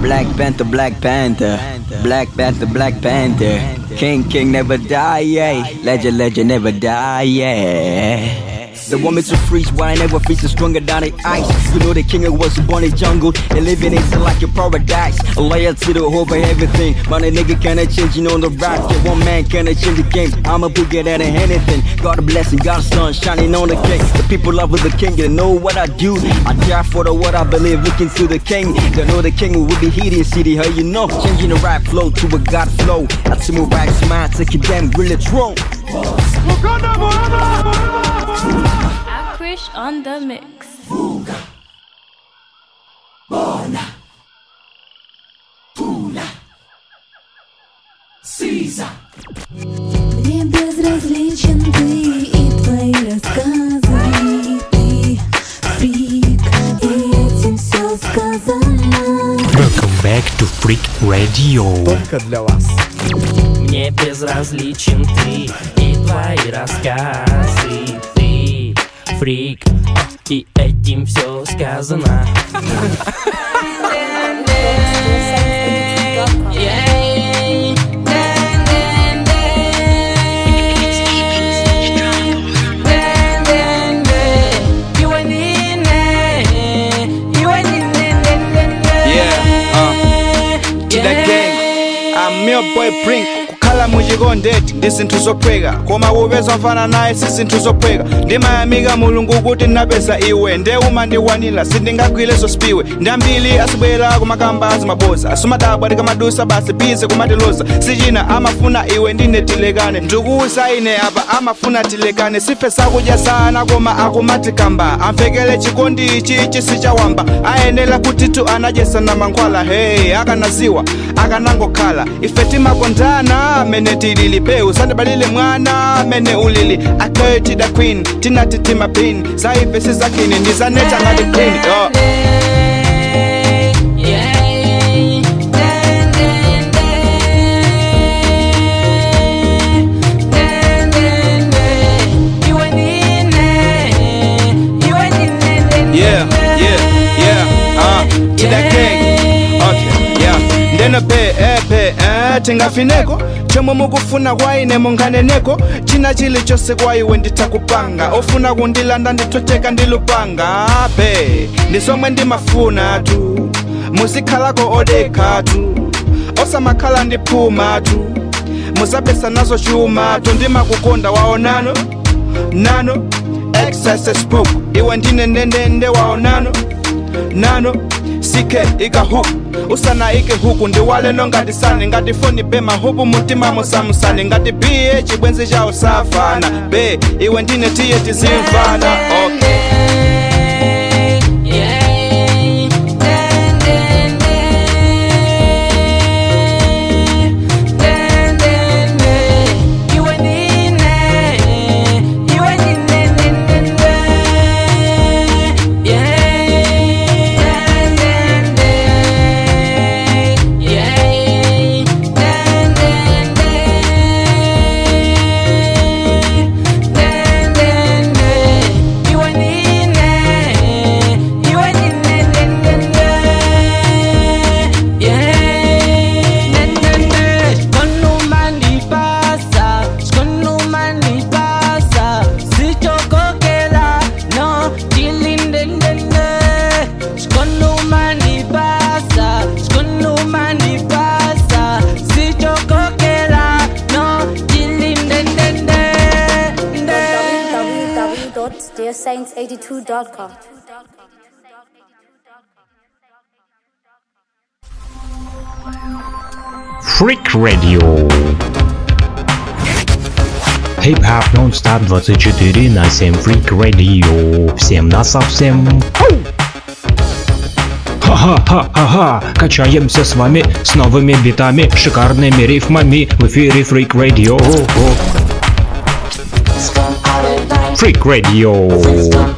Black Panther, Black Panther. Black Panther, Black Panther. King, king never die, yeah. Legend, legend never die, yeah. They want me to freeze, I never freeze is stronger than the ice. You know the king was born in jungle and living in it like a paradise. A loyal to hope and everything. But a nigga change, you know the rock. Yeah, one man cannot change the game. I'm a bigger than anything. God a blessing, God a sun shining on the king. The people love with the king, they know what I do. I die for the what I believe, looking to the king. They know the king will be heating city, how you know? Changing the rap flow to a God flow. I see my rap smile, take it damn really wrong. Akrish on the mix. Мне безразличен ты и твои рассказы ты фрик, и этим все сказано Welcome back to Freak Radio. Только для вас. Мне безразличен ты и твои рассказы фрик, и этим все сказано Yeah, uh, Brink. Kukhala muchikondeti ndi zinthu zophweka koma kupeza mfana naye si zinthu zophweka ndimayamika mulungu kuti ndinapeza iwe. Nde umandiwanira sindingagwireso spiwe ndambiri asibwera kumakamba azimaboza asumadabwa tikamadusa basi bize kumatiloza sichina amafuna iwe ndine tilekane ndikuuza ine apa amafuna tilekane sife sakudya sana koma akumatikamba amvekele chikondi ichi chisichawamba ayenera kuti tu anadyesana mankhwala hey akanaziwa akanangokhala. Ife timakondana mene tilili peu. Sandabalile mwana mene ulili. Akoyo tida queen tinatitima pin. Saive sizakini ndizanetangadi clean oh. Yeah. nate ngafineko chomwe mukufuna kwayine munganeneko china chilichonse kwayiwe nditakupanga ofuna kundilanda ndithoteka ndi lupanga abe ndi somwe ndimafuna-tu muzikhalako odekha-tu osamakhala ndiphuma-tu musabesa nazo chuma-tu ndimakukonda waonano nano excess spoke iwe ndinenenende waonano nano, nano. Sike ika huku usana ike huku ndiwaleno ngati sani ngati foni be mahupu mutima musamusani ngati biye chibwenzi chawo safana. Be iwe ndine tiye tizimvana. Okay. www.dearsaints82.com. Freak Radio. Хип-хап нон-стоп 24 на 7 Freak Radio. Всем на совсем. Ха-ха-ха-ха-ха, качаемся с вами с новыми битами, шикарными рифмами в эфире Freak Radio. Freak Radio.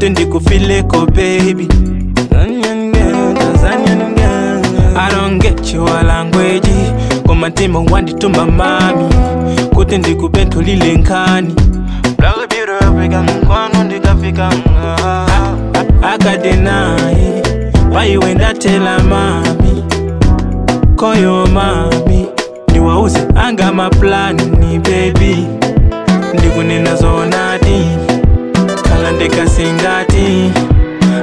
mtu ndikufileko baby. I don't get your language. Komatema wandituma mami. Kuti ndikupentulile nkani akadenai paiwe ndatela mami? Koyo mami. Ndiwauze anga maplani baby. Ndikunena zonadini kala ndekasingati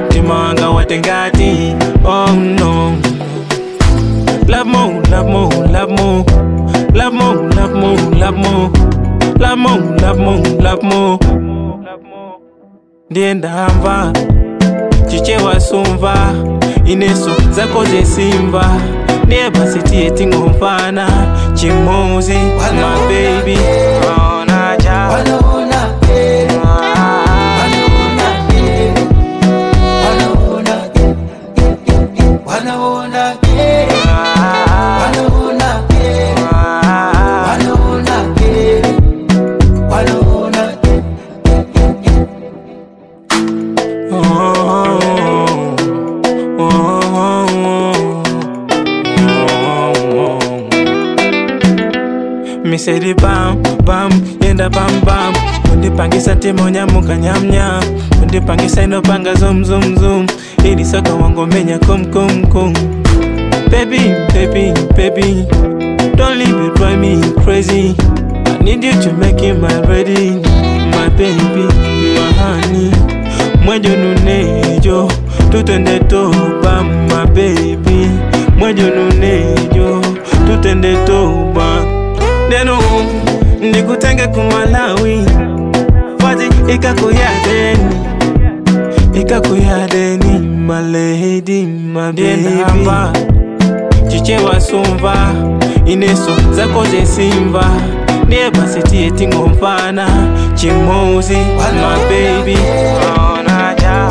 mtima wanga watengati oh no. Love more love more love more love more love more love more love more love more love more ndiye ndamva chichewa sumva ineso zako zesimba. Ndiye basi tiye tingomfana. Chimozi my baby. onaja Me the bam bam yenda bam bam. Undipangisa timonyamuka nyamnyam undipangisa inopanga zum ili soka wangu menya kum kum baby baby baby don't leave it drive me crazy. I need you to make it my ready my baby my honey. Mwejo nunejo tutende toba my baby. Mwejo nunejo tutende toba neno ndikutenge ku malawi wazi ikakuyadeni ikakuyadeni maledi mabehapa chiche wasumva ineso zako zesimva ndiye pasitiye tingomfana chimouzi mabebi onaja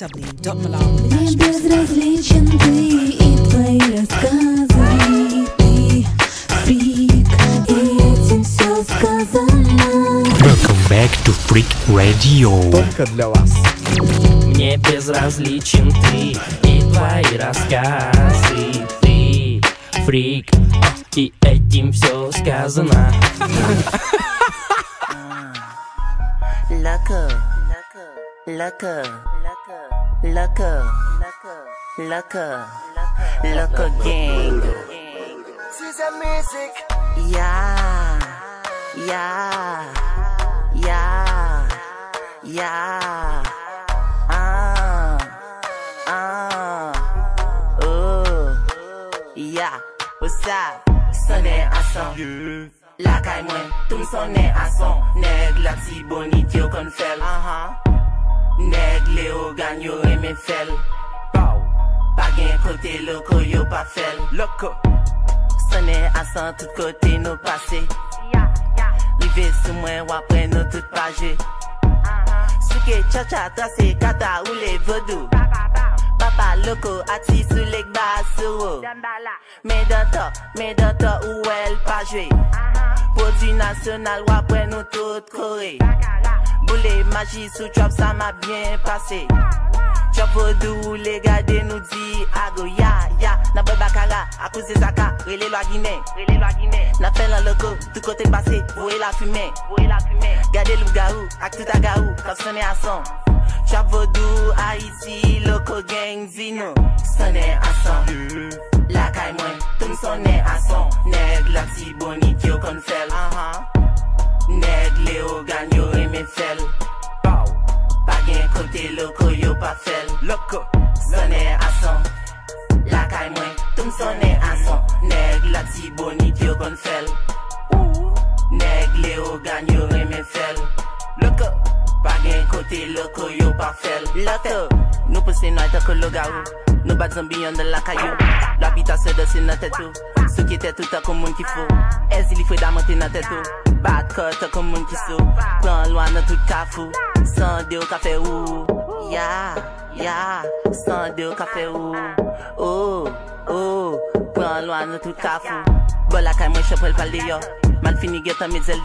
Мне безразличен ты и твои рассказы Ты фрик, и этим все сказано Welcome back to Freak Radio. Только для вас. Мне безразличен ты и твои рассказы Ты фрик, и этим все сказано Loco, loco, loco, loco, loco gang. Music. Yeah, yeah, yeah, yeah. Ah, ah, oh, yeah. What's up? Sonne à son. La caille moi, tout me sonne à son. Nèg la ti bonite yo kon fel. Neg le ogan yo eme fel. Pow Bagen kote loko yo pa fel. Loko. Sone asan tout kote nou pase. Yeah, yeah. Rive sou mwen wapre nou tout paje. Uh -huh. Souke chacha trase kata ou le vodou. Ba, ba, ba. Papa loko ati sou lek ba sou. Men dan to, men dan to ou el pa jwe. Produit national wapre nou tout kore. Boule magie sou trap sa m'a bien passé. Chop vodou le gade nou di ago ya ya Na boy bakara akouze zaka Rele lwa Guinée Rele lwa Guinée Na fel an loko tout kote pase Voye la fumée Gade loup garou ak tout a garou Kap sonne a Chavodou, Haiti, loko geng zino. Sone asan, lakay mwen Toun sone asan, neg la ti bonik yo kon fel. Neg le ogan yo eme fel. Pagen kote loko yo pa fel. Sone asan, lakay mwen Toun sone asan, neg la ti bonik yo kon fel. Neg le ogan yo eme fel. Loko. Pa gen kote loko yo pa fel. Loko, nou pese nou ete kolo loga ou. Nou bat zambi yon de la yo La bita se de se nan tetou. Sou ki tetou ta kon moun ki fou. Ezi li fwe da damante nan tetou. Bat ko ta kon moun ki sou. Pran lwa nan tout ka fou. San de ou ka fe ou. Ya, ya, san de ou ka fe ou. Oh. Oh, pran lwa nan tout kafou. Bol akay mwen chepel pal de yo. Mal fini getan me zel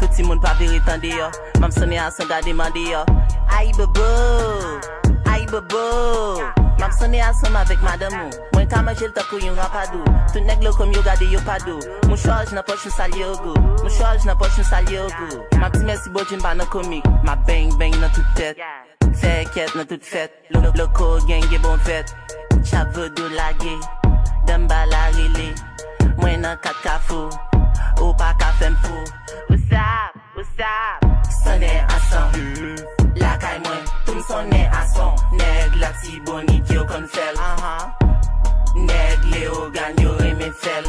Tout si moun pa viri tan de yo. Mam sone asan da deman deyo Ay bebo, ay bebo Mam sone asan avek madamou Mwen kama jel takou yon rapadou. Tout neg lo kom yo gade yo padou. Mou chorj nan poch nou salye ogo Mou chorj nan poch nou salye ogo Mam ti mersi bojin ba nan komik. Ma bang bang nan tout tet. Fè ket nan tout fèt. Lo ko gen ge bon fèt. Chave do lage, dem bala rile Mwen nan kat ka fo, ou pa ka fem fo Ousap, ousap, sone asan Lakay mwen, toum sone asan Neg la ti boni ki yo kon fel Neg le o ganyo eme fel.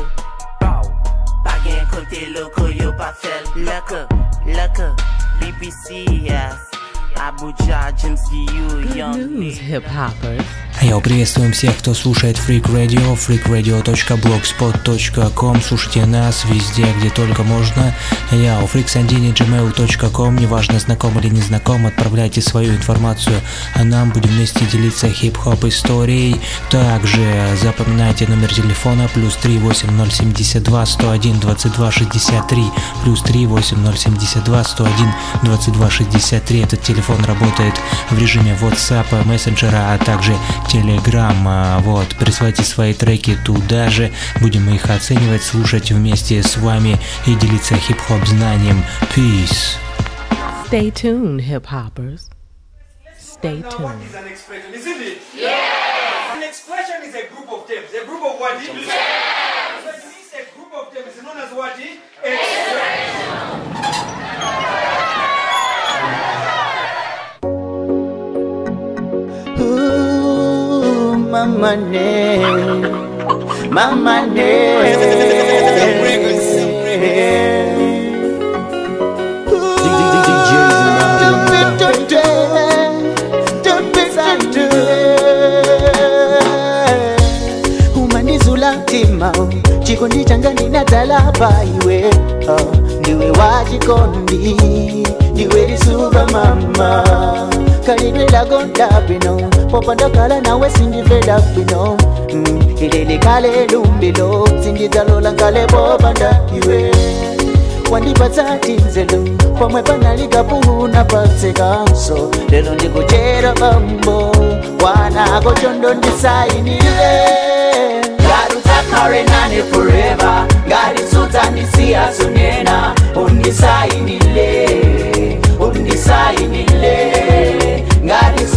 Bagen kote loko yo pa fel. Laka, laka, BPCS hoppers. Йо, приветствуем всех, кто слушает Freak Radio, freakradio.blogspot.com Слушайте нас везде, где только можно. Я у freaksandini.gmail.com Неважно, знаком или не знаком, отправляйте свою информацию, а нам будем вместе делиться хип-хоп историей. Также запоминайте номер телефона плюс 38072 101 22 63 плюс 38072 101 22 63. Этот телефон работает в режиме WhatsApp, мессенджера, а также Telegram. А, Вот, присылайте свои треки туда же, будем их оценивать, слушать вместе с вами и делиться хип-хоп знанием. Peace. Stay tuned, hip hoppers. Stay tuned. is an expression, isn't it? Yes! An expression is a group of terms. A group of what? Yes! So it means a group of terms known as what? Expression. Mama Ne, Mama Ne. Umanizula timao chikondi changani na iwe ah, oh, ndiwe wachikondi ndiwe lisuva mama kalidwela gonda bino popandakala nawe sindivela bino mm. ilelikale lumbilo sindidalola nkale bobanda iwe wandipatsa tinzelu pomwe panalika puhuna patsekanso lelo ndikuchera bambo wanako chondo ndisainile ngarutsakarenane forever ngarisudzandisiyasunena undisainile undisainile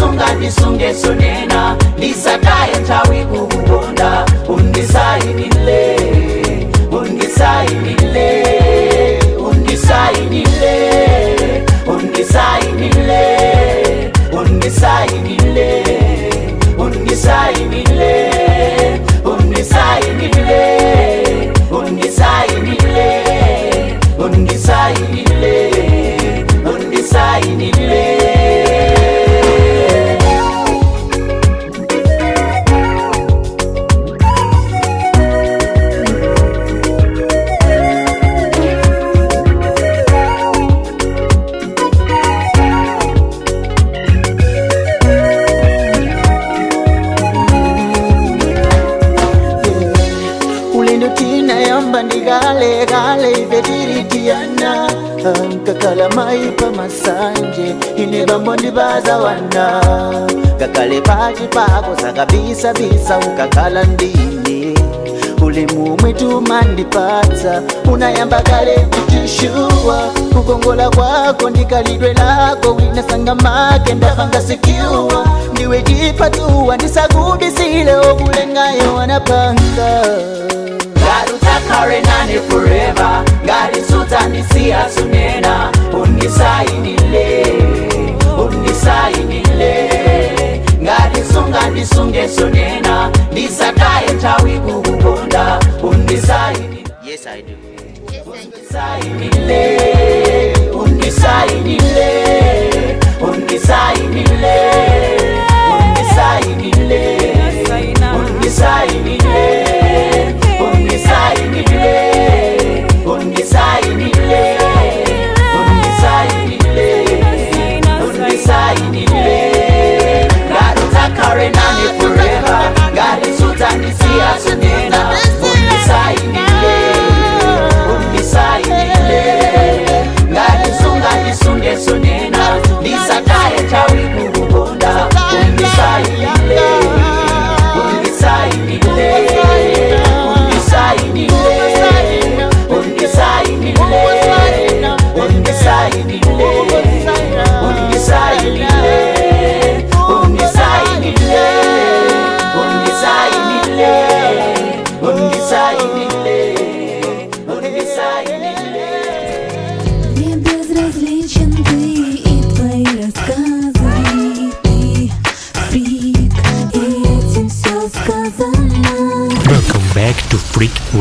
ndisunga ndisungeso nena ndisataye tawi kukutonda undisainile undisainile undisainile undisainile undisainile baza wana gakale pachipakosa kabisabisa ukakala ndini. Ulimu mwitu unayamba kale kutishuwa kukongola kwako ndikalidwe lako winasangamake ndapangasikiwa ndiwe chipatuwa ndisakubisile okulengayo wanapanga. Garutakare nane forever garisutanisiyazunena unisainile ndisaimile ngatisunga ndisunge sonena ndisataye nthawi kukukonda undisaini yes, I do. undisainile undisainile undisainile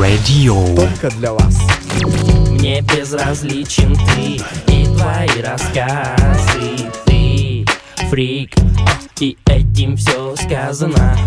Radio. Только для вас. Мне безразличен ты и твои рассказы Ты фрик, и этим все сказано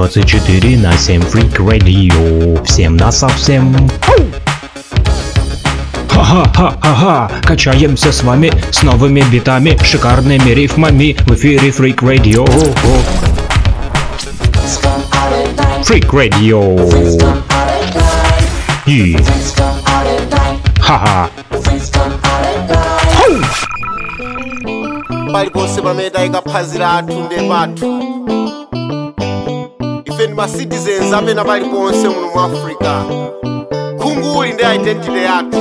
24 на 7 Freak Radio. Всем на совсем. Ха-ха-ха-ха-ха, качаемся с вами с новыми битами, шикарными рифмами в эфире Freak Radio. Freak Radio. И... Ха-ха. paliponse pamene tayikaphwazira athu nde pathu ndi macitizens amene paliponse muno mu africa. Khunguli ndi identity yathu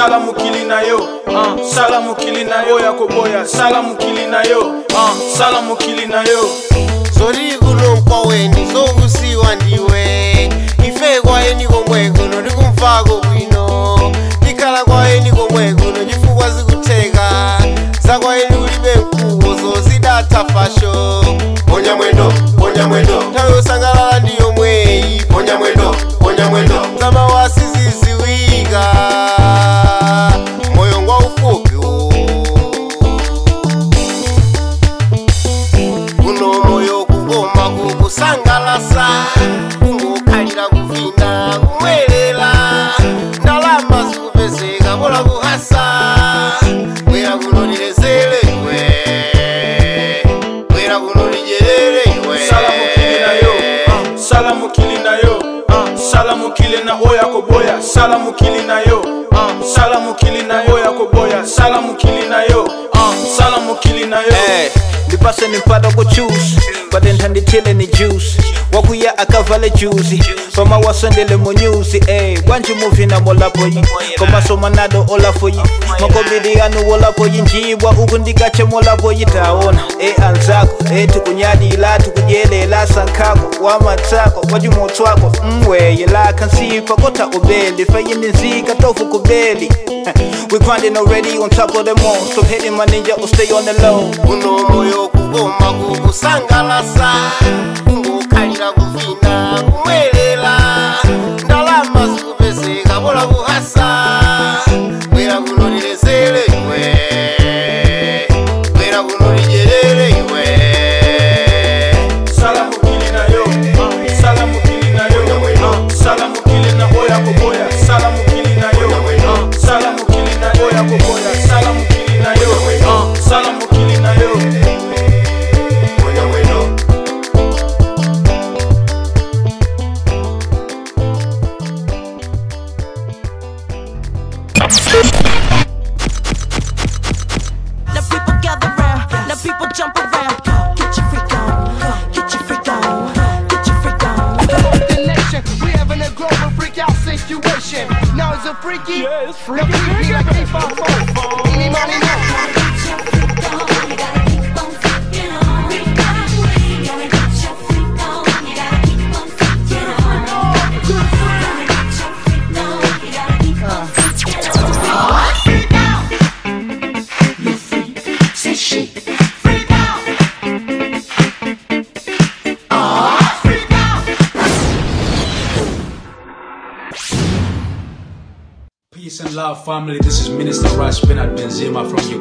sala mokili na yo. Ah. Sala mokili na yo ya koboya. Sala mokili na yo. Ah. Sala vale juicy. Soma wasondele mu news eh. Kwanje movie nabo lapho yi? Ngoba soma nalo olapho yi? Makobidiyano olapho yi njibwa ukundikache molapho yi Tawona eh anzako eh tukunyadila tukujelela sankako Wamatsako wajumotswako mweye laka nsipha kota ubeli Fayini nzika tofu kubeli. We grinding already on top of them all So hitting my ninja or stay on the low. Unomoyo kugoma kukusangalasa Serafina, muere.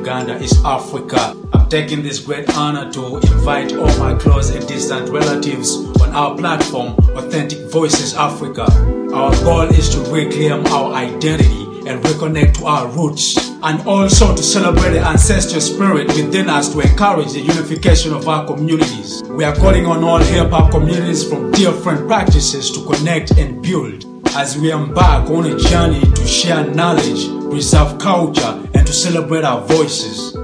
Uganda, East Africa. I'm taking this great honor to invite all my close and distant relatives on our platform, Authentic Voices Africa. Our goal is to reclaim our identity and reconnect to our roots, and also to celebrate the ancestral spirit within us to encourage the unification of our communities. We are calling on all hip hop communities from different practices to connect and build as we embark on a journey to share knowledge, preserve culture, to celebrate our voices.